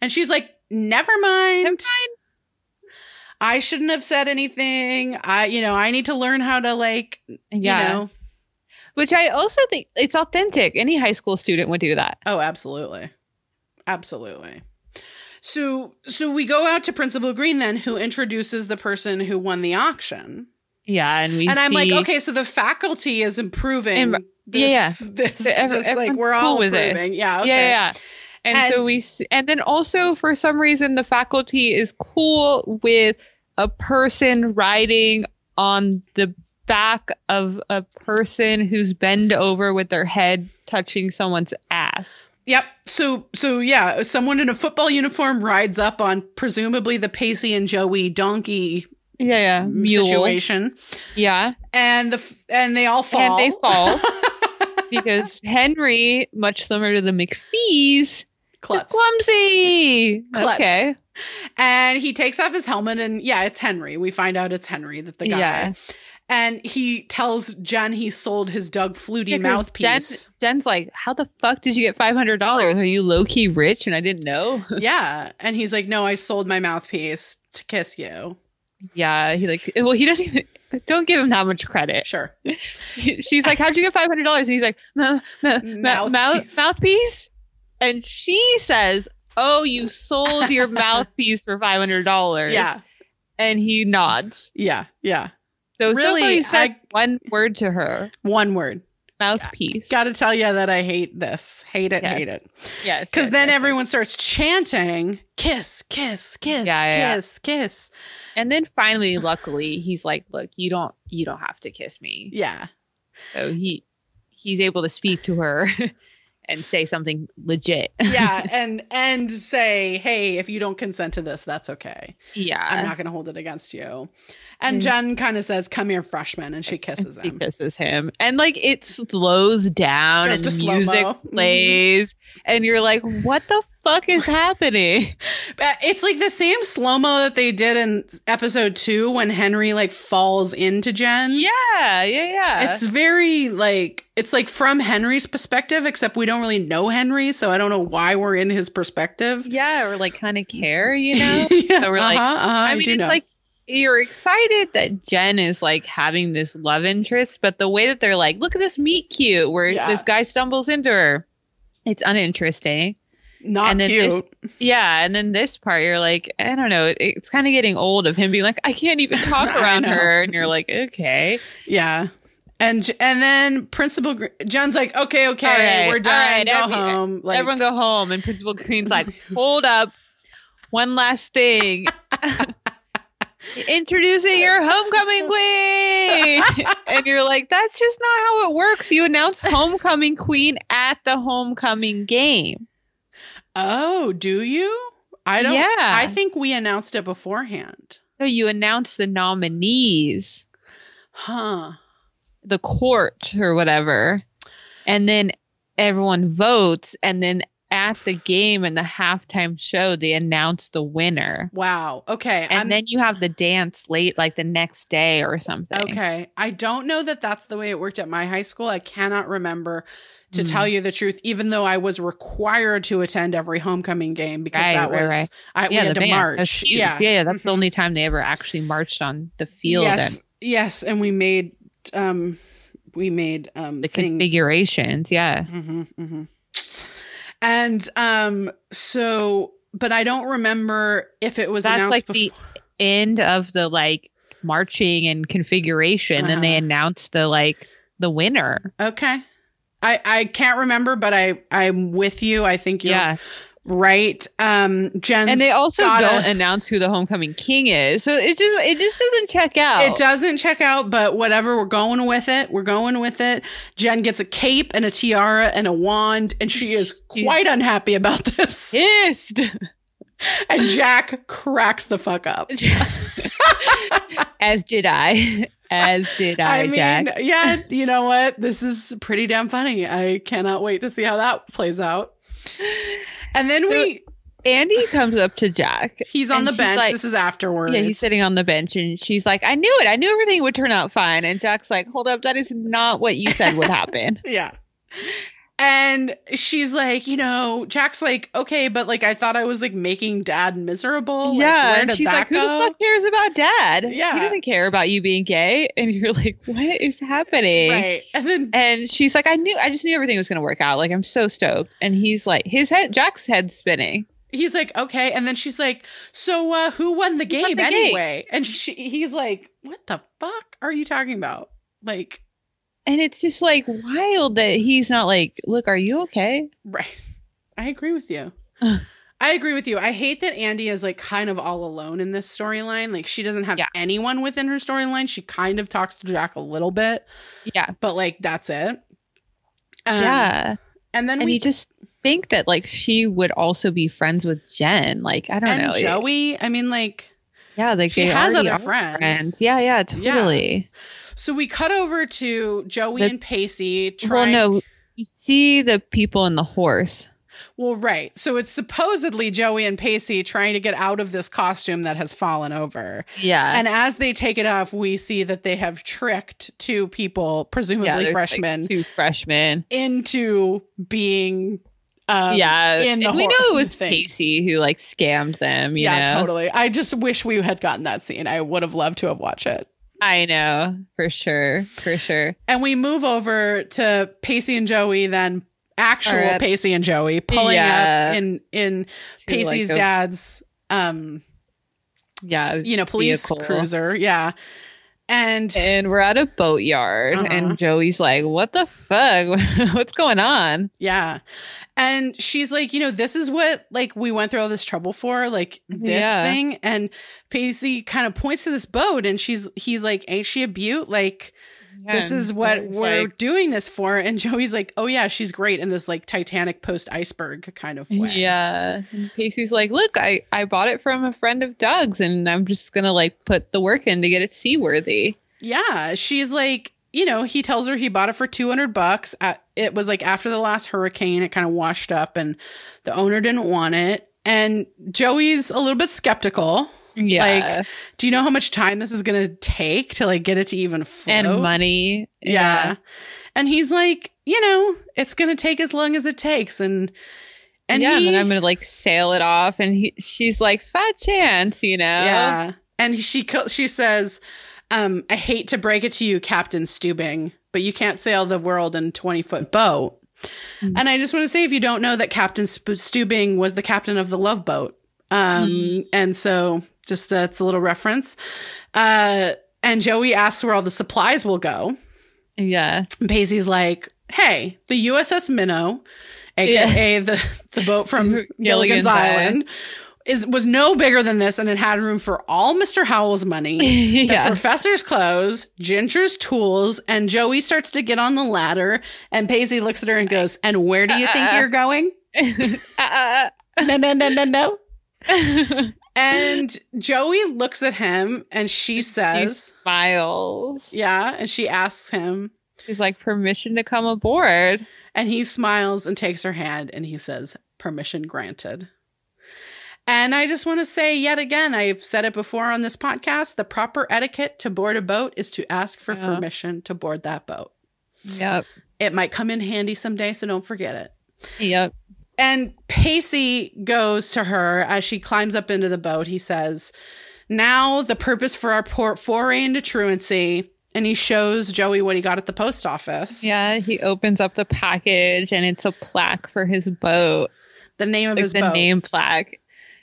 [SPEAKER 2] and she's like, never mind.
[SPEAKER 1] I'm fine.
[SPEAKER 2] I shouldn't have said anything. I, you know, I need to learn how to like,
[SPEAKER 1] Yeah,
[SPEAKER 2] you know.
[SPEAKER 1] Which I also think it's authentic. Any high school student would do that.
[SPEAKER 2] Oh, absolutely. Absolutely. So, so we go out to Principal Green then, who introduces the person who won the auction.
[SPEAKER 1] Yeah, and we
[SPEAKER 2] and I'm like, okay, so the faculty is improving.
[SPEAKER 1] Im-
[SPEAKER 2] this,
[SPEAKER 1] yeah,
[SPEAKER 2] This,
[SPEAKER 1] So every-
[SPEAKER 2] this, like we're
[SPEAKER 1] cool
[SPEAKER 2] all
[SPEAKER 1] with this.
[SPEAKER 2] Yeah. Okay.
[SPEAKER 1] Yeah, yeah, yeah. And, so we, and then also for some reason the faculty is cool with a person riding on the back of a person who's bent over with their head touching someone's ass.
[SPEAKER 2] Yep. So, so yeah, someone in a football uniform rides up on presumably the Pacey and Joey donkey
[SPEAKER 1] Yeah, yeah, mule.
[SPEAKER 2] situation,
[SPEAKER 1] Yeah,
[SPEAKER 2] and the and they all fall.
[SPEAKER 1] and they fall because Henry, much similar to the McPhees, is
[SPEAKER 2] Klutz.
[SPEAKER 1] clumsy.
[SPEAKER 2] Klutz.
[SPEAKER 1] Okay,
[SPEAKER 2] And he takes off his helmet, and yeah, it's Henry. We find out it's Henry that the guy.
[SPEAKER 1] Yeah.
[SPEAKER 2] And he tells Jen he sold his Doug Flutie
[SPEAKER 1] Yeah,
[SPEAKER 2] mouthpiece.
[SPEAKER 1] Jen, Jen's like, "How the fuck did you get five hundred dollars? Are you low key rich and I didn't know?"
[SPEAKER 2] yeah. And he's like, No, I sold my mouthpiece to kiss you.
[SPEAKER 1] yeah, he like, well, he doesn't. Even, don't give him that much credit.
[SPEAKER 2] Sure.
[SPEAKER 1] She's like, "How'd you get five hundred dollars?" And he's like, "Ma- ma- ma-
[SPEAKER 2] Mouthpiece.
[SPEAKER 1] mouth mouthpiece." And she says, "Oh, you sold your mouthpiece for five hundred dollars."
[SPEAKER 2] Yeah.
[SPEAKER 1] and he nods.
[SPEAKER 2] Yeah. Yeah.
[SPEAKER 1] So
[SPEAKER 2] Really,
[SPEAKER 1] somebody said
[SPEAKER 2] I-
[SPEAKER 1] one word to her,
[SPEAKER 2] One word.
[SPEAKER 1] mouthpiece.
[SPEAKER 2] Gotta tell you that I hate this. Hate it,
[SPEAKER 1] Yes.
[SPEAKER 2] hate it.
[SPEAKER 1] yes,
[SPEAKER 2] Because
[SPEAKER 1] yes,
[SPEAKER 2] then
[SPEAKER 1] yes,
[SPEAKER 2] everyone starts chanting, kiss, kiss, kiss,
[SPEAKER 1] Yeah, yeah,
[SPEAKER 2] kiss, kiss.
[SPEAKER 1] And then finally, luckily, he's like, "Look, you don't, you don't have to kiss me."
[SPEAKER 2] Yeah.
[SPEAKER 1] So he, he's able to speak to her, and say something legit.
[SPEAKER 2] yeah, and and say, hey, if you don't consent to this, that's okay.
[SPEAKER 1] yeah.
[SPEAKER 2] I'm not going to hold it against you. And
[SPEAKER 1] Mm.
[SPEAKER 2] Jen kind of says, "Come here, freshman," and she kisses
[SPEAKER 1] she
[SPEAKER 2] him.
[SPEAKER 1] kisses him and like it slows down
[SPEAKER 2] Goes
[SPEAKER 1] and
[SPEAKER 2] to slow-mo.
[SPEAKER 1] music
[SPEAKER 2] Mhm.
[SPEAKER 1] plays and you're like what the fuck is happening
[SPEAKER 2] It's like the same slow mo that they did in episode two when Henry like falls into Jen.
[SPEAKER 1] yeah yeah yeah
[SPEAKER 2] It's very like it's like from Henry's perspective, except we don't really know Henry, so I don't know why we're in his perspective.
[SPEAKER 1] yeah or like kind of care you know
[SPEAKER 2] yeah,
[SPEAKER 1] So we're like-
[SPEAKER 2] uh-huh, uh-huh,
[SPEAKER 1] i mean it's
[SPEAKER 2] know.
[SPEAKER 1] like you're excited that Jen is like having this love interest, but the way that they're like, look at this meet cute where
[SPEAKER 2] Yeah.
[SPEAKER 1] this guy stumbles into her, it's uninteresting.
[SPEAKER 2] Not
[SPEAKER 1] and
[SPEAKER 2] cute.
[SPEAKER 1] this- Yeah, and then this part, you're like, I don't know, it, it's kind of getting old of him being like, I can't even talk around her, and you're like, okay,
[SPEAKER 2] yeah. And and then Principal Gr- Jen's like, okay, okay,
[SPEAKER 1] right,
[SPEAKER 2] we're done.
[SPEAKER 1] right,
[SPEAKER 2] go
[SPEAKER 1] every-
[SPEAKER 2] home. Like,
[SPEAKER 1] everyone go home. And Principal Green's like, hold up, one last thing. Introducing your homecoming queen, and you're like, "That's just not how it works." You announce homecoming queen at the homecoming game.
[SPEAKER 2] Oh, do you? I don't.
[SPEAKER 1] Yeah.
[SPEAKER 2] I think we announced it beforehand.
[SPEAKER 1] So you announce the nominees,
[SPEAKER 2] Huh.
[SPEAKER 1] the court or whatever, and then everyone votes, and then at the game and the halftime show, they announce the winner.
[SPEAKER 2] Wow. Okay.
[SPEAKER 1] And
[SPEAKER 2] I'm,
[SPEAKER 1] then you have the dance late, like the next day or something.
[SPEAKER 2] Okay. I don't know that that's the way it worked at my high school. I cannot remember to
[SPEAKER 1] Hmm.
[SPEAKER 2] tell you the truth, even though I was required to attend every homecoming game because
[SPEAKER 1] Right,
[SPEAKER 2] that was,
[SPEAKER 1] right.
[SPEAKER 2] I, we had to
[SPEAKER 1] band.
[SPEAKER 2] march.
[SPEAKER 1] Huge.
[SPEAKER 2] Yeah.
[SPEAKER 1] yeah, that's the
[SPEAKER 2] Mhm.
[SPEAKER 1] only time they ever actually marched on the field
[SPEAKER 2] Yes.
[SPEAKER 1] and
[SPEAKER 2] Yes. And we made, um, we made, um,
[SPEAKER 1] the
[SPEAKER 2] things.
[SPEAKER 1] configurations. Yeah.
[SPEAKER 2] hmm hmm And, um, so, but I don't remember if it was
[SPEAKER 1] That's
[SPEAKER 2] announced
[SPEAKER 1] like
[SPEAKER 2] befo-
[SPEAKER 1] the end of the like marching and configuration. Then they
[SPEAKER 2] Uh-huh.
[SPEAKER 1] announce the like the winner.
[SPEAKER 2] Okay. I, I can't remember, but I, I'm with you. I think you're
[SPEAKER 1] yeah.
[SPEAKER 2] right. Um, Jen's
[SPEAKER 1] And they also
[SPEAKER 2] gotta-
[SPEAKER 1] don't announce who the homecoming king is. So it just it just doesn't check out.
[SPEAKER 2] It doesn't check out, but whatever. We're going with it. We're going with it. Jen gets a cape and a tiara and a wand, and she is quite unhappy about this.
[SPEAKER 1] Pissed.
[SPEAKER 2] And Jack cracks the fuck up.
[SPEAKER 1] As did I. As did I,
[SPEAKER 2] I mean,
[SPEAKER 1] Jack.
[SPEAKER 2] yeah, you know what? This is pretty damn funny. I cannot wait to see how that plays out. And then we,
[SPEAKER 1] Andy comes up to Jack.
[SPEAKER 2] he's on the bench.
[SPEAKER 1] like-
[SPEAKER 2] this is afterwards.
[SPEAKER 1] Yeah, he's sitting on the bench and she's like, I knew it. I knew everything would turn out fine. And Jack's like, hold up. That is not what you said would happen.
[SPEAKER 2] Yeah. And she's like, you know, Jack's like, okay, but like I thought I was like making dad miserable.
[SPEAKER 1] Yeah.
[SPEAKER 2] where
[SPEAKER 1] And she's like, who
[SPEAKER 2] go?
[SPEAKER 1] the fuck cares about dad?
[SPEAKER 2] Yeah.
[SPEAKER 1] He doesn't care about you being gay. And you're like, what is happening?
[SPEAKER 2] Right. And then
[SPEAKER 1] And she's like, I knew, I just knew everything was going to work out. Like, I'm so stoked. And he's like, his head, Jack's head spinning.
[SPEAKER 2] he's like, okay. And then she's like, so uh who won the
[SPEAKER 1] Who won
[SPEAKER 2] game
[SPEAKER 1] the game?
[SPEAKER 2] anyway? And she, he's like, what the fuck are you talking about? Like,
[SPEAKER 1] And it's just like wild that he's not like, look, are you okay?
[SPEAKER 2] right. I agree with you. I agree with you. I hate that Andy is like kind of all alone in this storyline. Like she doesn't have
[SPEAKER 1] Yeah.
[SPEAKER 2] anyone within her storyline. She kind of talks to Jack a little bit,
[SPEAKER 1] Yeah.
[SPEAKER 2] but like that's it. Um,
[SPEAKER 1] yeah.
[SPEAKER 2] And then
[SPEAKER 1] And
[SPEAKER 2] we
[SPEAKER 1] you just think that like she would also be friends with Jen. Like, I don't
[SPEAKER 2] and
[SPEAKER 1] know.
[SPEAKER 2] Joey. I mean, like,
[SPEAKER 1] Yeah, like
[SPEAKER 2] She has other
[SPEAKER 1] are
[SPEAKER 2] friends.
[SPEAKER 1] Yeah, yeah,
[SPEAKER 2] Yeah. So we cut over to Joey
[SPEAKER 1] The-
[SPEAKER 2] and Pacey
[SPEAKER 1] Well, no, you see the people in the horse.
[SPEAKER 2] Well, right. So it's supposedly Joey and Pacey trying to get out of this costume that has fallen over.
[SPEAKER 1] Yeah,
[SPEAKER 2] And as they take it off, we see that they have tricked two people,
[SPEAKER 1] yeah,
[SPEAKER 2] presumably
[SPEAKER 1] like,
[SPEAKER 2] freshmen,
[SPEAKER 1] two freshmen.
[SPEAKER 2] into being. Um,
[SPEAKER 1] yeah,
[SPEAKER 2] in the
[SPEAKER 1] and we know it was
[SPEAKER 2] thing.
[SPEAKER 1] Pacey who like scammed them. You
[SPEAKER 2] yeah,
[SPEAKER 1] know?
[SPEAKER 2] totally. I just wish we had gotten that scene. I would have loved to have watched it.
[SPEAKER 1] I know for sure, for sure.
[SPEAKER 2] And we move over to Pacey and Joey, then actual
[SPEAKER 1] uh,
[SPEAKER 2] Pacey and Joey pulling
[SPEAKER 1] Yeah.
[SPEAKER 2] up in in
[SPEAKER 1] To,
[SPEAKER 2] Pacey's
[SPEAKER 1] like, a-
[SPEAKER 2] dad's um
[SPEAKER 1] Yeah,
[SPEAKER 2] you know police
[SPEAKER 1] Vehicle.
[SPEAKER 2] cruiser, yeah. And
[SPEAKER 1] and we're at a boatyard,
[SPEAKER 2] Uh-huh.
[SPEAKER 1] and Joey's like, "What the fuck? What's going on?"
[SPEAKER 2] yeah. And she's like, you know, this is what like we went through all this trouble for, like this
[SPEAKER 1] Yeah.
[SPEAKER 2] thing. And Pacey kind of points to this boat and she's he's like, Ain't she a beaut? Like
[SPEAKER 1] Yeah,
[SPEAKER 2] this is what we're
[SPEAKER 1] like-
[SPEAKER 2] doing this for. And Joey's like, oh yeah, she's great in this like Titanic post iceberg kind of way.
[SPEAKER 1] Yeah. And Pacey's like, look, I, I bought it from a friend of Doug's and I'm just going to like put the work in to get it seaworthy.
[SPEAKER 2] Yeah, she's like, you know, he tells her he bought it for 200 bucks. It was like after the last hurricane, it kind of washed up and the owner didn't want it. And Joey's a little bit skeptical.
[SPEAKER 1] Yeah.
[SPEAKER 2] Like, do you know how much time this is going to take to like get it to even float?
[SPEAKER 1] and money.
[SPEAKER 2] Yeah. And he's like, you know, it's going to take as long as it takes. And, and
[SPEAKER 1] yeah,
[SPEAKER 2] he,
[SPEAKER 1] and then I'm going to like sail it off. And he, she's like, fat chance, you know?
[SPEAKER 2] Yeah. And she she says, um, I hate to break it to you, Captain Stubing, but you can't sail the world in 20 foot boat.
[SPEAKER 1] Mhm.
[SPEAKER 2] And I just want to say, if you don't know that Captain Stubing was the captain of the Love Boat. Um,
[SPEAKER 1] Mhm.
[SPEAKER 2] and so just, uh, it's a little reference. Uh, and Joey asks where all the supplies will go.
[SPEAKER 1] Yeah.
[SPEAKER 2] And Pacey's like, hey, the USS Minnow, aka the, the boat from
[SPEAKER 1] Gilligan's
[SPEAKER 2] Gilligan's
[SPEAKER 1] Island.
[SPEAKER 2] Island, is was no bigger than this and it had room for all Mr. Howell's money, the
[SPEAKER 1] yeah.
[SPEAKER 2] professor's clothes, Ginger's tools, and Joey starts to get on the ladder and Pacey looks at her and goes, And where do you think
[SPEAKER 1] Uh-uh.
[SPEAKER 2] you're going?
[SPEAKER 1] uh,
[SPEAKER 2] No, no, no, no, no. And Joey looks at him and she
[SPEAKER 1] he
[SPEAKER 2] says,
[SPEAKER 1] smiles.
[SPEAKER 2] Yeah, and she asks him,
[SPEAKER 1] He's like, permission to come aboard.
[SPEAKER 2] And he smiles and takes her hand and he says, Permission granted. And I just want to say yet again, I've said it before on this podcast the proper etiquette to board a boat is to ask for
[SPEAKER 1] Yeah.
[SPEAKER 2] permission to board that boat.
[SPEAKER 1] Yep.
[SPEAKER 2] It might come in handy someday, so don't forget it.
[SPEAKER 1] Yep.
[SPEAKER 2] And Pacey goes to her as she climbs up into the boat. He says, Now the purpose for our port foray into truancy. And he shows Joey what he got at the post office.
[SPEAKER 1] Yeah. He opens up the package and it's a plaque for his boat,
[SPEAKER 2] The name of
[SPEAKER 1] like
[SPEAKER 2] his
[SPEAKER 1] the
[SPEAKER 2] boat.
[SPEAKER 1] name plaque.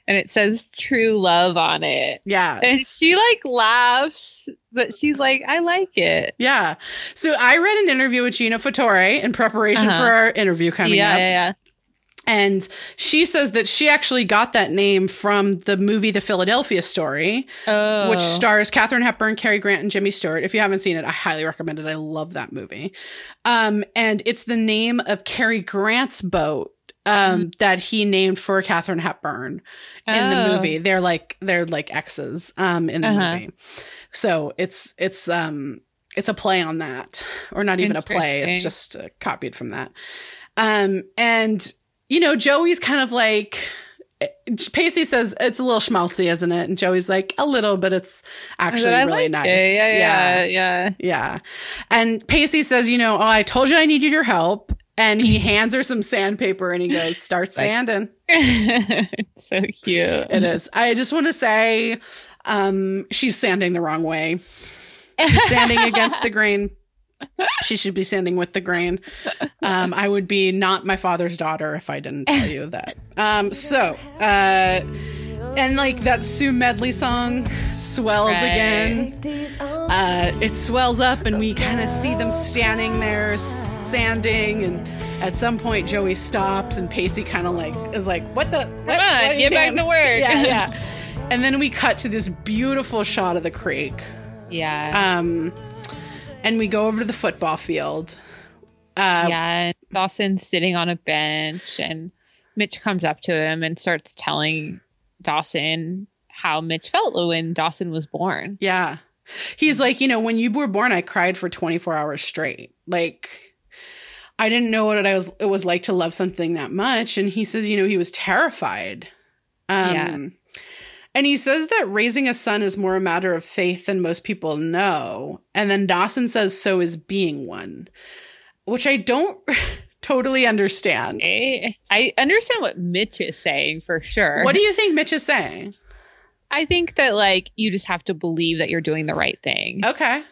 [SPEAKER 1] And it says true love on it.
[SPEAKER 2] Yes.
[SPEAKER 1] And she like laughs, but she's like, I like it.
[SPEAKER 2] Yeah. So I read an interview with Gina Fattore in preparation
[SPEAKER 1] Uh-huh.
[SPEAKER 2] for our interview coming
[SPEAKER 1] yeah,
[SPEAKER 2] up.
[SPEAKER 1] yeah, yeah.
[SPEAKER 2] And she says that she actually got that name from the movie The Philadelphia Story,
[SPEAKER 1] Oh.
[SPEAKER 2] which stars Katharine Hepburn, Cary Grant, and Jimmy Stewart. If you haven't seen it, I highly recommend it. I love that movie. Um, and it's the name of Cary Grant's boat. Um, that he named for Katharine Hepburn in the
[SPEAKER 1] Oh.
[SPEAKER 2] movie. They're like they're like exes um in the
[SPEAKER 1] Uh-huh.
[SPEAKER 2] movie. So it's it's um it's a play on that or not even a play. It's just uh, copied from that. Um and you know Joey's kind of like Pacey says it's a little schmaltzy, isn't it? And Joey's like a little, but it's actually really
[SPEAKER 1] like
[SPEAKER 2] nice.
[SPEAKER 1] it. Yeah, yeah, yeah.
[SPEAKER 2] Yeah. And Pacey says, you know, oh, I told you I needed your help. And he hands her some sandpaper and he goes, start sanding.
[SPEAKER 1] it's so cute.
[SPEAKER 2] It is. I just want to say, um, she's sanding the wrong way. She's sanding against the grain. She should be sanding with the grain. Um, I would be not my father's daughter if I didn't tell you that. Um, so, uh, and like that Sue Medley song swells
[SPEAKER 1] Right.
[SPEAKER 2] again. Uh, it swells up, and we kind of see them standing there sanding. And at some point, Joey stops, and Pacey kind of like is like, "What the? What,
[SPEAKER 1] Come on,
[SPEAKER 2] what are you
[SPEAKER 1] get back to work.
[SPEAKER 2] Yeah, yeah. And then we cut to this beautiful shot of the creek.
[SPEAKER 1] yeah.
[SPEAKER 2] Um, and we go over to the football field. Uh,
[SPEAKER 1] yeah. Dawson's sitting on a bench and Mitch comes up to him and starts telling Dawson how Mitch felt when Dawson was born.
[SPEAKER 2] Yeah. He's like, you know, when you were born, I cried for 24 hours straight. Like, I didn't know what it was, it was like to love something that much. And he says, you know, he was terrified. Um,
[SPEAKER 1] Yeah.
[SPEAKER 2] And he says that raising a son is more a matter of faith than most people know. And then Dawson says, so is being one, which I don't totally understand.
[SPEAKER 1] Eh? I understand what Mitch is saying for sure.
[SPEAKER 2] What do you think Mitch is saying?
[SPEAKER 1] I think that like you just have to believe that you're doing the right thing.
[SPEAKER 2] Okay.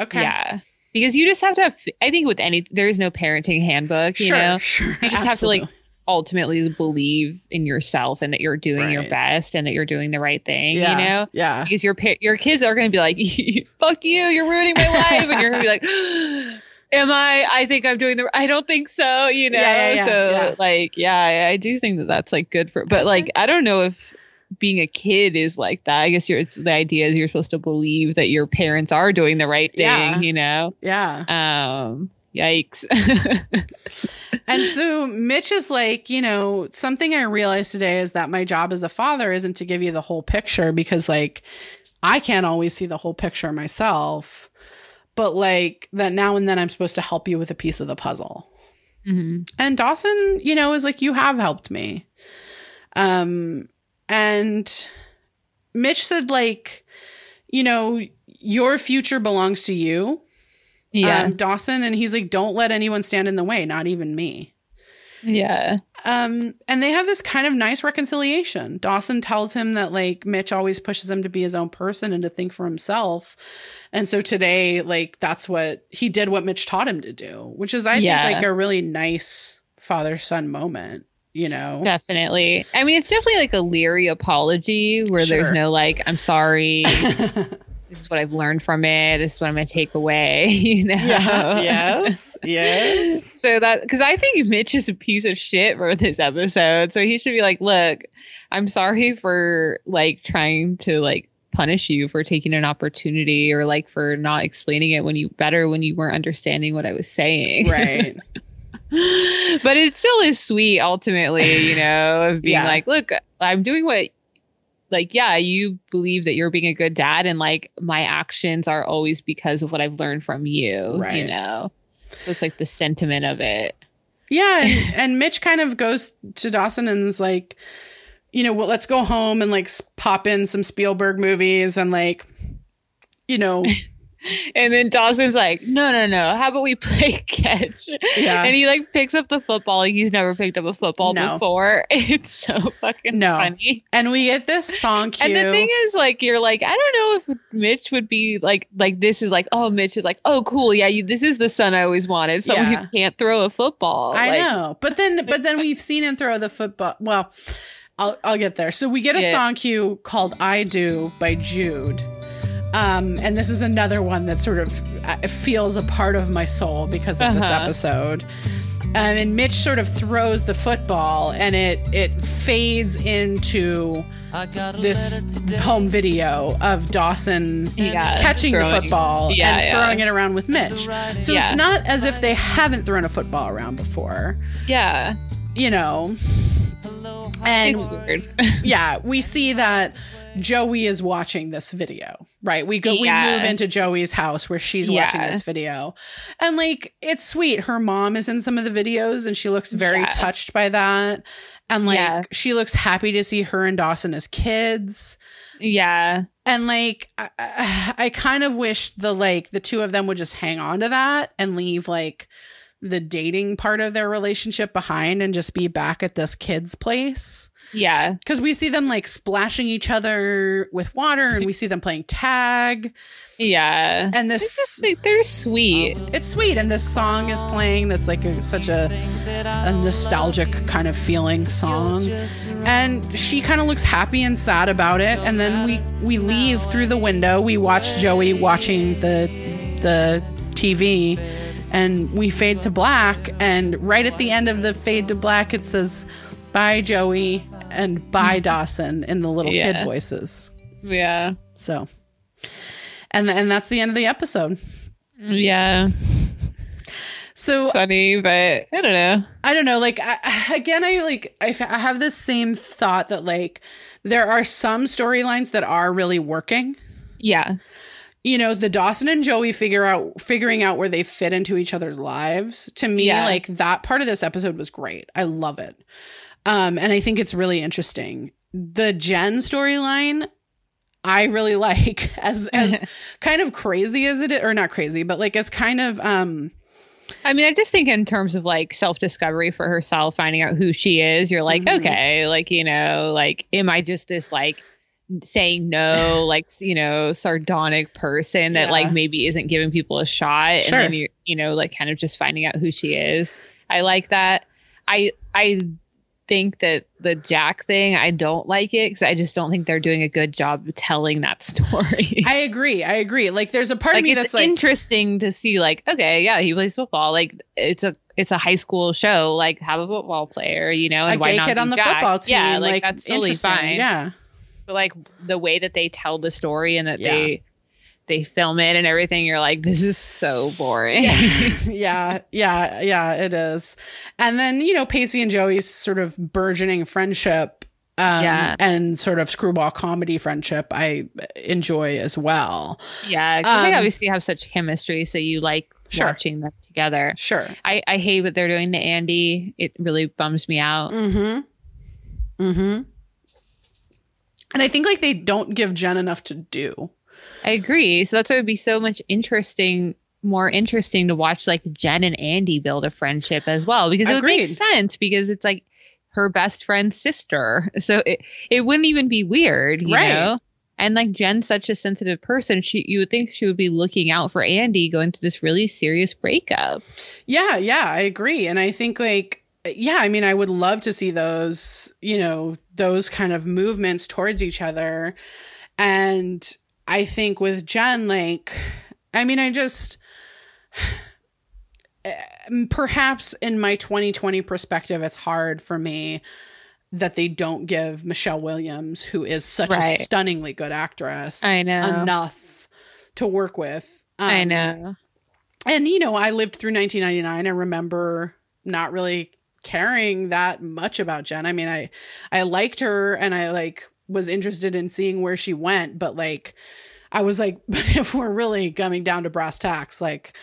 [SPEAKER 2] Okay.
[SPEAKER 1] Yeah. Because you just have to have, I think with any, there is no parenting handbook, you
[SPEAKER 2] sure.
[SPEAKER 1] know?
[SPEAKER 2] Sure.
[SPEAKER 1] You just have to like
[SPEAKER 2] Absolutely.
[SPEAKER 1] Ultimately believe in yourself and that you're doing your best and that you're doing the right thing,
[SPEAKER 2] yeah.
[SPEAKER 1] you know?
[SPEAKER 2] Yeah.
[SPEAKER 1] Because your your kids are going to be like, "Fuck you, you're ruining my life," and you're going to be like, "Am I? I think I'm doing the. I don't think so." You know.
[SPEAKER 2] Yeah, yeah,
[SPEAKER 1] so like, yeah, I, I do think that that's like good for. But like, I don't know if being a kid is like that. I guess you're, it's the idea is you're supposed to believe that your parents are doing the right thing,
[SPEAKER 2] Yeah.
[SPEAKER 1] you know?
[SPEAKER 2] Yeah.
[SPEAKER 1] Um, yikes.
[SPEAKER 2] And so Mitch is like, you know, something I realized today is that my job as a father isn't to give you the whole picture because like I can't always see the whole picture myself. But like that now and then I'm supposed to help you with a piece of the puzzle.
[SPEAKER 1] Mhm.
[SPEAKER 2] And Dawson, you know, is like, you have helped me. Um, and Mitch said, like, you know, your future belongs to you,
[SPEAKER 1] Yeah.
[SPEAKER 2] um, Dawson. And he's like, don't let anyone stand in the way, not even me.
[SPEAKER 1] yeah.
[SPEAKER 2] Um, and they have this kind of nice reconciliation. Dawson tells him that like Mitch always pushes him to be his own person and to think for himself. And so today, like, that's what he did what Mitch taught him to do, which is, I
[SPEAKER 1] Yeah.
[SPEAKER 2] think, like a really nice father son moment, you know?
[SPEAKER 1] Definitely. I mean, it's definitely like a leery apology where there's no like, I'm sorry. this is what I've learned from it. This is what I'm going to take away, you know?
[SPEAKER 2] Yeah. Yes. Yes.
[SPEAKER 1] So that, because I think Mitch is a piece of shit for this episode. So he should be like, look, I'm sorry for like trying to like punish you for taking an opportunity or like for not explaining it when you better when you weren't understanding what I was saying.
[SPEAKER 2] Right.
[SPEAKER 1] but it still is sweet ultimately, you know, of being
[SPEAKER 2] Yeah.
[SPEAKER 1] like, look, I'm doing what like yeah, you believe that you're being a good dad and like my actions are always because of what I've learned from you,
[SPEAKER 2] Right.
[SPEAKER 1] you know. So it's like the sentiment of it.
[SPEAKER 2] Yeah, and, and Mitch kind of goes to Dawson and is like, you know, well, let's go home and like pop in some Spielberg movies and like, you know,
[SPEAKER 1] And then Dawson's like, no, no, no. How about we play catch?
[SPEAKER 2] Yeah.
[SPEAKER 1] And he like picks up the football like he's never picked up a football
[SPEAKER 2] No.
[SPEAKER 1] before. It's so fucking
[SPEAKER 2] No.
[SPEAKER 1] funny.
[SPEAKER 2] and we get this song cue.
[SPEAKER 1] And the thing is, like, you're like, I don't know if Mitch would be like, like this is like, oh, Mitch is like, oh, cool, yeah, you, this is the son I always wanted, someone
[SPEAKER 2] Yeah.
[SPEAKER 1] who can't throw a football.
[SPEAKER 2] I
[SPEAKER 1] Like,
[SPEAKER 2] know, but then, but then we've seen him throw the football. Well, I'll I'll get there. So we get a
[SPEAKER 1] Yeah.
[SPEAKER 2] song cue called "I Do" by Jude. Um, and this is another one that sort of uh, feels a part of my soul because of this
[SPEAKER 1] Uh-huh.
[SPEAKER 2] episode. Um, and Mitch sort of throws the football, and it it fades into this home video of Dawson
[SPEAKER 1] Yeah,
[SPEAKER 2] catching the football
[SPEAKER 1] yeah,
[SPEAKER 2] and
[SPEAKER 1] yeah.
[SPEAKER 2] throwing it around with Mitch. So
[SPEAKER 1] Yeah.
[SPEAKER 2] it's not as if they haven't thrown a football around before,
[SPEAKER 1] Yeah,
[SPEAKER 2] you know. And
[SPEAKER 1] it's weird.
[SPEAKER 2] yeah, we see that Joey is watching this video, right? We go,
[SPEAKER 1] Yeah.
[SPEAKER 2] we move into Joey's house where she's watching this video. And like, it's sweet. Her mom is in some of the videos and she looks very
[SPEAKER 1] Yeah.
[SPEAKER 2] touched by that. And like,
[SPEAKER 1] Yeah.
[SPEAKER 2] she looks happy to see her and Dawson as kids.
[SPEAKER 1] yeah,
[SPEAKER 2] And like, I, I, I kind of wish the like, the two of them would just hang on to that and leave like, the dating part of their relationship behind and just be back at this kid's place
[SPEAKER 1] yeah,
[SPEAKER 2] because we see them like splashing each other with water and we see them playing tag.
[SPEAKER 1] Yeah.
[SPEAKER 2] and this
[SPEAKER 1] just like they're sweet.
[SPEAKER 2] it's sweet and this song is playing that's like a, such a, a nostalgic kind of feeling song. And she kind of looks happy and sad about it and then we we leave through the window. We watch joey watching the the tv and we fade to black and right at the end of the fade to black it says bye joey and by hmm. dawson in the little kid voices
[SPEAKER 1] Yeah,
[SPEAKER 2] so and and that's the end of the episode
[SPEAKER 1] yeah.
[SPEAKER 2] so
[SPEAKER 1] It's funny, but I don't know.
[SPEAKER 2] I don't know. Like I, again, I like I have this same thought that like there are some storylines that are really working.
[SPEAKER 1] Yeah,
[SPEAKER 2] You know, the Dawson and Joey figure out figuring out where they fit into each other's lives. To me,
[SPEAKER 1] Yeah.
[SPEAKER 2] like that part of this episode was great. I love it. Um, and I think it's really interesting. The Jen storyline, I really like as as kind of crazy as it is, or not crazy, but like as kind of um
[SPEAKER 1] I mean, I just think in terms of like self discovery for herself, finding out who she is, you're like,
[SPEAKER 2] Mhm.
[SPEAKER 1] okay, like, you know, like, am I just this like saying no, like, you know, sardonic person that
[SPEAKER 2] Yeah.
[SPEAKER 1] like maybe isn't giving people a shot?
[SPEAKER 2] Sure.
[SPEAKER 1] And then you, you know, like kind of just finding out who she is. I like that. I, I, think that the Jack thing, I don't like it because I just don't think they're doing a good job telling that story.
[SPEAKER 2] I agree. I agree. Like there's a part
[SPEAKER 1] like
[SPEAKER 2] of me that's like
[SPEAKER 1] interesting to see like okay yeah he plays football like it's a it's a high school show like have a football player you know and
[SPEAKER 2] a
[SPEAKER 1] why
[SPEAKER 2] gay
[SPEAKER 1] not
[SPEAKER 2] kid on the
[SPEAKER 1] Jack?
[SPEAKER 2] football team.
[SPEAKER 1] yeah like,
[SPEAKER 2] like
[SPEAKER 1] that's totally fine
[SPEAKER 2] Yeah.
[SPEAKER 1] But like the way that they tell the story and that
[SPEAKER 2] Yeah.
[SPEAKER 1] they they film it and everything, you're like, this is so boring.
[SPEAKER 2] yeah, yeah, yeah, it is. And then, you know, Pacey and Joey's sort of burgeoning friendship um,
[SPEAKER 1] Yeah.
[SPEAKER 2] and sort of screwball comedy friendship I enjoy as well.
[SPEAKER 1] Yeah, 'cause they
[SPEAKER 2] Um,
[SPEAKER 1] obviously have such chemistry, so you like
[SPEAKER 2] Sure.
[SPEAKER 1] watching them together.
[SPEAKER 2] Sure.
[SPEAKER 1] I, I hate what they're doing to Andy. It really bums me out.
[SPEAKER 2] Mm-hmm. Mm-hmm. And I think like they don't give Jen enough to do.
[SPEAKER 1] I agree. So that's why it would be so much interesting, more interesting to watch like Jen and Andy build a friendship as well, because it would make sense because it's like her best friend's sister. So it, it wouldn't even be weird, you
[SPEAKER 2] Right.
[SPEAKER 1] know? And like Jen's such a sensitive person, she you would think she would be looking out for Andy going through this really serious breakup.
[SPEAKER 2] Yeah, yeah, I agree. And I think like yeah, I mean I would love to see those, you know, those kind of movements towards each other. And I think with Jen like I mean I just um, perhaps in my 2020 perspective it's hard for me that they don't give Michelle Williams who is such
[SPEAKER 1] Right.
[SPEAKER 2] a stunningly good actress
[SPEAKER 1] I know.
[SPEAKER 2] enough to work with.
[SPEAKER 1] I
[SPEAKER 2] Um,
[SPEAKER 1] know.
[SPEAKER 2] and you know i lived through 1999 i remember not really caring that much about jen i mean i i liked her and i like was interested in seeing where she went but like i was like but if we're really coming down to brass tacks like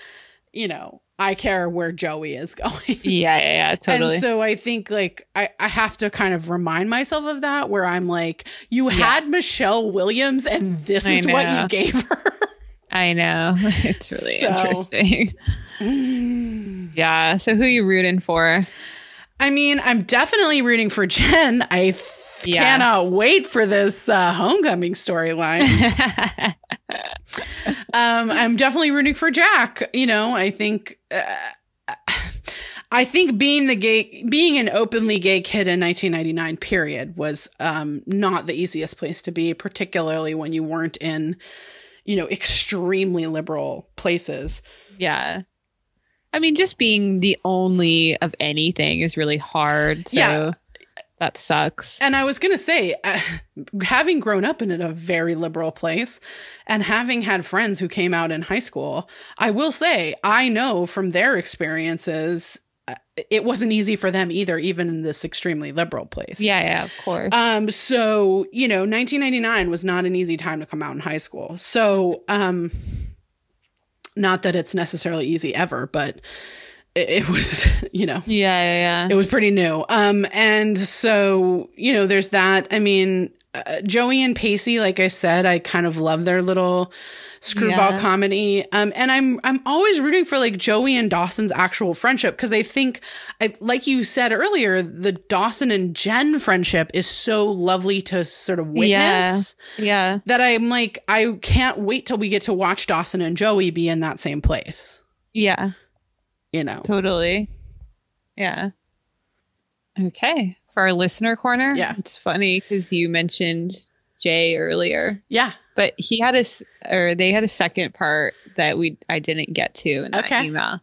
[SPEAKER 2] you know i care where joey is going
[SPEAKER 1] Yeah, yeah, yeah, totally.
[SPEAKER 2] and so I think like I, I have to kind of remind myself of that where I'm like, you
[SPEAKER 1] Yeah.
[SPEAKER 2] had Michelle Williams and this
[SPEAKER 1] I
[SPEAKER 2] is what you gave her.
[SPEAKER 1] I know. It's really
[SPEAKER 2] So-
[SPEAKER 1] interesting. Yeah. So who you rooting for?
[SPEAKER 2] I mean, I'm definitely rooting for Jen. I th-
[SPEAKER 1] Yeah.
[SPEAKER 2] cannot wait for this uh, homecoming storyline. um, I'm definitely rooting for Jack. You know, I think. Uh, I think being the gay, being an openly gay kid in 1999, period, was um, not the easiest place to be, particularly when you weren't in, you know, extremely liberal places.
[SPEAKER 1] yeah. I mean, just being the only of anything is really hard. So
[SPEAKER 2] Yeah.
[SPEAKER 1] That sucks.
[SPEAKER 2] And I was going to say, uh, having grown up in a very liberal place and having had friends who came out in high school, I will say, I know from their experiences, uh, it wasn't easy for them either, even in this extremely liberal place.
[SPEAKER 1] yeah, yeah, of course.
[SPEAKER 2] Um, so, you know, 1999 was not an easy time to come out in high school. So, um, not that it's necessarily easy ever, but it, was, you know,
[SPEAKER 1] yeah, yeah, yeah.
[SPEAKER 2] it was pretty new. Um, and so, you know, there's that. I mean, uh, Joey and Pacey, like I said, I kind of love their little screwball
[SPEAKER 1] Yeah.
[SPEAKER 2] comedy. Um, and I'm, I'm always rooting for like Joey and Dawson's actual friendship. Cause I think I, like you said earlier, the Dawson and Jen friendship is so lovely to sort of witness
[SPEAKER 1] yeah, yeah.
[SPEAKER 2] that I'm like, I can't wait till we get to watch Dawson and Joey be in that same place,
[SPEAKER 1] Yeah.
[SPEAKER 2] You know?
[SPEAKER 1] Totally. Yeah. Okay. For our listener corner,
[SPEAKER 2] Yeah.
[SPEAKER 1] it's funny because you mentioned Jay earlier,
[SPEAKER 2] Yeah.
[SPEAKER 1] but he had a or they had a second part that we I didn't get to in that
[SPEAKER 2] Okay.
[SPEAKER 1] email.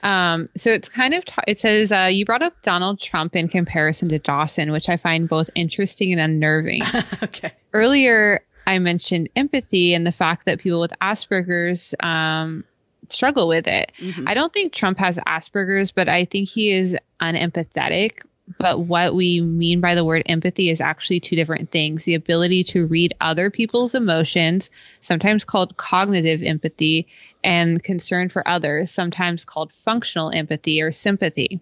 [SPEAKER 1] Um, so it's kind of t- it says uh, you brought up Donald Trump in comparison to Dawson, which I find both interesting and unnerving.
[SPEAKER 2] okay.
[SPEAKER 1] earlier I mentioned empathy and the fact that people with Asperger's um, struggle with it.
[SPEAKER 2] Mhm.
[SPEAKER 1] I don't think Trump has Asperger's, but I think he is unempathetic. But what we mean by the word empathy is actually two different things the ability to read other people's emotions, sometimes called cognitive empathy, and concern for others, sometimes called functional empathy or sympathy.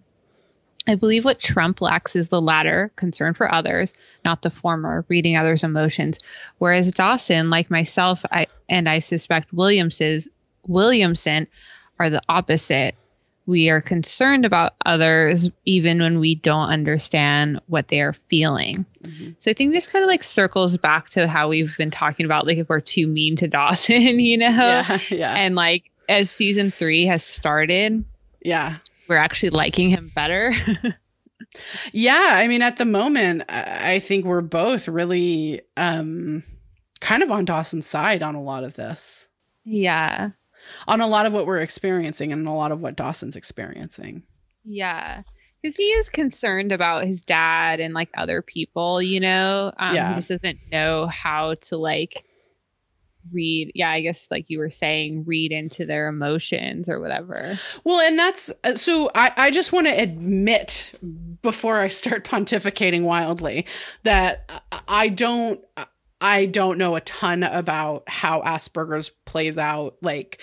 [SPEAKER 1] I believe what Trump lacks is the latter, concern for others, not the former, reading others' emotions. Whereas Dawson, like myself, I, and I suspect Williams's, Williamson, are the opposite. We are concerned about others even when we don't understand what they are feeling.
[SPEAKER 2] Mhm.
[SPEAKER 1] So I think this kind of like circles back to how we've been talking about like if we're too mean to Dawson, you know?
[SPEAKER 2] Yeah. Yeah.
[SPEAKER 1] And like as season three has started,
[SPEAKER 2] Yeah.
[SPEAKER 1] we're actually liking him better.
[SPEAKER 2] Yeah, I mean, at the moment, I I think we're both really um, kind of on Dawson's side on a lot of this,
[SPEAKER 1] yeah.
[SPEAKER 2] On a lot of what we're experiencing, and a lot of what Dawson's experiencing.
[SPEAKER 1] Yeah. because he is concerned about his dad and like other people, you know. Um,
[SPEAKER 2] Yeah.
[SPEAKER 1] He just doesn't know how to like read. Yeah, I guess like you were saying, read into their emotions or whatever.
[SPEAKER 2] Well, and that's uh, so I, I just want to admit before I start pontificating wildly that I don't I don't know a ton about how Asperger's plays out like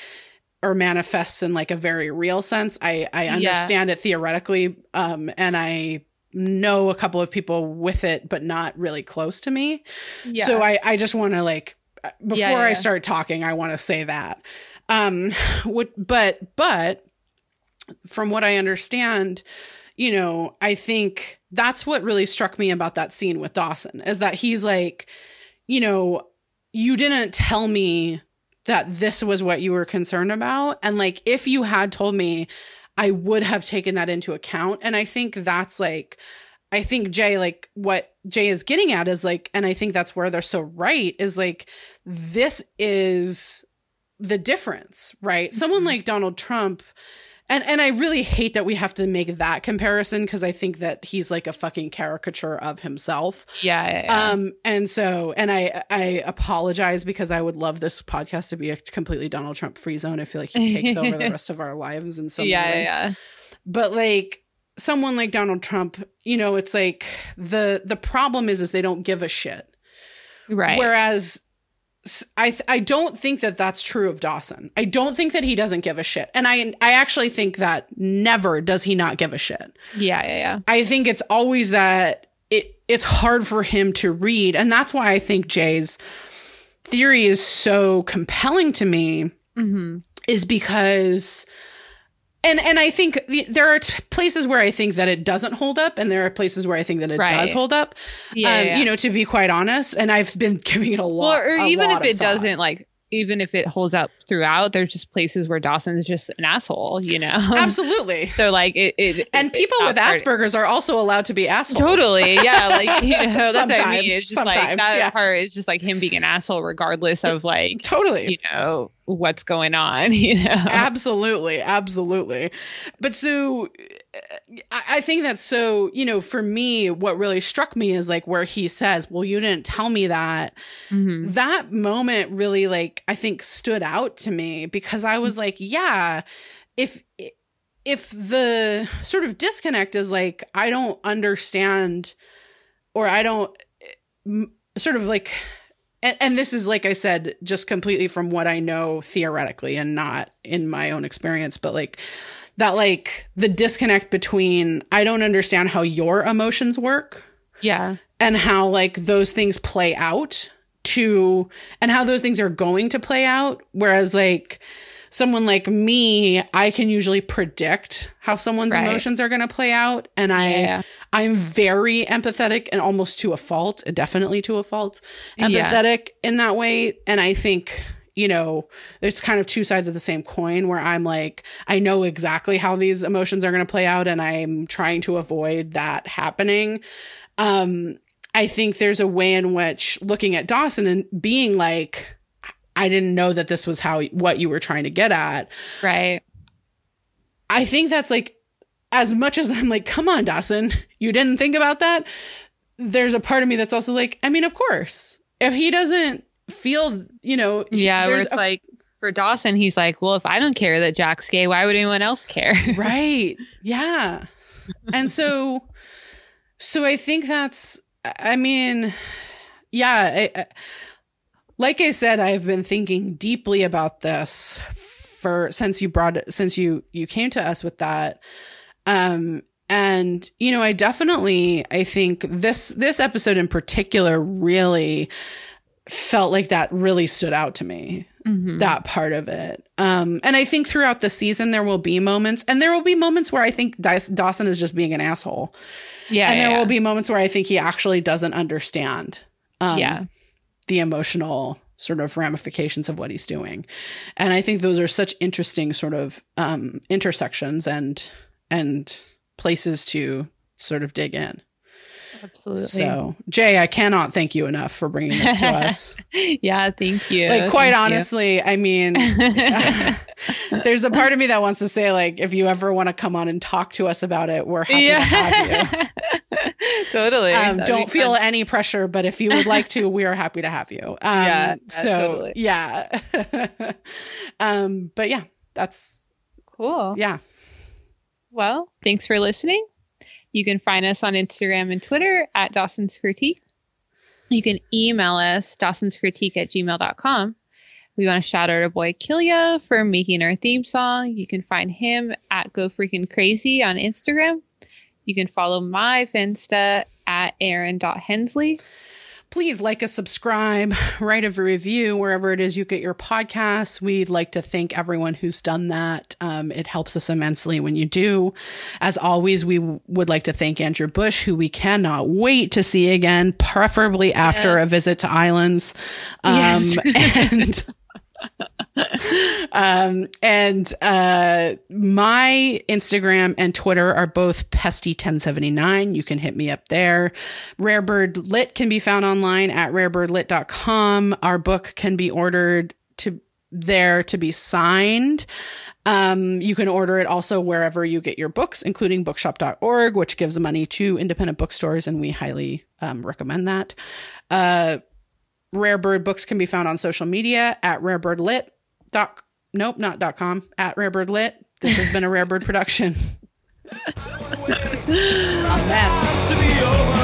[SPEAKER 2] or manifests in like a very real sense. I I
[SPEAKER 1] Yeah.
[SPEAKER 2] understand it theoretically um and I know a couple of people with it but not really close to me.
[SPEAKER 1] Yeah.
[SPEAKER 2] So I, I just want to like before
[SPEAKER 1] Yeah, yeah,
[SPEAKER 2] I
[SPEAKER 1] yeah.
[SPEAKER 2] start talking, I want to say that. Um, what, but but from what I understand, you know, I think that's what really struck me about that scene with Dawson is that he's like, you know, you didn't tell me that this was what you were concerned about, and like if you had told me, I would have taken that into account, and I think that's like. I think Jay, like what Jay is getting at is like, and I think that's where they're so right is like, this is the difference, right? Someone
[SPEAKER 1] Mhm.
[SPEAKER 2] like Donald Trump, and and I really hate that we have to make that comparison because I think that he's like a fucking caricature of himself.
[SPEAKER 1] yeah, yeah, yeah.
[SPEAKER 2] Um, and so, and I I apologize because I would love this podcast to be a completely Donald Trump free zone. I feel like he takes over the rest of our lives in so
[SPEAKER 1] yeah,
[SPEAKER 2] ways
[SPEAKER 1] yeah,
[SPEAKER 2] but like someone like Donald Trump, you know, it's like the the problem is is they don't give a shit.
[SPEAKER 1] Right.
[SPEAKER 2] Whereas I th- I don't think that that's true of Dawson. I don't think that he doesn't give a shit. And I I actually think that never does he not give a shit.
[SPEAKER 1] yeah, yeah, yeah.
[SPEAKER 2] I think it's always that it it's hard for him to read and that's why I think Jay's theory is so compelling to me
[SPEAKER 1] Mm-hmm.
[SPEAKER 2] is because and and I think the, there are t- places where I think that it doesn't hold up, and there are places where I think that it
[SPEAKER 1] Right.
[SPEAKER 2] does hold up.
[SPEAKER 1] Yeah,
[SPEAKER 2] um,
[SPEAKER 1] yeah.
[SPEAKER 2] you know, to be quite honest, and I've been giving it a lot.
[SPEAKER 1] well,
[SPEAKER 2] or
[SPEAKER 1] even if it
[SPEAKER 2] thought.
[SPEAKER 1] doesn't, like, even if it holds up throughout, there's just places where Dawson's just an asshole, you know.
[SPEAKER 2] absolutely.
[SPEAKER 1] So like it, it
[SPEAKER 2] And
[SPEAKER 1] it-
[SPEAKER 2] people with Asperger's are also allowed to be assholes.
[SPEAKER 1] Totally, yeah, like you know, that's what I
[SPEAKER 2] Sometimes,
[SPEAKER 1] mean. It's just like that
[SPEAKER 2] yeah.
[SPEAKER 1] part is just like him being an asshole, regardless of like
[SPEAKER 2] Totally.
[SPEAKER 1] you know what's going on. You know,
[SPEAKER 2] absolutely absolutely but so I, I think that's so you know for me what really struck me is like where he says well you didn't tell me that
[SPEAKER 1] Mhm.
[SPEAKER 2] that moment really like i think stood out to me because i was like yeah if if the sort of disconnect is like i don't understand or i don't m- sort of like and, and this is like i said just completely from what i know theoretically and not in my own experience but like that like the disconnect between i don't understand how your emotions work
[SPEAKER 1] yeah,
[SPEAKER 2] and how like those things play out to and how those things are going to play out. Whereas like someone like me i can usually predict how someone's
[SPEAKER 1] Right.
[SPEAKER 2] emotions are going to play out. And i
[SPEAKER 1] yeah,
[SPEAKER 2] i'm very empathetic and almost to a fault definitely to a fault
[SPEAKER 1] Yeah.
[SPEAKER 2] empathetic in that way. And i think you know it's kind of two sides of the same coin where i'm like i know exactly how these emotions are going to play out and i'm trying to avoid that happening um i think there's a way in which looking at dawson and being like i didn't know that this was how what you were trying to get at
[SPEAKER 1] right.
[SPEAKER 2] I think that's like as much as I'm like, come on, Dawson, you didn't think about that. There's a part of me that's also like, I mean, of course, if he doesn't feel, you know,
[SPEAKER 1] Yeah, where it's
[SPEAKER 2] a-
[SPEAKER 1] like for Dawson, he's like, well, if I don't care that Jack's gay, why would anyone else care?
[SPEAKER 2] right, yeah, and so, so I think that's, I mean, yeah, I, I, like I said, I've been thinking deeply about this for since you brought it, since you you came to us with that. Um, and you know, I definitely, I think this this episode in particular really felt like that really stood out to me
[SPEAKER 1] Mhm.
[SPEAKER 2] that part of it. Um, and I think throughout the season there will be moments, and there will be moments where I think Dawson is just being an asshole,
[SPEAKER 1] yeah,
[SPEAKER 2] and there
[SPEAKER 1] yeah,
[SPEAKER 2] will be moments where I think he actually doesn't understand. Um,
[SPEAKER 1] yeah,
[SPEAKER 2] the emotional sort of ramifications of what he's doing, and I think those are such interesting sort of um, intersections and and places to sort of dig in.
[SPEAKER 1] Absolutely.
[SPEAKER 2] So, Jay, I cannot thank you enough for bringing this to us.
[SPEAKER 1] yeah, thank you.
[SPEAKER 2] Like, quite
[SPEAKER 1] Thank
[SPEAKER 2] honestly, I mean, there's a part of me that wants to say, like, if you ever want to come on and talk to us about it, we're happy to have you.
[SPEAKER 1] totally.
[SPEAKER 2] Um, don't feel
[SPEAKER 1] fun.
[SPEAKER 2] any pressure, but if you would like to, we are happy to have you. Um,
[SPEAKER 1] Yeah,
[SPEAKER 2] so
[SPEAKER 1] totally.
[SPEAKER 2] yeah. um, but yeah, that's
[SPEAKER 1] cool.
[SPEAKER 2] yeah.
[SPEAKER 1] Well, thanks for listening. You can find us on Instagram and Twitter at Dawson's Critique. You can email us, dawsonscritique at gmail.com. We want to shout out our boy Killia for making our theme song. You can find him at Go Freaking Crazy on Instagram. You can follow my Finsta at erin.hensley.
[SPEAKER 2] please like us, subscribe, write a review wherever it is you get your podcasts. We'd like to thank everyone who's done that. Um, it helps us immensely when you do. As always, we w- would like to thank Andrew Bush, who we cannot wait to see again, preferably after a visit to Islands. Um,
[SPEAKER 1] Yes.
[SPEAKER 2] and um and uh my instagram and twitter are both pesty1079 you can hit me up there rarebird lit can be found online at rarebirdlit.com our book can be ordered to there to be signed um, you can order it also wherever you get your books, including bookshop.org, which gives money to independent bookstores, and we highly um, recommend that. Uh, Rare Bird books can be found on social media at rarebirdlit. Dot, nope, not dot com, at rarebirdlit. This has been a Rare Bird production. a mess.
[SPEAKER 3] to be over.